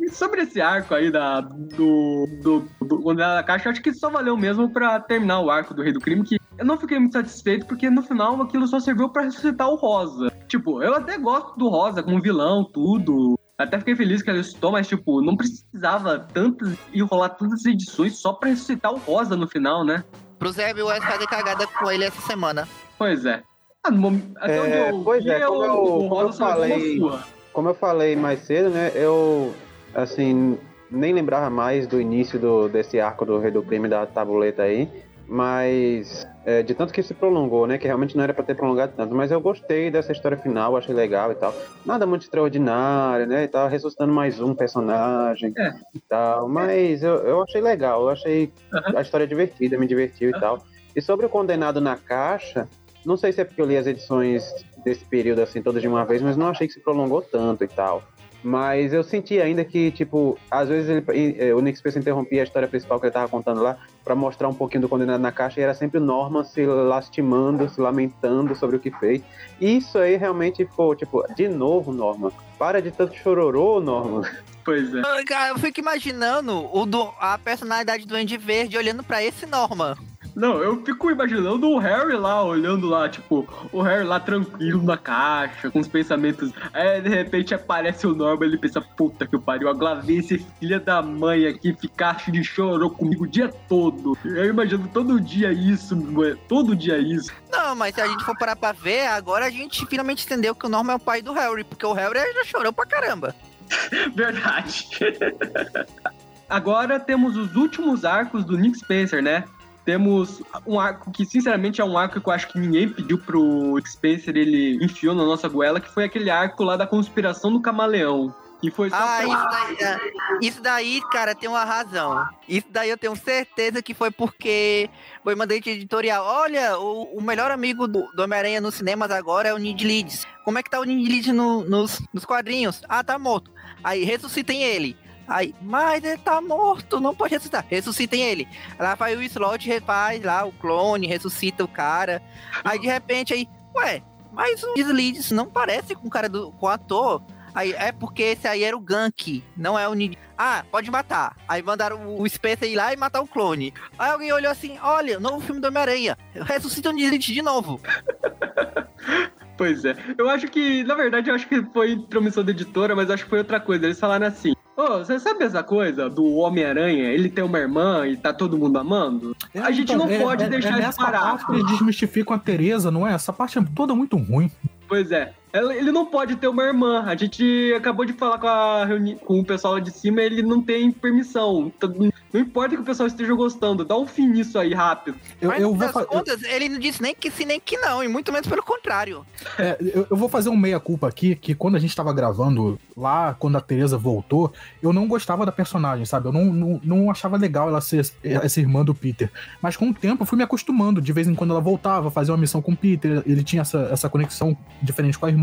E Sobre esse arco aí da, do, do, do da Caixa, eu acho que só valeu mesmo pra terminar o arco do Rei do Crime, que eu não fiquei muito satisfeito, porque no final aquilo só serviu pra ressuscitar o Rosa. Tipo, eu até gosto do Rosa como vilão, tudo. Até fiquei feliz que ela ressuscitou, mas, tipo, não precisava tantas e rolar tantas edições só pra ressuscitar o Rosa no final, né? Pro Zé West fazer cagada com ele essa semana. Pois é. Ah, no até É, onde eu pois é, como o- eu- o como eu Rosa uma falei- sua. Como eu falei mais cedo, né, eu, assim, nem lembrava mais do início do, desse arco do Rei do Crime da tabuleta aí, mas é, de tanto que se prolongou, né, que realmente não era pra ter prolongado tanto, mas eu gostei dessa história final, achei legal e tal. Nada muito extraordinário, né, e tal, ressuscitando mais um personagem É. e tal, mas eu, eu achei legal, eu achei a história divertida, me divertiu e tal. E sobre o Condenado na Caixa, não sei se é porque eu li as edições desse período assim todas de uma vez, mas não achei que se prolongou tanto e tal. Mas eu senti ainda que, tipo, às vezes ele- eh, o Nick Spencer interrompia a história principal que ele tava contando lá pra mostrar um pouquinho do condenado na caixa e era sempre o Norman se lastimando, se lamentando sobre o que fez. E isso aí realmente foi, tipo, de novo, Norman. Para de tanto chororô, Norman. Pois é. Ah, Cara, eu fico imaginando o do, a personalidade do Andy Verde olhando pra esse Norman. Não, eu fico imaginando o Harry lá, olhando lá, tipo, o Harry lá tranquilo na caixa, com os pensamentos. Aí de repente aparece o Norman, ele pensa, puta que pariu, agora vem esse filho da mãe aqui ficar de chorou comigo o dia todo. Eu imagino todo dia isso, mano, todo dia isso. Não, mas se a gente for parar pra ver, agora a gente finalmente entendeu que o Norman é o pai do Harry, porque o Harry já chorou pra caramba. Verdade. Agora temos os últimos arcos do Nick Spencer, né? Temos um arco que, sinceramente, é um arco que eu acho que ninguém pediu pro Spencer, ele enfiou na nossa goela, que foi aquele arco lá da conspiração do camaleão. Que foi só Ah, pra- isso daí, é, isso daí, cara, tem uma razão. Isso daí eu tenho certeza que foi porque foi mandante editorial. Olha, o, o melhor amigo do, do Homem-Aranha nos cinemas agora é o Nid Leeds. Como é que tá o Nid Leeds no- nos, nos quadrinhos? Ah, tá morto. Aí, ressuscitem ele. Aí, mas ele tá morto, não pode ressuscitar. Ressuscitem ele. Lá vai o Slot, refaz lá o clone, ressuscita o cara. Aí, de repente, aí, ué, mas o Leeds não parece com o cara do com o ator. Aí, é porque esse aí era o Gank, não é o Nid. Ah, pode matar. Aí mandaram o Spencer ir lá e matar o clone. Aí alguém olhou assim: olha, novo filme do Homem-Aranha. Ressuscita o Nid Leeds de novo. Pois é. Eu acho que, na verdade, eu acho que foi intromissão da editora, mas acho que foi outra coisa. Eles falaram assim: Ô, você sabe essa coisa do Homem-Aranha? Ele tem uma irmã e tá todo mundo amando? A gente não pode deixar isso nessa parar. parte eles desmistificam a Tereza, não é? Essa parte é toda muito ruim. Pois é. Ele não pode ter uma irmã. A gente acabou de falar com, a reuni... com o pessoal lá de cima, ele não tem permissão. Todo- Não importa que o pessoal esteja gostando, dá um fim nisso aí rápido. Eu, Mas, eu vou fa- eu- contas, ele não disse nem que sim, nem que não, e muito menos pelo contrário. É, eu, eu vou fazer um meia-culpa aqui, que quando a gente tava gravando lá, quando a Teresa voltou, eu não gostava da personagem, sabe? Eu não, não, não achava legal ela ser essa irmã do Peter. Mas com o tempo eu fui me acostumando. De vez em quando ela voltava, fazia uma missão com o Peter, ele tinha essa, essa conexão diferente com a irmã.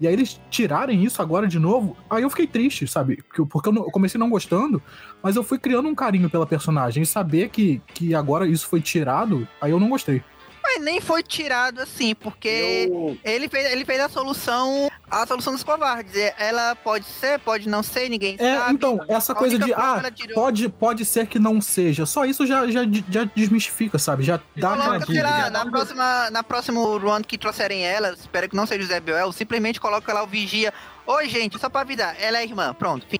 E aí eles tirarem isso agora de novo, aí eu fiquei triste, sabe? Porque eu comecei não gostando, mas eu fui criando um carinho pela personagem. E saber que, que agora isso foi tirado, aí eu não gostei. Mas nem foi tirado assim, porque Eu- ele, fez, ele fez a solução, a solução dos covardes. Ela pode ser, pode não ser, ninguém É, sabe. então, essa coisa de, prova ah, tirou. pode, pode ser que não seja. Só isso já, já, já desmistifica, sabe? Já dá sei dúvida. lá, na próxima, na próximo run que trouxerem ela, espero que não seja o Zé Bioel, simplesmente coloca lá o vigia. Oi, gente, só pra avisar, ela é irmã, pronto. fim.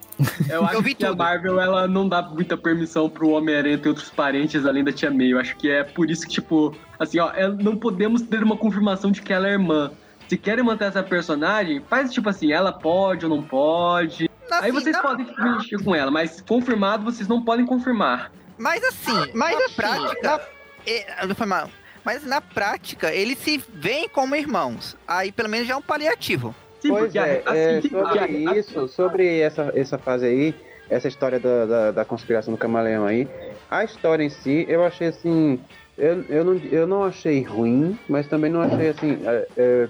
Eu acho vi que a tudo. Marvel ela não dá muita permissão pro Homem-Aranha ter outros parentes além da Tia May. Eu acho que é por isso que, tipo, assim, ó, é- não podemos ter uma confirmação de que ela é irmã. Se querem manter essa personagem, faz tipo assim, ela pode ou não pode. Aí Assim, vocês não- podem mexer com ela, mas confirmado vocês não podem confirmar. Mas assim, Mas na assim, prática. é, não foi mal. Mas na prática, eles se veem como irmãos. Aí pelo menos já é um paliativo. Sim, pois porque é, assim, é, sobre isso, sobre essa, essa fase aí, essa história da, da, da conspiração do camaleão aí, a história em si, eu achei assim. Eu, eu, não, eu não achei ruim, mas também não achei assim. é, é,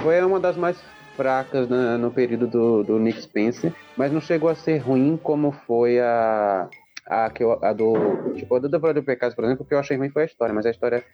foi uma das mais fracas na- no período do, do Nick Spencer, mas não chegou a ser ruim como foi a. A, que eu- a do. Tipo, a do Devorador do Pecado, por exemplo, o que eu achei ruim foi a história, mas a história.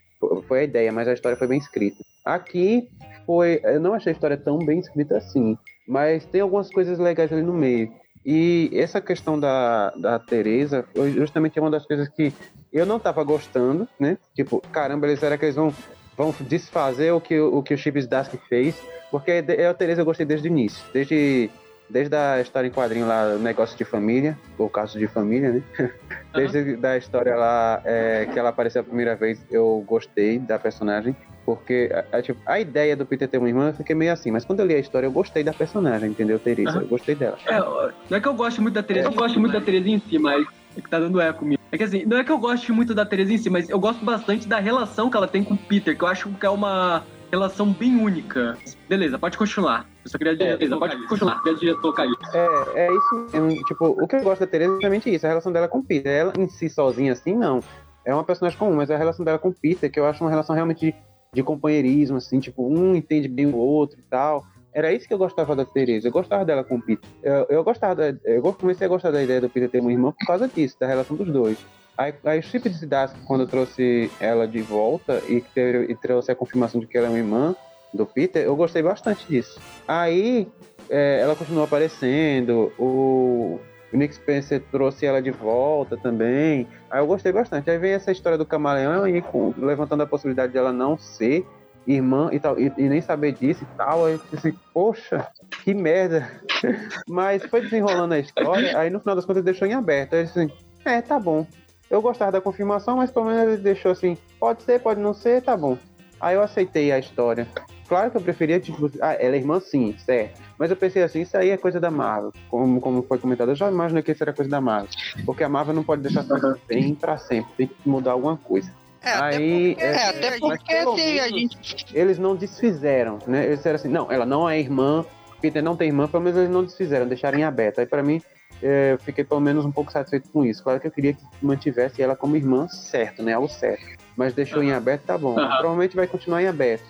Foi a ideia, mas a história foi bem escrita. Aqui foi. Eu não achei a história tão bem escrita assim, mas tem algumas coisas legais ali no meio. E essa questão da, da Teresa foi justamente uma das coisas que eu não tava gostando, né? Tipo, caramba, eles será que eles vão, vão desfazer o que, o que o Chip Zdarsky fez? Porque eu, a Teresa, eu gostei desde o início. Desde, desde a história em quadrinho lá, Negócio de Família, ou Caso de Família, né? Desde da história lá é, que ela apareceu a primeira vez, eu gostei da personagem. Porque a, a- tipo, a ideia do Peter ter uma irmã, eu fiquei meio assim. Mas quando eu li a história, eu gostei da personagem, entendeu, Teresa? Aham. Eu gostei dela. É, não é que eu gosto muito da Teresa, eu gosto muito da Teresa em si, mas é que tá dando eco comigo. É que assim, não é que eu goste muito da Teresa em si, mas eu gosto bastante da relação que ela tem com o Peter, que eu acho que é uma relação bem única. Beleza, pode continuar. Eu só queria dizer, beleza, pode continuar. Queria dizer, tocar isso. É, é isso mesmo. Tipo, o que eu gosto da Teresa é exatamente isso, a relação dela com o Peter. Ela em si sozinha assim, não. É uma personagem comum, mas é a relação dela com o Peter, que eu acho uma relação realmente de, de companheirismo, assim, tipo, um entende bem o outro e tal. Era isso que eu gostava da Teresa. Eu gostava dela com o Peter. Eu, eu gostava da, eu comecei a gostar da ideia do Peter ter uma irmã por causa disso, da relação dos dois. Aí, aí o Chip de Dask, quando eu trouxe ela de volta e, ter- e trouxe a confirmação de que ela é uma irmã do Peter, eu gostei bastante disso. Aí é, ela continuou aparecendo, o, o Nick Spencer trouxe ela de volta também. Aí eu gostei bastante. Aí vem essa história do camaleão e levantando a possibilidade de ela não ser irmã e tal, e, e nem saber disso e tal. Aí eu disse assim, poxa, que merda. Mas foi desenrolando a história, aí no final das contas deixou em aberto. Aí eu disse assim, é, tá bom. Eu gostava da confirmação, mas pelo menos ele deixou assim, pode ser, pode não ser, tá bom. Aí eu aceitei a história. Claro que eu preferia, tipo, ah, ela é irmã sim, certo. Mas eu pensei assim, isso aí é coisa da Marvel. Como, como foi comentado, eu já imaginei que isso era coisa da Marvel. Porque a Marvel não pode deixar coisas bem pra sempre, tem que mudar alguma coisa. É, Aí, até porque, é, É, porque assim, menos- gente. Eles não desfizeram, né? Eles disseram assim, não, ela não é irmã, Peter não tem irmã, pelo menos eles não desfizeram, deixaram em aberto. Aí pra mim, é, eu fiquei pelo menos um pouco satisfeito com isso. Claro que eu queria que mantivesse ela como irmã certo, né? Algo certo. Mas deixou em aberto, tá bom. Aham. Provavelmente vai continuar em aberto.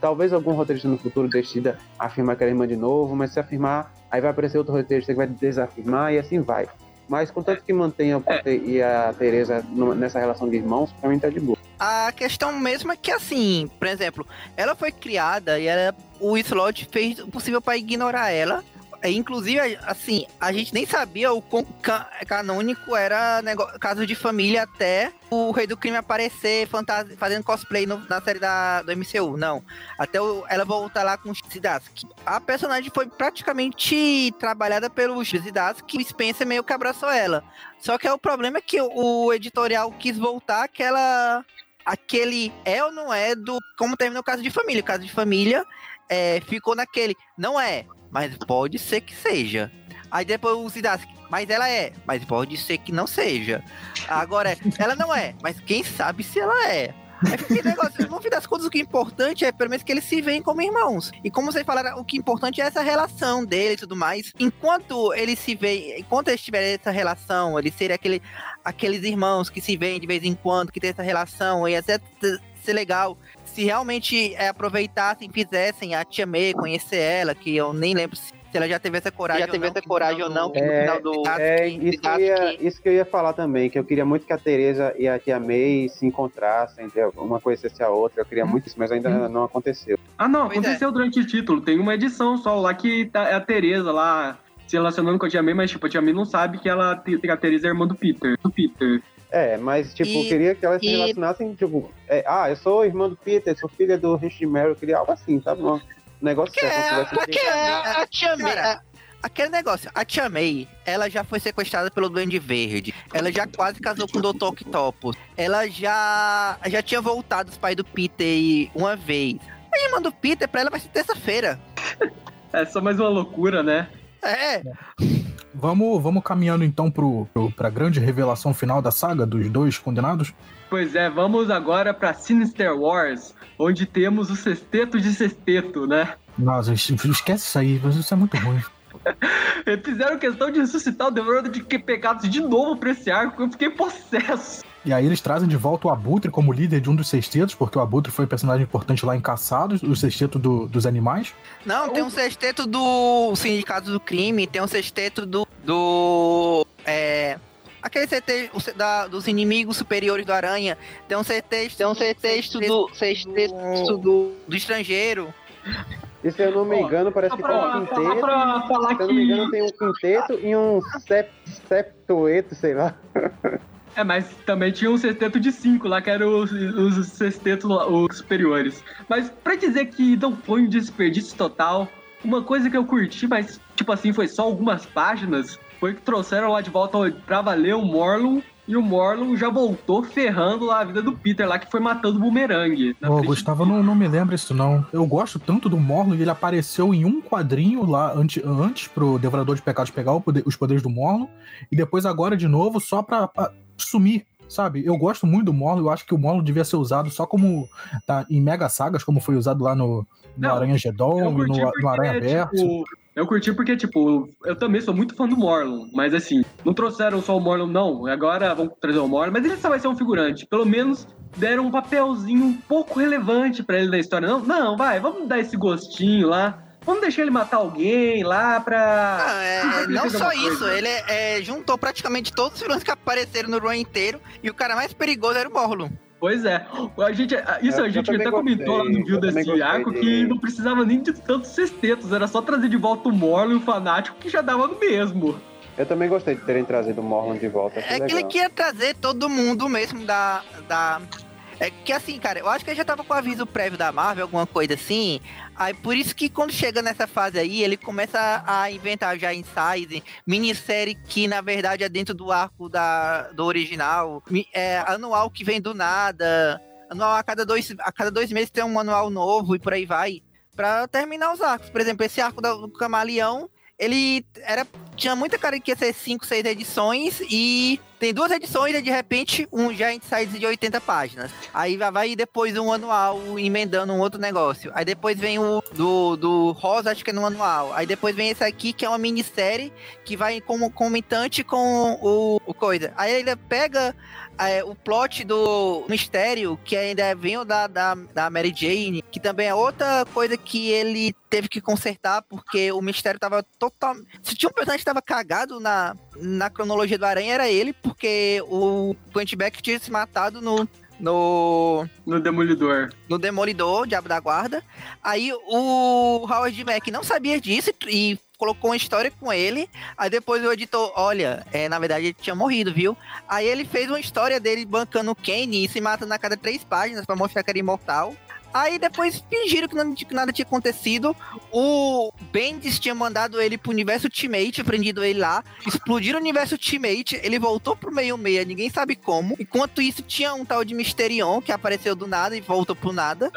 Talvez algum roteirista no futuro decida afirmar que ela é irmã de novo, mas se afirmar, aí vai aparecer outro roteirista que vai desafirmar e assim vai. Mas contanto que mantenha o Peter e a Teresa numa- nessa relação de irmãos, pra mim tá de boa. A questão mesmo é que, assim, por exemplo, ela foi criada e ela, o Slot fez o possível para ignorar ela. É, Inclusive, assim, a gente nem sabia o quão ca- canônico era nego- caso de família até o Rei do Crime aparecer fazendo cosplay no- na série da, do MCU. Não. Até o- ela voltar lá com o Zidask. A personagem foi praticamente trabalhada pelo Zidask e o Spencer meio que abraçou ela. Só que é o problema é que o, o editorial quis voltar aquela aquele é ou não é do. Como terminou o caso de família. O caso de família é, ficou naquele. Não é, mas pode ser que seja. Aí depois o Zdarsky, mas ela é, mas pode ser que não seja. Agora, ela não é, mas quem sabe se ela é. É porque negócio, no fim das contas, o que é importante é pelo menos que eles se veem como irmãos. E como vocês falaram, o que é importante é essa relação dele e tudo mais. Enquanto eles se veem, enquanto eles tiverem essa relação, eles serem aquele, aqueles irmãos que se veem de vez em quando, que tem essa relação, ia ser, ser legal. Se realmente é, aproveitassem, fizessem a Tia May, conhecer ela, que eu nem lembro se se ela já teve essa coragem, Já teve ou não, essa coragem ou não, É, do. É, isso que, ia, isso que eu ia falar também, que eu queria muito que a Teresa e a Tia May se encontrassem, uma conhecesse a outra, eu queria muito isso, mas ainda não aconteceu. Ah, não, Pois é. aconteceu durante o título. Tem uma edição só lá que tá, é a Teresa lá se relacionando com a Tia May, mas tipo, a Tia May não sabe que ela que a Teresa é irmã do Peter. Do Peter. É, mas tipo, E- eu queria que elas se e- relacionassem, tipo, é, ah, eu sou irmã do Peter, sou filha do Rich Mary, eu queria algo assim, sabe? Um negócio Que certo, é, aqui de- é, a Tia May. Cara, aquele negócio, a Tia May, ela já foi sequestrada pelo Duende Verde. Ela já quase casou com o Dr. Octopus. Ela já já tinha voltado os pais do Peter uma vez. A irmã do Peter, pra ela, vai ser terça-feira. É só mais uma loucura, né? É, Vamos, vamos caminhando então pro, pro, pra grande revelação final da saga dos dois condenados. Pois é, vamos agora pra Sinister Wars, onde temos o sexteto de sexteto, né? Nossa, es- esquece isso aí, isso é muito ruim. Eles fizeram questão de ressuscitar o Devorador de que pecados de novo pra esse arco, eu fiquei possesso. E aí eles trazem de volta o Abutre como líder de um dos sextetos, porque o Abutre foi um personagem importante lá em Caçados, o sexteto do- dos animais. não, tem um sexteto do Sindicato do Crime, tem um sexteto do. do. É. Aquele sexteto da- dos inimigos superiores do Aranha. Tem um sexteto. Tem um sexteto do. Sexteto do. do estrangeiro. E se eu não me engano, parece Só que tem um quinteto. pra falar Se eu não me engano, que. tem um quinteto e um sep, septoeto, sei lá. É, mas também tinha um sexteto de cinco lá, que eram os, os sextetos os superiores. Mas pra dizer que não foi um desperdício total, uma coisa que eu curti, mas tipo assim, foi só algumas páginas, foi que trouxeram lá de volta pra valer o Morlun. E o Morlun já voltou ferrando lá a vida do Peter lá, que foi matando o bumerangue. na Ô, frente Gustavo, não, não me lembra isso não. Eu gosto tanto do Morlun ele apareceu em um quadrinho lá antes, antes pro Devorador de Pecados pegar o poder- os poderes do Morlun, e depois agora de novo só pra, pra sumir. Sabe, eu gosto muito do Morlun, eu acho que o Morlun devia ser usado só como tá, em mega sagas, como foi usado lá no, no Não, Aranha Gedon Eu no, no Aranha Verso. tipo, eu curti porque, tipo, eu também sou muito fã do Morlun, mas assim, não trouxeram só o Morlun, não. Agora vão trazer o Morlun, mas ele só vai ser um figurante. Pelo menos deram um papelzinho um pouco relevante pra ele na história. Não, não, vai, vamos dar esse gostinho lá. Vamos deixar ele matar alguém lá pra. Não, é, não só isso, ele é, juntou praticamente todos os vilões que apareceram no run inteiro e o cara mais perigoso era o Morlun. Pois é. A gente, isso Eu- a gente até comentou lá no vídeo desse arco de- que não precisava nem de tantos sextetos, era só trazer de volta o Morlun e o Fanático que já dava no mesmo. Eu também gostei de terem trazido o Morlun de volta. É que ele legal. queria trazer todo mundo mesmo da. da... É que assim, cara, eu acho que ele já tava com aviso prévio da Marvel, alguma coisa assim. Aí por isso que quando chega nessa fase aí, ele começa a inventar já size, minissérie que na verdade é dentro do arco da, do original, é, anual que vem do nada, anual a cada dois, a cada dois meses tem um manual novo e por aí vai. Pra terminar os arcos. Por exemplo, esse arco do Camaleão, ele era tinha muita cara que ia ser 5, 6 edições e tem duas edições e de repente um Giant Size de 80 páginas. Aí vai- depois um anual emendando um outro negócio. Aí depois vem o do, do Rosa, acho que é no anual. Aí depois vem esse aqui que é uma minissérie que vai como comentante com o, o coisa. Aí ele pega é, o plot do mistério, que ainda vem o da, da, da Mary Jane, que também é outra coisa que ele teve que consertar, porque o mistério tava total. Se tinha um personagem que tava cagado na, na cronologia do Aranha, era ele, porque o Quentin Beck tinha se matado no. No, No Demolidor. no Demolidor, Diabo da Guarda. Aí o Howard Mack não sabia disso e colocou uma história com ele. Aí depois o editor, olha, é, na verdade ele tinha morrido, viu? Aí ele fez uma história dele bancando o Kane e se matando a cada três páginas pra mostrar que era imortal. Aí depois fingiram que, não- que nada tinha acontecido. O Bendis tinha mandado ele pro universo Ultimate, prendido ele lá. Explodiram o universo Ultimate, ele voltou pro meio-meia, ninguém sabe como. Enquanto isso, tinha um tal de Mysterion que apareceu do nada e voltou pro nada.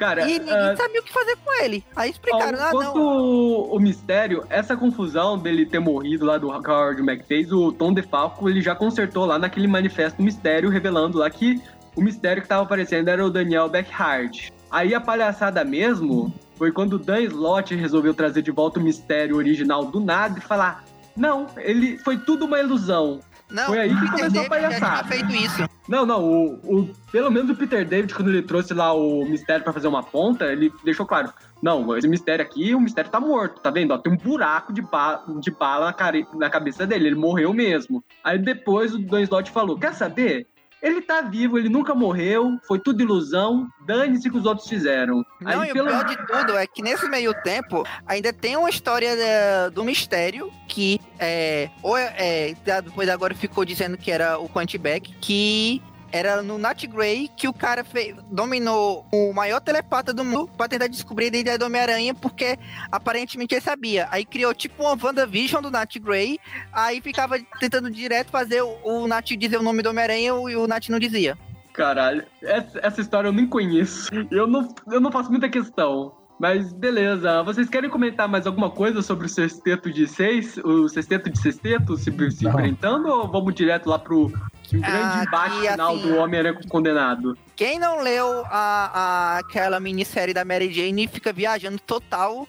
Cara, E ninguém ah, sabia o que fazer com ele. Aí Ó, explicaram, ah, Quanto não. o, o mistério, essa confusão dele ter morrido lá do Howard McFaze, o Tom DeFalco, ele já consertou lá naquele manifesto mistério, revelando lá que o mistério que tava aparecendo era o Daniel Beckhart. Aí a palhaçada mesmo foi quando o Dan Slott resolveu trazer de volta o mistério original do nada e falar: Não, ele foi tudo uma ilusão. Não, Foi aí que Peter começou a David já palhaçada. tinha feito isso. Não, não, o, o- pelo menos o Peter David, quando ele trouxe lá o mistério pra fazer uma ponta, ele deixou claro: não, esse mistério aqui, o mistério tá morto, tá vendo? Ó, tem um buraco de, ba de bala na, na cabeça dele, ele morreu mesmo. Aí depois o Dan Slott falou: quer saber? Ele tá vivo, ele nunca morreu, foi tudo ilusão, dane-se o que os outros fizeram. Não, Aí, e o pelo- pior de tudo é que nesse meio tempo ainda tem uma história da- do mistério que é, ou é, é, depois agora ficou dizendo que era o Quantiback, que era no Nat Grey que o cara fez, dominou o maior telepata do mundo pra tentar descobrir a identidade do Homem-Aranha, porque aparentemente ele sabia. Aí criou tipo uma WandaVision do Nat Grey, aí ficava tentando direto fazer o, o Nat dizer o nome do Homem-Aranha e o Nat não dizia. Caralho, essa, essa história eu nem conheço. Eu não, eu não faço muita questão. Mas beleza, vocês querem comentar mais alguma coisa sobre o sexteto de seis? O sexteto de sexteto se, se enfrentando? Ou vamos direto lá pro grande Ah, embate que, final assim, do Homem-Aranha o Condenado? Quem não leu a, a- aquela minissérie da Mary Jane fica viajando total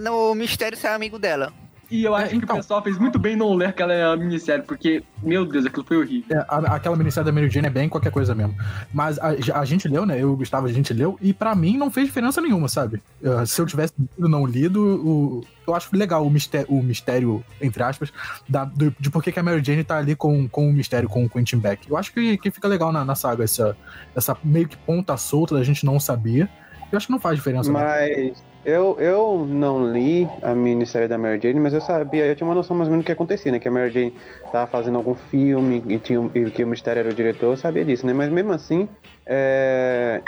no mistério ser amigo dela. E eu acho que então. o pessoal fez muito bem não ler aquela minissérie, porque, meu Deus, aquilo foi horrível. É, a- aquela minissérie da Mary Jane é bem qualquer coisa mesmo. Mas a, a gente leu, né? Eu e o Gustavo, a gente leu, e pra mim não fez diferença nenhuma, sabe? Uh, se eu tivesse lido, não lido, o- eu acho legal o mistério, o mistério entre aspas, da- do- de por que que a Mary Jane tá ali com, com o mistério, com o Quentin Beck. Eu acho que, que fica legal na, na saga essa, essa meio que ponta solta da gente não sabia. Eu acho que não faz diferença. né? Eu, eu não li a minissérie da Mary Jane, mas eu sabia, eu tinha uma noção mais ou menos do que acontecia, né? Que a Mary Jane tava fazendo algum filme e, tinha, e que o mistério era o diretor, eu sabia disso, né? Mas mesmo assim, é,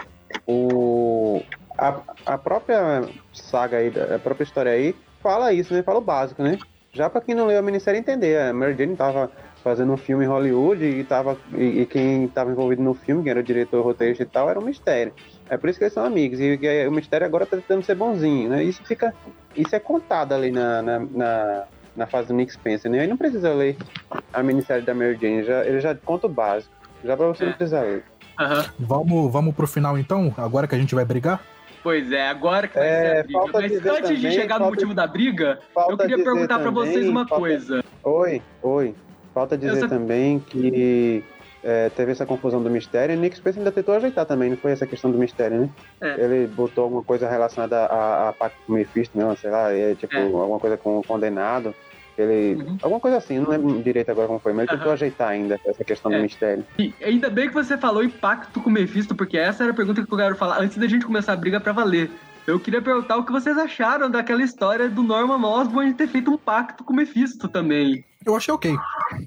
o, a, a própria saga aí, a própria história aí, fala isso, né? Fala o básico, né? Já pra quem não leu a minissérie entender, a Mary Jane tava fazendo um filme em Hollywood e, tava, e, e quem estava envolvido no filme, quem era o diretor, roteirista e tal, era um mistério. É por isso que eles são amigos. E, que o mistério agora tá tentando ser bonzinho, né? Isso fica. Isso é contado ali na, na, na, na fase do Nick Spencer, né? Aí não precisa ler a minissérie da Mary Jane, já, ele já conta o básico. Já pra você É. não precisar ler. Aham. Vamos, vamos pro final então, agora que a gente vai brigar? Pois é, agora que vai É, ser a briga. falta Mas antes de também, chegar no motivo da briga, eu queria perguntar pra também, vocês uma falta- coisa. Oi, oi. Falta dizer Essa- também que é, teve essa confusão do mistério e Nick Spencer ainda tentou ajeitar também, não foi essa questão do mistério, né? É. Ele botou alguma coisa relacionada a, a pacto com o Mephisto mesmo, sei lá, é, tipo, É. alguma coisa com o condenado. Ele. Uhum. Alguma coisa assim, não lembro direito agora como foi, mas ele tentou Aham. ajeitar ainda essa questão É. do mistério. E ainda bem que você falou impacto com o Mephisto, porque essa era a pergunta que eu quero falar antes da gente começar a briga pra valer. Eu queria perguntar o que vocês acharam daquela história do Norman Osborn ter feito um pacto com o Mephisto também. Eu achei ok.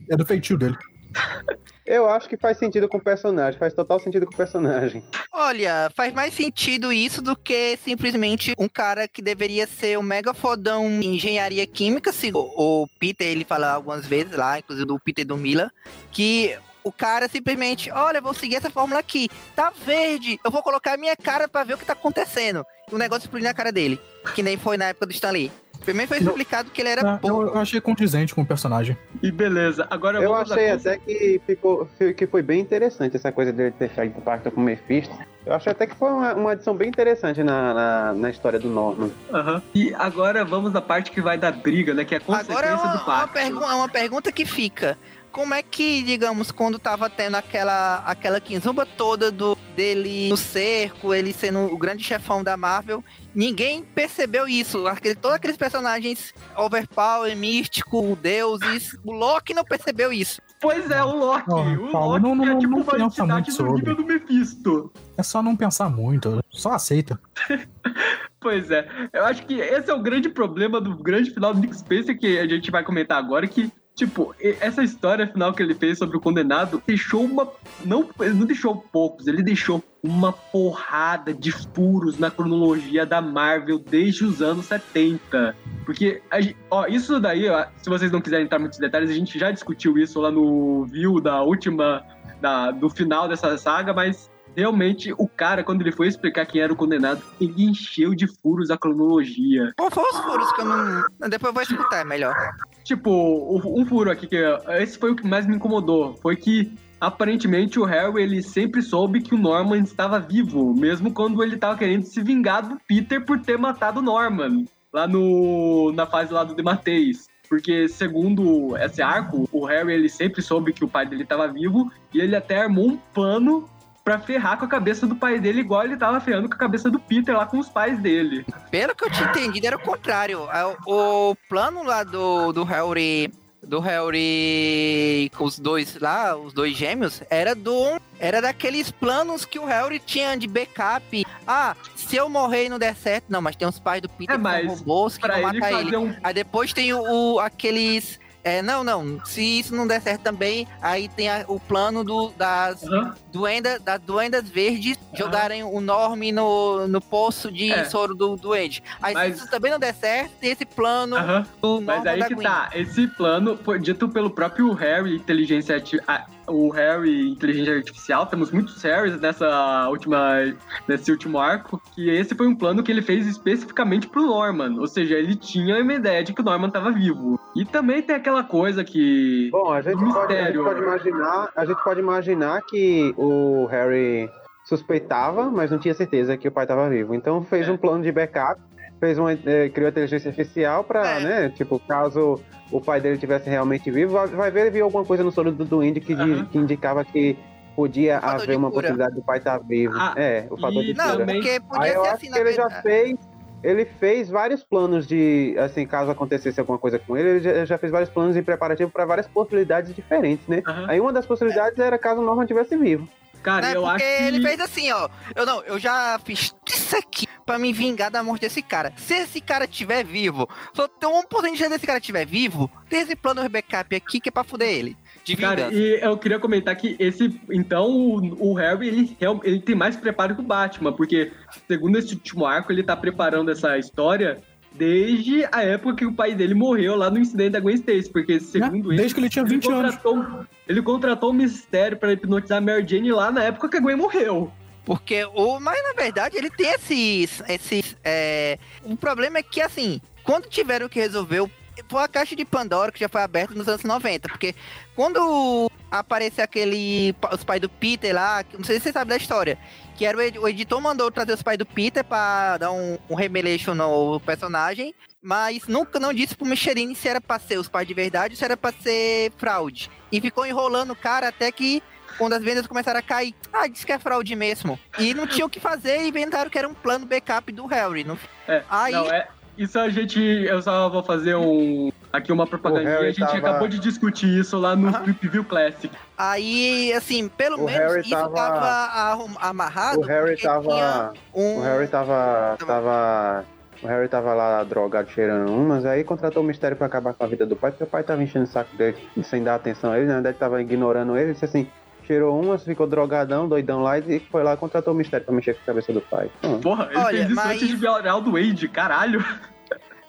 É do feitio dele. Eu acho que faz sentido com o personagem, faz total sentido com o personagem. Olha, faz mais sentido isso do que simplesmente um cara que deveria ser um mega fodão em engenharia química, se o, o Peter ele fala algumas vezes lá, inclusive do Peter e do Mila, que o cara simplesmente, olha, eu vou seguir essa fórmula aqui, tá verde, eu vou colocar a minha cara pra ver o que tá acontecendo. E o negócio explodiu na cara dele, que nem foi na época do Stanley. Primeiro foi explicado que ele era É, eu, pouco. eu achei condizente com o personagem. E beleza, agora Eu vamos achei até que ficou que foi bem interessante essa coisa dele ter feito o pacto com o Mephisto. Eu achei até que foi uma, uma adição bem interessante na, na, na história do Norman. Aham. E agora vamos na parte que vai da briga, né? Que é a consequência Agora é uma, do uma, pacto. pergu- é uma pergunta que fica. Como é que, digamos, quando tava tendo aquela, aquela quinzumba toda do, dele no cerco, ele sendo o grande chefão da Marvel, ninguém percebeu isso. Aquele, todos aqueles personagens overpower, místico, deuses, o Loki não percebeu isso. Pois é, o Loki. Não, o Paulo, Loki não- não- é tipo não uma entidade sobre. nível do Mephisto. É só não pensar muito, só aceita. Pois é, eu acho que esse é o grande problema do grande final do Nick Spencer que a gente vai comentar agora, que Tipo, essa história final que ele fez sobre o condenado deixou uma. Não, ele não deixou poucos, ele deixou uma porrada de furos na cronologia da Marvel desde os anos 70. Porque, a gen- ó, isso daí, ó, se vocês não quiserem entrar muitos detalhes, a gente já discutiu isso lá no view da última. Da, do final dessa saga, mas realmente o cara, quando ele foi explicar quem era o condenado, ele encheu de furos a cronologia. Qual foram os furos que eu não. Depois eu vou escutar, é melhor. Tipo, um furo aqui, que esse foi o que mais me incomodou, foi que aparentemente o Harry, ele sempre soube que o Norman estava vivo, mesmo quando ele estava querendo se vingar do Peter por ter matado o Norman, lá no, na fase lá do Demateis. Porque, segundo esse arco, o Harry, ele sempre soube que o pai dele estava vivo, e ele até armou um plano pra ferrar com a cabeça do pai dele, igual ele tava ferrando com a cabeça do Peter lá com os pais dele. Pelo que eu tinha entendido, era o contrário. É, O plano lá do, do Harry. Do Harry com os dois lá, os dois gêmeos, era do. Era daqueles planos que o Harry tinha de backup. Ah, se eu morrer e não der certo. Não, mas tem os pais do Peter É, que são robôs que vão ele matar fazer ele. um Aí depois tem o, o- aqueles. É, não, não. Se isso não der certo também, aí tem a- o plano do, das, Aham. duenda, das duendas verdes jogarem o Norme no, no poço de É. soro do duende. Aí Mas- se isso também não der certo, tem esse plano Aham. do Mas aí que Gwen. tá, esse plano foi dito pelo próprio Harry, inteligência arti- a- o Harry, inteligência artificial. Temos muitos Harrys nessa última, nesse último arco, que esse foi um plano que ele fez especificamente pro Norman. Ou seja, ele tinha uma ideia de que o Norman tava vivo. E também tem aquela coisa que. Bom, a gente, pode, a gente pode imaginar, a gente pode imaginar que o Harry suspeitava, mas não tinha certeza que o pai estava vivo. Então fez É. um plano de backup, fez uma, eh, criou a inteligência artificial para, É. né, tipo, caso o pai dele tivesse realmente vivo, vai, vai ver ele viu alguma coisa no soro do Duende que, Aham. que indicava que podia haver de uma cura. possibilidade do pai estar vivo. Ah, é, o fator e de Não, cura. também- porque podia Aí eu ser acho assim, que na ele já fez. Ele fez vários planos de, assim, caso acontecesse alguma coisa com ele, ele já, já fez vários planos em preparativo para várias possibilidades diferentes, né? Aham. Aí uma das possibilidades era caso o Norman estivesse vivo. Cara, Né? eu Porque acho que. ele fez assim, ó. Eu não, eu já fiz isso aqui pra me vingar da morte desse cara. Se esse cara estiver vivo, só tem um porcento de chance desse cara estiver vivo, tem esse plano backup aqui que é pra fuder ele. De vingança. Cara, e eu queria comentar que esse. Então, o, o Harry, ele, ele tem mais preparo que o Batman, porque, segundo esse último arco, ele tá preparando essa história desde a época que o pai dele morreu lá no incidente da Gwen Stacy, porque, segundo ele. Desde que ele tinha 20 ele anos. contratou, ele contratou um mistério pra hipnotizar a Mary Jane lá na época que a Gwen morreu. Porque o. Mas na verdade ele tem esses. esses é... O problema é que assim, quando tiveram que resolver. o- Foi a caixa de Pandora que já foi aberta nos anos 90. Porque quando apareceu aquele. Os pais do Peter lá, não sei se você sabe da história. Que era o, ed- o editor mandou trazer os pais do Peter pra dar um, um remeleixo no personagem. Mas nunca não disse pro Michelin se era pra ser os pais de verdade ou se era pra ser fraude. E ficou enrolando o cara até que quando as vendas começaram a cair, ah, disse que é fraude mesmo. E não tinha o que fazer e inventaram que era um plano backup do Harry. Não... É, Aí, não, é. Isso a gente. Eu só vou fazer um. Aqui uma propaganda. A gente tava- acabou de discutir isso lá no. Trip View Classic. aí, assim, pelo O menos Harry isso tava- tava, amarrado. O Harry tava. Um... O Harry tava. tava. O Harry tava lá drogado cheirando umas, aí contratou o mistério pra acabar com a vida do pai, porque o pai tava enchendo o saco dele sem dar atenção a ele, na verdade tava ignorando ele, disse assim, cheirou umas, ficou drogadão, doidão lá e foi lá e contratou o mistério pra mexer com a cabeça do pai. Hum. Porra, ele Olha, fez isso mas- antes de violar o Wade, caralho.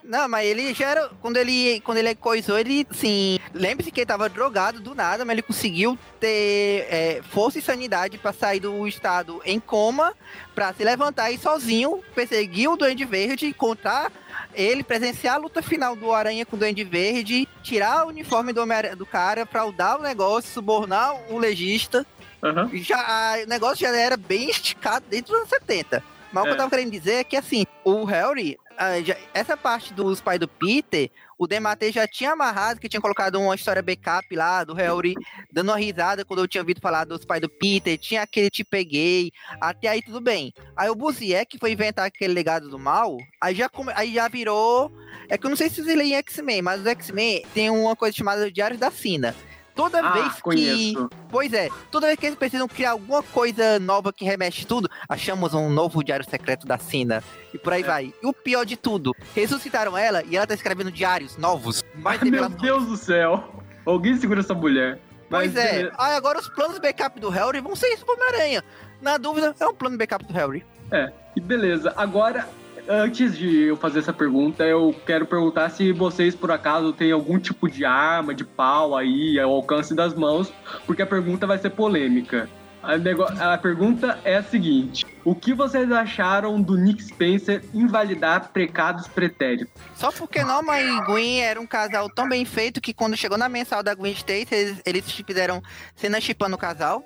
Não, mas ele já era. Quando ele, quando ele coisou, ele, assim. Lembre-se que ele tava drogado do nada, mas ele conseguiu ter é, força e sanidade pra sair do estado em coma, pra se levantar e sozinho perseguir o Duende Verde, encontrar ele, presenciar a luta final do Aranha com o Duende Verde, tirar o uniforme do, do cara, fraudar o negócio, subornar o legista. Aham. Já, o negócio já era bem esticado desde os anos 70. Mas o que É. eu tava querendo dizer é que, assim, o Harry, ah, essa parte dos pais do Peter, o Dematei já tinha amarrado, que tinha colocado uma história backup lá do Harry, dando uma risada quando eu tinha ouvido falar dos pais do Peter, tinha aquele te peguei, até aí tudo bem. Aí o Buziek foi inventar aquele legado do mal, aí já, come- aí já virou. É que eu não sei se você lê em X-Men, mas os X-Men tem uma coisa chamada Diário da Sina. Toda Ah, vez que. conheço. Pois é, toda vez que eles precisam criar alguma coisa nova que remexe tudo, achamos um novo diário secreto da Sina. E por aí É. vai. E o pior de tudo, ressuscitaram ela e ela tá escrevendo diários novos. Mais Ai, meu. Deus do céu. Alguém segura essa mulher. Pois Mas, é. beleza. Aí agora os planos backup do Harry vão ser isso pro Homem-Aranha. Na dúvida, é um plano backup do Harry. É, e beleza. Agora, antes de eu fazer essa pergunta, eu quero perguntar se vocês, por acaso, têm algum tipo de arma, de pau aí, ao alcance das mãos, porque a pergunta vai ser polêmica. A, a pergunta é a seguinte: O que vocês acharam do Nick Spencer invalidar precados pretéritos? Só porque Norma e Gwen eram um casal tão bem feito que quando chegou na mensal da Gwen Stacy, eles, eles fizeram cena chipando o casal.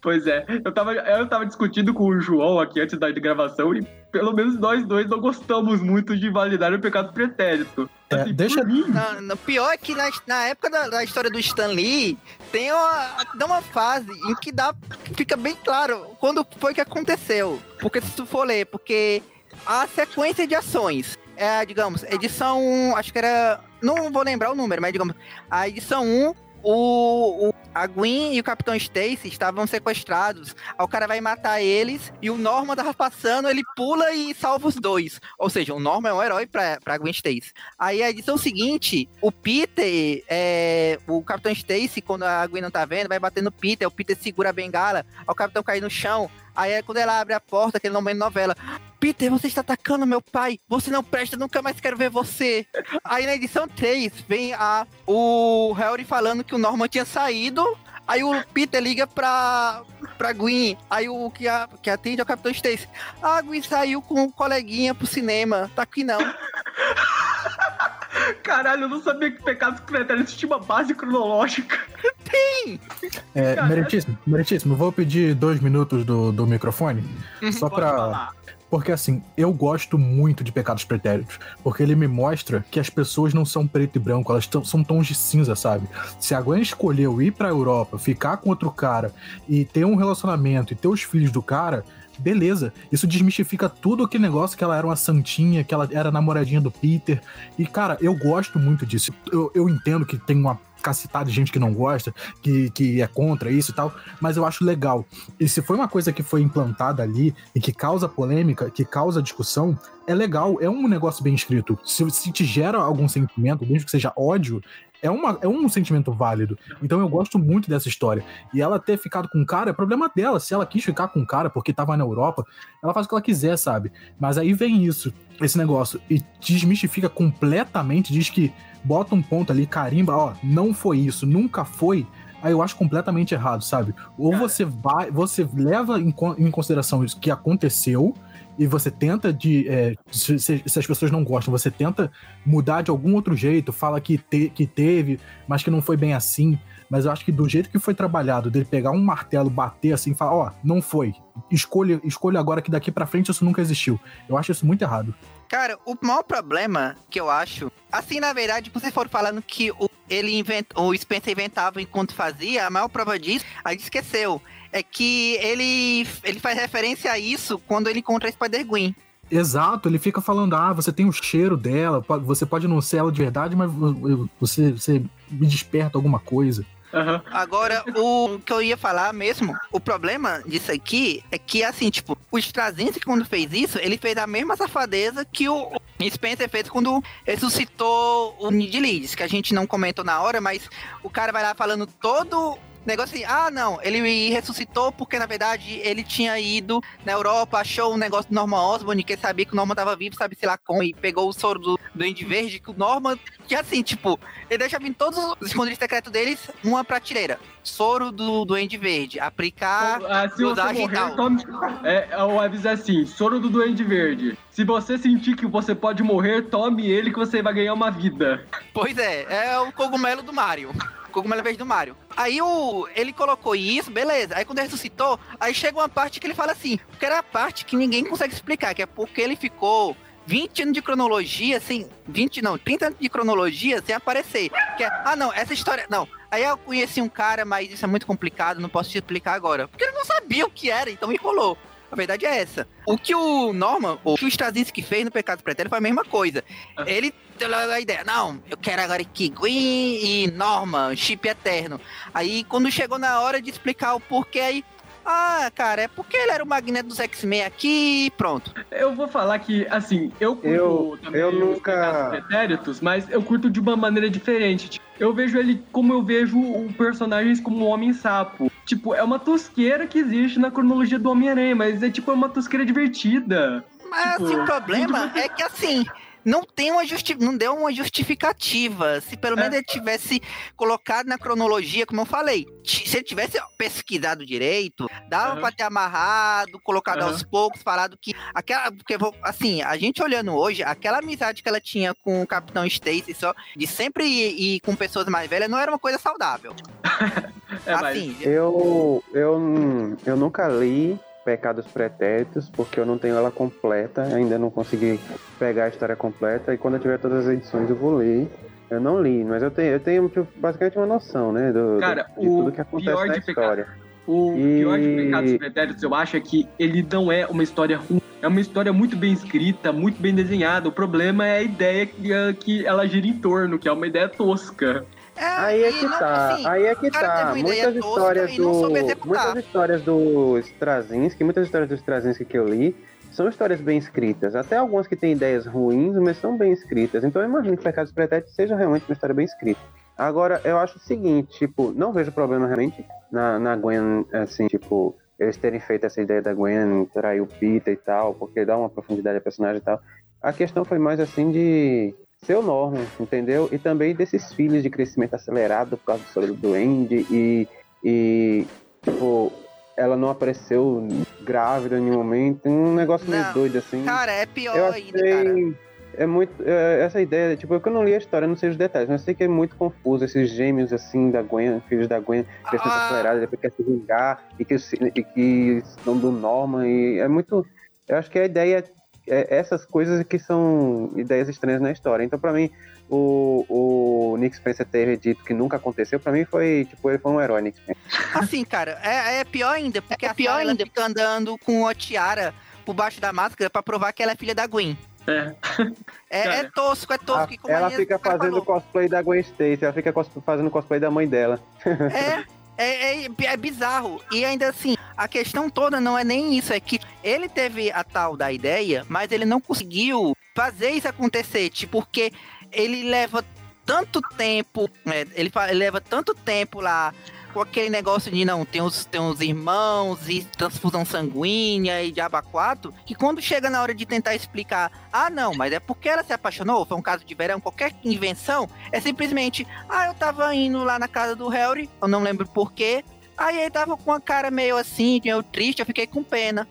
Pois é, eu tava, eu tava discutindo com o João aqui antes da gravação e pelo menos nós dois não gostamos muito de invalidar o pecado pretérito. É, Assim, deixa- mim, Na, no pior é que na, na época da, da história do Stan Lee, tem uma, dá uma fase em que dá, fica bem claro quando foi que aconteceu. Porque se tu for ler, porque a sequência de ações é, digamos, edição, acho que era, não vou lembrar o número, mas digamos, a edição 1, o, o- a Gwen e o Capitão Stacy estavam sequestrados. Aí o cara vai matar eles e o Norman tava passando, ele pula e salva os dois. Ou seja, o Norman é um herói pra, pra Gwen Stacy. Aí a edição seguinte, o Peter, é, o Capitão Stacy, quando a Gwen não tá vendo, vai bater no Peter, o Peter segura a bengala, o Capitão cai no chão. Aí é quando ela abre a porta, aquele momento de novela. Peter, você está atacando meu pai. Você não presta, nunca mais quero ver você. Aí na edição 3 vem a, o Harry falando que o Norman tinha saído. Aí o Peter liga pra, pra Gwen. Aí o que, a, que atende é o Capitão Stacy. Ah, a Gwen saiu com um coleguinha pro cinema. Tá aqui não. caralho, eu não sabia que pecados pretéritos tinha uma base cronológica. É, Cara, meritíssimo, meritíssimo. Vou pedir dois minutos do, do microfone. Só Pode pra. falar. Porque assim, eu gosto muito de Pecados Pretéritos. Porque ele me mostra que as pessoas não são preto e branco, elas são tons de cinza, sabe? Se a Gwen escolheu ir pra Europa, ficar com outro cara e ter um relacionamento e ter os filhos do cara. Beleza, isso desmistifica tudo aquele negócio que ela era uma santinha, que ela era namoradinha do Peter. E, cara, eu gosto muito disso. Eu, eu entendo que tem uma cacetada de gente que não gosta, que, que é contra isso e tal, mas eu acho legal. E se foi uma coisa que foi implantada ali e que causa polêmica, que causa discussão, é legal, é um negócio bem escrito. Se, se te gera algum sentimento, mesmo que seja ódio, é, uma, é um sentimento válido. Então eu gosto muito dessa história. E ela ter ficado com o cara é problema dela. Se ela quis ficar com o cara porque tava na Europa, ela faz o que ela quiser, sabe? Mas aí vem isso, esse negócio, e desmistifica completamente, diz que bota um ponto ali, carimba, ó, não foi isso, nunca foi. Aí eu acho completamente errado, sabe? Ou você vai, você leva em consideração isso que aconteceu e você tenta de. é, se, se- as pessoas não gostam, você tenta mudar de algum outro jeito, fala que, te- que teve, mas que não foi bem assim. Mas eu acho que do jeito que foi trabalhado, dele pegar um martelo, bater assim, e falar, ó, não foi. Escolha, escolha agora que daqui pra frente isso nunca existiu. Eu acho isso muito errado. Cara, o maior problema que eu acho, assim, na verdade, vocês foram falando que o, ele invent, o Spencer inventava enquanto fazia, a maior prova disso, a gente esqueceu, é que ele, ele faz referência a isso quando ele encontra a Spider-Gwen. Exato, ele fica falando, ah, você tem o cheiro dela, você pode não ser ela de verdade, mas vo- você, você me desperta alguma coisa. Aham. Agora, o que eu ia falar mesmo, o problema disso aqui é que, assim, tipo, o Straczynski, quando fez isso, ele fez a mesma safadeza que o o Spencer fez quando ressuscitou o Nid Leeds, que a gente não comentou na hora, mas o cara vai lá falando todo negócio assim, ah, não, ele ressuscitou porque, na verdade, ele tinha ido na Europa, achou um negócio do Norman Osborn, que sabia que o Norman tava vivo, sabe, sei lá como, e pegou o soro do Duende Verde, que o Norman, que assim, tipo, ele deixa vir todos os esconderijos secretos deles, uma prateleira. Soro do Duende Verde, aplicar... Ah, se você dosagem morrer, tome. É, o aviso é assim: soro do Duende Verde. Se você sentir que você pode morrer, tome ele que você vai ganhar uma vida. Pois é, é o cogumelo do Mario. Cogumelo verde do Mario. Aí o, ele colocou isso, beleza. Aí quando ele ressuscitou, aí chega uma parte que ele fala assim, que era a parte que ninguém consegue explicar, que é porque ele ficou 20 anos de cronologia, assim, 20 não, 30 anos de cronologia sem aparecer. Que é, ah não, essa história, não. Aí eu conheci um cara, mas isso é muito complicado, não posso te explicar agora. Porque ele não sabia o que era, então me enrolou. A verdade é essa. O que o Norman, o que o Straczynski fez no Pecado Pretérito foi a mesma coisa. Ele deu a ideia, não, eu quero agora que Gwen e Norman, chip eterno. Aí quando chegou na hora de explicar o porquê, aí, ah, cara, é porque ele era o magneto dos X-Men aqui e pronto. Eu vou falar que, assim, eu curto Eu- também eu os nunca- pretéritos, mas eu curto de uma maneira diferente. Tipo, eu vejo ele como eu vejo o personagens como um Homem-Sapo. Tipo, é uma tosqueira que existe na cronologia do Homem-Aranha, mas é tipo é uma tosqueira divertida. Mas Tipo, assim, o problema é que assim. Não tem uma justi não deu uma justificativa. Se pelo menos É. ele tivesse colocado na cronologia, como eu falei, se ele tivesse pesquisado direito, dava Aham. pra ter amarrado, colocado Aham. aos poucos, falado que aquela, porque vou- assim, a gente olhando hoje, aquela amizade que ela tinha com o Capitão Stacy só de sempre ir, ir com pessoas mais velhas não era uma coisa saudável. É, mas- assim, Eu, eu, eu nunca li Pecados Pretéritos, porque eu não tenho ela completa, ainda não consegui pegar a história completa, e quando eu tiver todas as edições eu vou ler. Eu não li, mas eu tenho, eu tenho tipo, basicamente uma noção, né, do, do- Cara, de o tudo que acontece pior na de Pecado- história. O E- pior de Pecados Pretéritos, eu acho, é que ele não é uma história ruim. É uma história muito bem escrita, muito bem desenhada. O problema é a ideia que, que ela gira em torno, que é uma ideia tosca. É, Aí é que não- tá, assim, aí é que tá. Muitas histórias do. Muitas histórias do Straczynski, muitas histórias do Straczynski que eu li, são histórias bem escritas. Até algumas que têm ideias ruins, mas são bem escritas. Então eu imagino que Pecados Pretéritos seja realmente uma história bem escrita. Agora, eu acho o seguinte, tipo, não vejo problema realmente na, na Gwen, assim, tipo, eles terem feito essa ideia da Gwen trair o Peter e tal, porque dá uma profundidade ao personagem e tal. A questão foi mais assim de ser o entendeu? E também desses filhos de crescimento acelerado por causa do soro do Duende e, e tipo, ela não apareceu grávida em nenhum momento, um negócio meio Não, doido assim. Cara, é pior eu ainda, cara. é muito é, essa ideia, tipo, eu não li a história, não sei os detalhes, mas eu sei que é muito confuso esses gêmeos assim da Gwen, filhos da Gwen, crescimento Ah. acelerado, depois quer se vingar e que, e que são do Norman e é muito, eu acho que a ideia é essas coisas que são ideias estranhas na história. Então, pra mim, o, o Nick Spencer ter dito que nunca aconteceu, pra mim foi, tipo, ele foi um herói, Nick Spencer. Assim, cara, é, é pior ainda, porque É a pior Sarah, ainda. fica andando com a tiara por baixo da máscara pra provar que ela é filha da Gwen. É. É, é tosco, é tosco. ela fica fazendo falou. cosplay da Gwen Stacy, ela fica cos- fazendo cosplay da mãe dela. É, é, é, é bizarro. E ainda assim, a questão toda não é nem isso, é que ele teve a tal da ideia, mas ele não conseguiu fazer isso acontecer, tipo, porque ele leva tanto tempo, né, ele, ele leva tanto tempo lá com aquele negócio de não, tem os, tem os irmãos e transfusão sanguínea e diaba 4, que quando chega na hora de tentar explicar, ah não, mas é porque ela se apaixonou, foi um caso de verão, qualquer invenção, é simplesmente, ah, eu tava indo lá na casa do Harry, eu não lembro porquê, aí ele tava com uma cara meio assim, meio triste, eu fiquei com pena.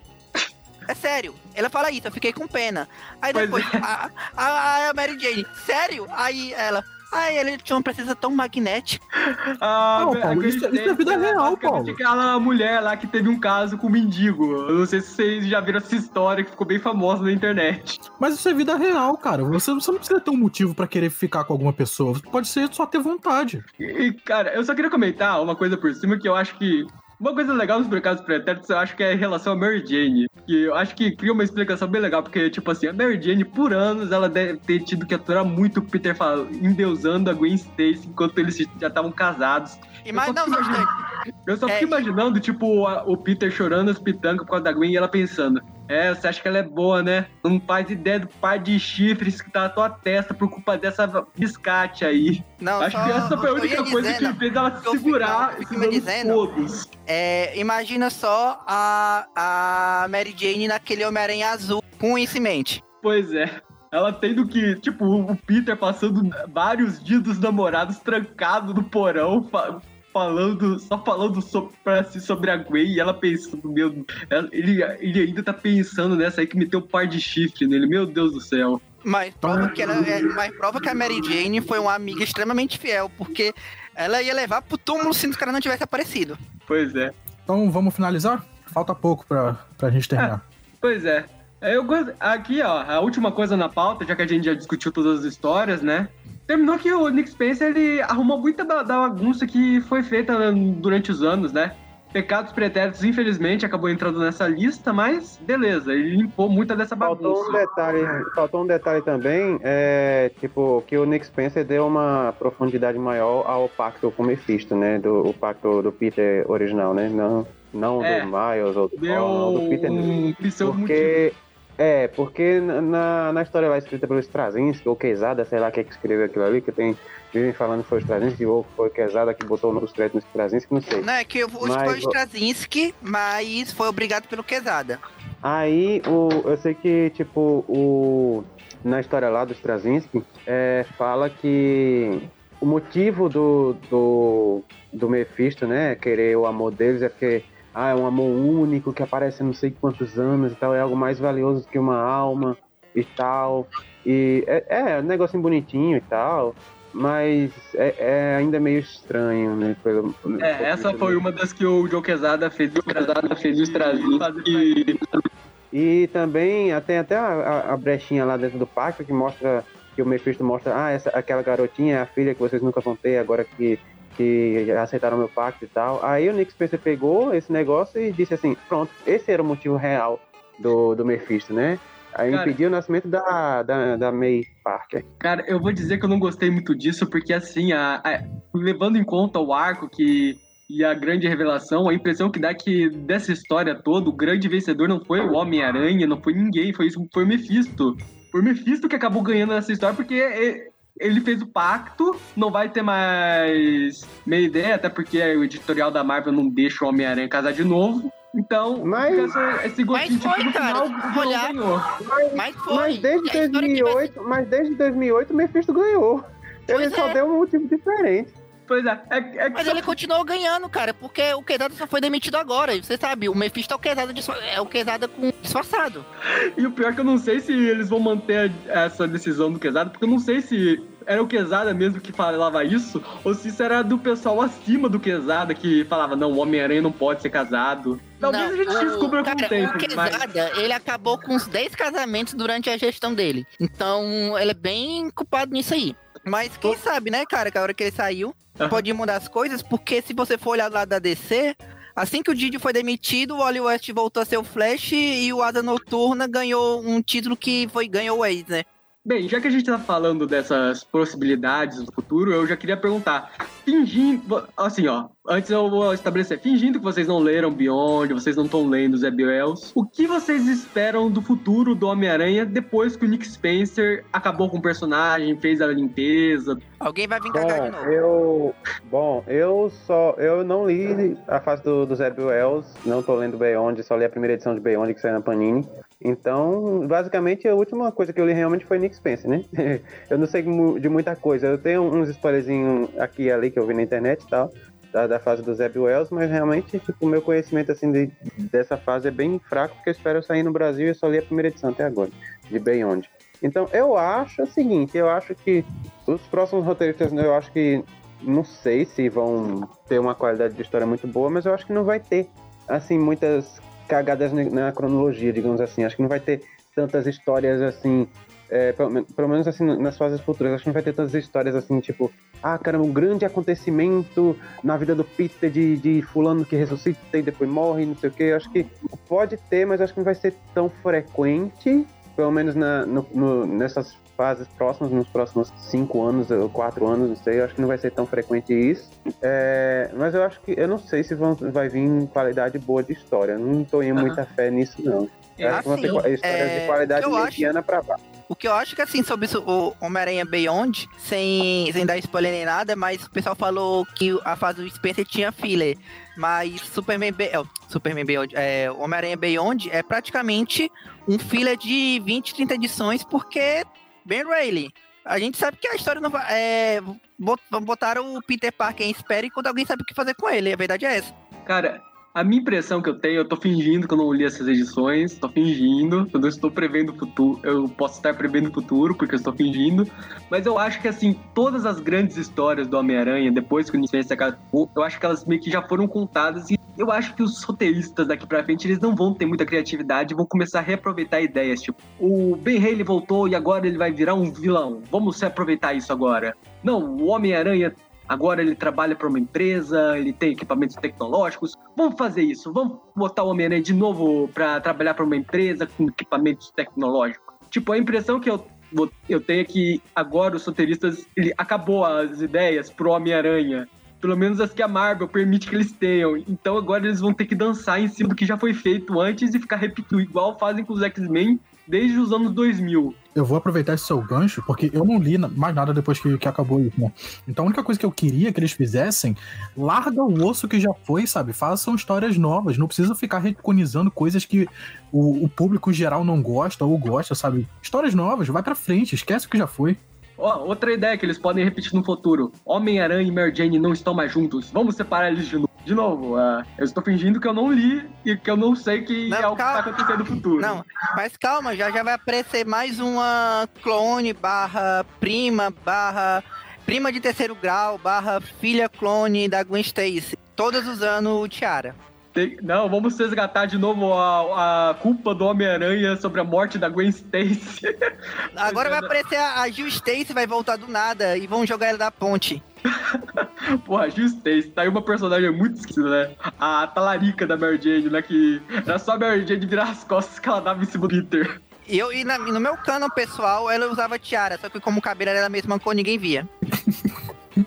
É sério, ela fala isso, eu fiquei com pena. Aí Pois depois, a, a, a Mary Jane, sério? Aí ela, ai, ele tinha uma presença tão magnética. Ah, Não, Paulo, a isso- isso é vida Stacy, ela real, Paulo. aquela mulher lá que teve um caso com o mendigo. Eu não sei se vocês já viram essa história que ficou bem famosa na internet. Mas isso é vida real, cara. Você, você não precisa ter um motivo pra querer ficar com alguma pessoa. Pode ser só ter vontade. E, cara, eu só queria comentar uma coisa por cima que eu acho que. Uma coisa legal dos pecados pretéritos, eu acho que é em relação a Mary Jane. Que eu acho que cria uma explicação bem legal, porque, tipo assim, a Mary Jane, por anos, ela deve ter tido que aturar muito o Peter fal- endeusando a Gwen Stacy enquanto eles já estavam casados. E mais Eu só não, Eu só É, fico e- imaginando, tipo, a- o Peter chorando as pitangas por causa da Gwen e ela pensando: É, você acha que ela é boa, né? Não faz ideia do par de chifres que tá na tua testa por culpa dessa biscate aí. não, Acho só- que essa foi a única coisa dizendo, que fez ela fico- segurar fico esses dizendo. todos. É, imagina só a, a Mary Jane naquele Homem-Aranha azul, com isso em mente. Pois é. Ela tendo que, tipo, o Peter passando vários dias dos namorados trancado no porão, falando, só falando so, pra si sobre a Gwen e ela pensando, meu, ela- ele, ele ainda tá pensando nessa aí que meteu um par de chifre nele, meu Deus do céu. Mas prova, que ela, é, mas prova que a Mary Jane foi uma amiga extremamente fiel, porque ela ia levar pro túmulo se o cara não tivesse aparecido. Pois é, Então vamos finalizar? Falta pouco pra, pra gente terminar. pois é. É, Eu aqui, ó, a última coisa na pauta, já que a gente já discutiu todas as histórias, né? Terminou que o Nick Spencer ele arrumou muita da bagunça que foi feita durante os anos, né? Pecados Pretéritos, infelizmente, acabou entrando nessa lista, mas beleza, ele limpou muita dessa Faltou um bagunça. detalhe, faltou um detalhe também, é, tipo, que o Nick Spencer deu uma profundidade maior ao pacto com Mephisto, né? Do, o pacto do Peter original, né? Não, não É. do Miles ou do Deu não, do Peter um motivo. É, porque na- na, história lá escrita pelo Straczynski, ou Quesada, sei lá quem é que escreveu aquilo ali, que tem. Vivem falando que foi o Straczynski, ou foi o Quesada que botou os créditos no Straczynski, não sei. Não, é que o Mas foi o Straczynski, mas foi obrigado pelo Quesada. Aí, o, eu sei que, tipo, o, na história lá do Straczynski, é, fala que o motivo do, do, do Mephisto, né, querer o amor deles é porque, ah, é um amor único que aparece há não sei quantos anos e tal, é algo mais valioso que uma alma e tal. E é, é um negocinho bonitinho e tal, mas é, é ainda meio estranho, né, pelo... É, essa foi uma das que o Joe Quesada fez o Quesada fez o Straczynski. E também tem até a, a- a brechinha lá dentro do pacto que mostra que o Mephisto mostra, ah, essa, aquela garotinha é a filha que vocês nunca vão ter agora que, que aceitaram meu pacto e tal. Aí o Nick Spencer pegou esse negócio e disse assim, pronto, esse era o motivo real do, do Mephisto, né? Aí Cara. impediu o nascimento da, da, da May Parker. Cara, eu vou dizer que eu não gostei muito disso, porque assim, a- a- levando em conta o arco que e a grande revelação, a impressão que dá é que dessa história toda, o grande vencedor não foi o Homem-Aranha, não foi ninguém, foi foi o Mephisto. Foi o Mephisto que acabou ganhando nessa história, porque e- ele fez o pacto, não vai ter mais meia ideia, até porque o editorial da Marvel não deixa o Homem-Aranha casar de novo. Então, Mas- essa- esse gostinho Mas foi, no cara, final, olhar- ganhou. Mas foi. Mas desde Se a história tivesse- 2008, mas desde 2008 o Mephisto ganhou. Ele Pois só é. deu um motivo diferente. Pois é, é, é que Mas só- ele continuou ganhando, cara, porque o Quesada só foi demitido agora. E você sabe, o Mephisto é o Quesada, disfa- é o Quesada com disfarçado. E o pior é que eu não sei se eles vão manter essa decisão do Quesada, porque eu não sei se era o Quesada mesmo que falava isso, ou se isso era do pessoal acima do Quesada que falava, não, o Homem-Aranha não pode ser casado. Talvez Não, a gente o- descubra com o tempo, O mas... Quesada, ele acabou com uns 10 casamentos durante a gestão dele. Então, ele é bem culpado nisso aí. Mas quem sabe, né, cara, que a hora que ele saiu, pode mudar as coisas, porque se você for olhar lá da DC, assim que o Didi foi demitido, o Wally West voltou a ser o Flash e o Asa Noturna ganhou um título que foi ganhou o Ace, né? Bem, já que a gente tá falando dessas possibilidades do futuro, eu já queria perguntar, fingindo, assim, ó, antes eu vou estabelecer, fingindo que vocês não leram Beyond, vocês não estão lendo os Wells, o que vocês esperam do futuro do Homem-Aranha depois que o Nick Spencer acabou com o personagem, fez a limpeza, Alguém vai vir cagar de Bom, novo. eu, bom, eu só, eu não li a fase do, do Zeb Wells, não tô lendo Beyond, só li a primeira edição de Beyond que saiu na Panini. Então, basicamente, a última coisa que eu li realmente foi Nick Spencer, né? eu não sei de muita coisa. Eu tenho uns spoilerzinhos aqui e ali que eu vi na internet e tal, da, da fase do Zeb Wells, mas realmente, tipo, o meu conhecimento, assim, de- dessa fase é bem fraco, porque eu espero sair no Brasil e só li a primeira edição até agora, de Beyond. Então, eu acho o seguinte, eu acho que os próximos roteiristas, eu acho que não sei se vão ter uma qualidade de história muito boa, mas eu acho que não vai ter, assim, muitas cagadas na cronologia, digamos assim. Acho que não vai ter tantas histórias, assim, é, pelo, pelo menos, assim, nas fases futuras. Acho que não vai ter tantas histórias, assim, tipo, ah, caramba, um grande acontecimento na vida do Peter de, de fulano que ressuscita e depois morre, não sei o quê. Acho que pode ter, mas acho que não vai ser tão frequente, pelo menos na, no- no- nessas fases próximas, nos próximos cinco anos ou quatro anos, não sei, eu acho que não vai ser tão frequente isso. É, mas eu acho que, eu não sei se vão, vai vir qualidade boa de história, eu não tô em muita fé nisso, não. Eu acho que assim, qua- histórias é, de qualidade eu acho- mediana pra baixo. O que eu acho que assim, sobre o Homem-Aranha Beyond, sem, sem dar spoiler nem nada, mas o pessoal falou que a fase do Spencer tinha filler. Mas Superman, Be é, o Superman Beyond, é, Homem-Aranha Beyond é praticamente um filler de 20, 30 edições, porque Ben Reilly. A gente sabe que a história não vai. É, bot- botaram o Peter Parker em espera enquanto alguém sabe o que fazer com ele. A verdade é essa. Cara, a minha impressão que eu tenho, eu tô fingindo que eu não li essas edições, tô fingindo, eu não estou prevendo o futuro, eu posso estar prevendo o futuro, porque eu estou fingindo, mas eu acho que, assim, todas as grandes histórias do Homem-Aranha, depois que o Spencer acabou, eu acho que elas meio que já foram contadas e eu acho que os roteiristas daqui pra frente, eles não vão ter muita criatividade, vão começar a reaproveitar ideias, tipo, o Ben Haley voltou e agora ele vai virar um vilão, vamos aproveitar isso agora. Não, o Homem-Aranha Agora ele trabalha para uma empresa, ele tem equipamentos tecnológicos. Vamos fazer isso. Vamos botar o Homem-Aranha de novo para trabalhar para uma empresa com equipamentos tecnológicos. Tipo, a impressão que eu, eu tenho é que agora os roteiristas ele acabou as ideias pro Homem-Aranha. Pelo menos as que a Marvel permite que eles tenham. Então agora eles vão ter que dançar em cima do que já foi feito antes e ficar repetindo igual fazem com os X-Men desde os anos 2000. Eu vou aproveitar esse seu gancho, porque eu não li mais nada depois que, que acabou isso, né? Então a única coisa que eu queria que eles fizessem, larga o osso que já foi, sabe? Façam histórias novas. Não precisa ficar reconizando coisas que o, o público geral não gosta ou gosta, sabe? Histórias novas, vai pra frente, esquece o que já foi. Ó, outra ideia que eles podem repetir no futuro. Homem-Aranha e Mary Jane não estão mais juntos. Vamos separar eles de novo. De novo, ah, eu estou fingindo que eu não li e que eu não sei que Não, é algo que está acontecendo no futuro. Não, mas calma, já, já vai aparecer mais uma clone barra prima barra prima de terceiro grau barra filha clone da Gwen Stacy. Todas usando o Tiara. Tem- não, vamos resgatar de novo a, a culpa do Homem-Aranha sobre a morte da Gwen Stacy. Agora vai aparecer a, a Jill Stacy, vai voltar do nada e vão jogar ela da ponte. Porra, Jill Stacy, tá aí uma personagem muito esquisita, né? A talarica da Mary Jane, né? Que era só a Mary Jane virar as costas que ela dava em cima do Peter. E, eu, e na- no meu canon pessoal, ela usava tiara, só que como o cabelo era a mesma cor, ninguém via.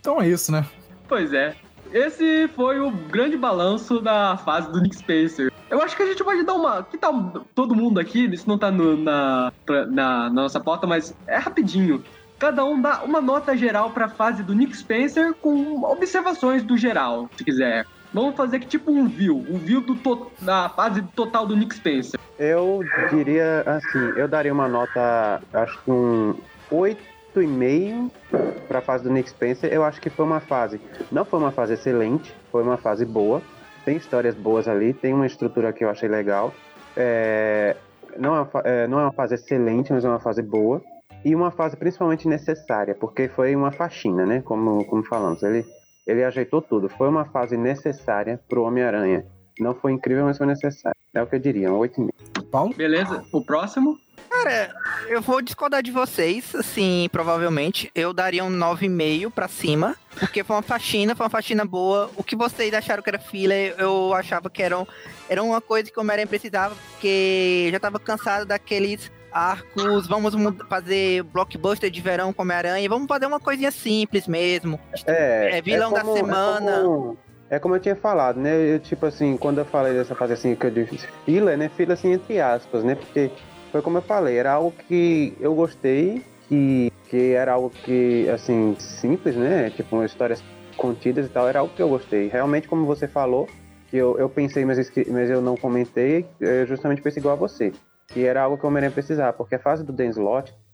Então é isso, né? Pois é. Esse foi o grande balanço da fase do Nick Spencer. Eu acho que a gente pode dar uma. Que tal todo mundo aqui? Isso não tá no- na, pra- na, na nossa pauta, mas é rapidinho. Cada um dá uma nota geral pra fase do Nick Spencer com observações do geral, se quiser. Vamos fazer que tipo um view. Um view do to- da fase total do Nick Spencer. Eu diria assim, eu daria uma nota, acho que um 8,5 para a fase do Nick Spencer. Eu acho que foi uma fase, não foi uma fase excelente, foi uma fase boa. Tem histórias boas ali, tem uma estrutura que eu achei legal. É, não, é uma, é, não é uma fase excelente, mas é uma fase boa. E uma fase principalmente necessária, porque foi uma faxina, né? Como, como falamos. Ele, ele ajeitou tudo. Foi uma fase necessária pro Homem-Aranha. Não foi incrível, mas foi necessário. É o que eu diria, um 8,5. Paulo? Beleza? O próximo? Cara, eu vou discordar de vocês, assim, provavelmente. Eu daria um 9,5 pra cima, porque foi uma faxina, foi uma faxina boa. O que vocês acharam que era filler, eu achava que era, um- era uma coisa que o Homem-Aranha precisava, porque eu já tava cansado daqueles arcos, vamos fazer blockbuster de verão com Homem-Aranha, vamos fazer uma coisinha simples mesmo. É, É vilão da semana. É como, é como eu tinha falado, né? Eu, tipo assim, quando eu falei dessa fase assim, que eu disse fila, né? Fila assim, entre aspas, né? Porque foi como eu falei, era algo que eu gostei, que, que era algo que, assim, simples, né? Tipo, histórias contidas e tal, era algo que eu gostei. Realmente, como você falou, que eu, eu pensei, mas, mas eu não comentei, eu justamente pensei igual a você. Que era algo que o Homem-Aranha precisava, porque a fase do Dan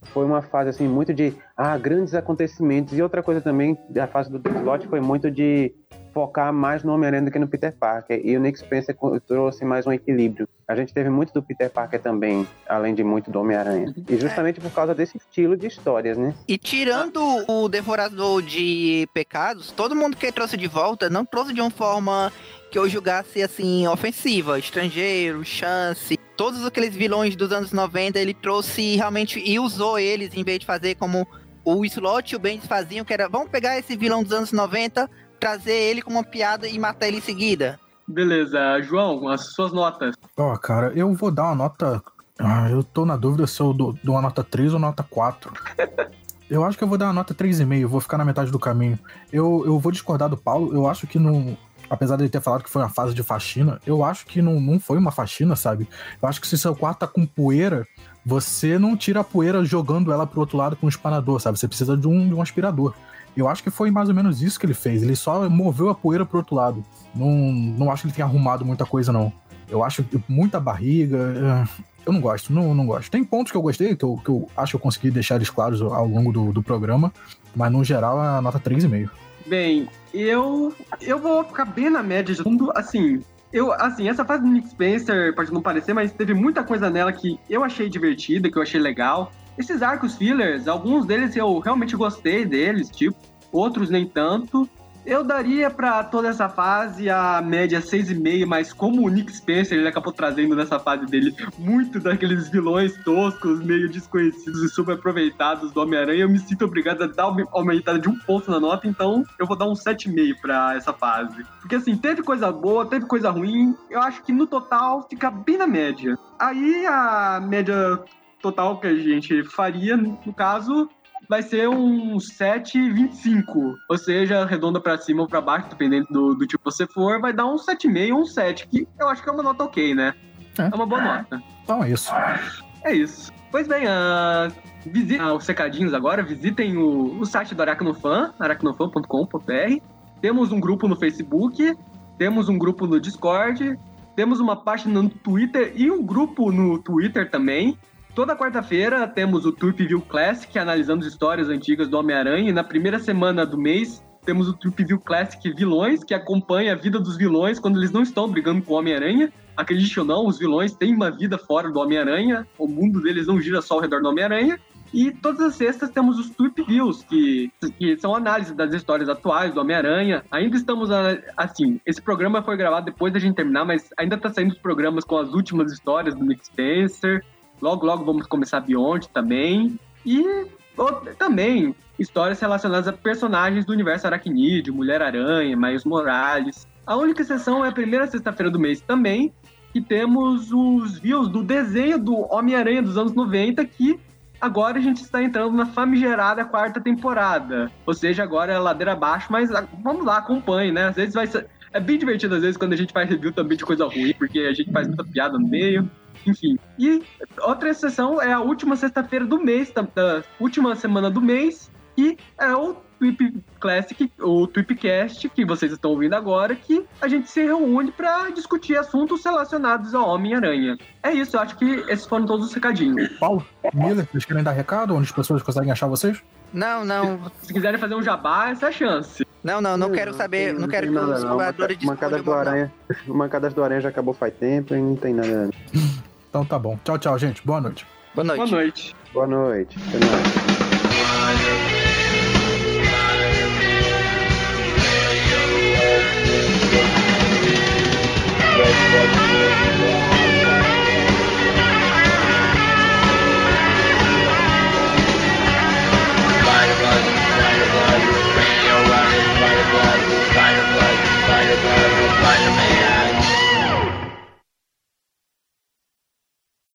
foi uma fase assim muito de ah, grandes acontecimentos. E outra coisa também, a fase do Dan foi muito de focar mais no Homem-Aranha do que no Peter Parker. E o Nick Spencer trouxe mais um equilíbrio. A gente teve muito do Peter Parker também, além de muito do Homem-Aranha. E justamente por causa desse estilo de histórias, né? E tirando o Devorador de Pecados, todo mundo que trouxe de volta não trouxe de uma forma que eu julgasse assim ofensiva. Estrangeiro, chance, todos aqueles vilões dos anos 90, ele trouxe realmente e usou eles em vez de fazer como o Slot e o Bendis faziam, que era vamos pegar esse vilão dos anos 90, trazer ele como uma piada e matar ele em seguida. Beleza. João, as suas notas. Ó, cara, eu vou dar uma nota. Ah, eu tô na dúvida se eu dou, dou uma nota 3 ou nota 4. Eu acho que eu vou dar uma nota 3,5, vou ficar na metade do caminho. Eu, eu vou discordar do Paulo, eu acho que não. Apesar dele ter falado que foi uma fase de faxina, eu acho que não, não foi uma faxina, sabe? Eu acho que se seu quarto tá com poeira, você não tira a poeira jogando ela pro outro lado com um espanador, sabe? Você precisa de um, de um aspirador. Eu acho que foi mais ou menos isso que ele fez. Ele só moveu a poeira pro outro lado. Não, não acho que ele tenha arrumado muita coisa, não. Eu acho muita barriga. eh, Eu não gosto, não, não gosto. Tem pontos que eu gostei, que eu, que eu acho que eu consegui deixar eles claros ao longo do, do programa, mas no geral a nota 3,5. Bem, eu eu vou ficar bem na média de tudo, assim. Eu, assim, essa fase do Nick Spencer pode não parecer, mas teve muita coisa nela que eu achei divertida, que eu achei legal. Esses arcos fillers, alguns deles eu realmente gostei deles, tipo, outros nem tanto. Eu daria pra toda essa fase a média 6,5, mas como o Nick Spencer ele acabou trazendo nessa fase dele muito daqueles vilões toscos, meio desconhecidos e subaproveitados do Homem-Aranha, eu me sinto obrigado a dar uma aumentada de um ponto na nota, então eu vou dar um 7,5 pra essa fase. Porque assim, teve coisa boa, teve coisa ruim, eu acho que no total fica bem na média. Aí a média total que a gente faria, no caso, vai ser um 7,25. Ou seja, arredonda pra cima ou pra baixo, dependendo do, do tipo que você for, vai dar um 7,5 ou um 7, que eu acho que é uma nota ok, né? É, uma boa nota. Então é isso. É isso. Pois bem, uh, visite ah, os secadinhos agora, visitem o, o site do Aracnofan, aracnofan.com.br. Temos um grupo no Facebook, temos um grupo no Discord, temos uma página no Twitter e um grupo no Twitter também. Toda quarta-feira temos o Trip View Classic, analisando histórias antigas do Homem-Aranha. E na primeira semana do mês, temos o Trip View Classic Vilões, que acompanha a vida dos vilões quando eles não estão brigando com o Homem-Aranha. Acredite ou não, os vilões têm uma vida fora do Homem-Aranha. O mundo deles não gira só ao redor do Homem-Aranha. E todas as sextas temos os Trip Views, que, que são análises das histórias atuais do Homem-Aranha. Ainda estamos, assim, esse programa foi gravado depois da gente terminar, mas ainda tá saindo os programas com as últimas histórias do Nick Spencer. Logo, logo vamos começar Beyond também. E também histórias relacionadas a personagens do universo Aracnídeo, Mulher-Aranha, Miles Morales. A única exceção é a primeira sexta-feira do mês também, que temos os views do desenho do Homem-Aranha dos anos 90, que agora a gente está entrando na famigerada quarta temporada. Ou seja, agora é ladeira abaixo, mas vamos lá, acompanhe, né? Às vezes vai ser. É bem divertido, às vezes, quando a gente faz review também de coisa ruim, porque a gente faz muita piada no meio. Enfim. E outra exceção é a última sexta-feira do mês, da, da, última semana do mês, que é o Trip Classic, o Tripcast, que vocês estão ouvindo agora, que a gente se reúne para discutir assuntos relacionados ao Homem-Aranha. É isso, eu acho que esses foram todos os recadinhos. Paulo, Miller, vocês querem dar recado? Onde as pessoas conseguem achar vocês? Não, não. Se quiserem fazer um jabá, essa é a chance. Não, não, não quero saber, não quero que os jogadores Mancadas do Aranha, Mancadas do Aranha já acabou faz tempo e não tem nada. Então tá bom. Tchau, tchau, gente. Boa noite. Boa noite. Boa noite. Boa noite. Até mais. Spider-Blood, Firebug, Firebug, spider man.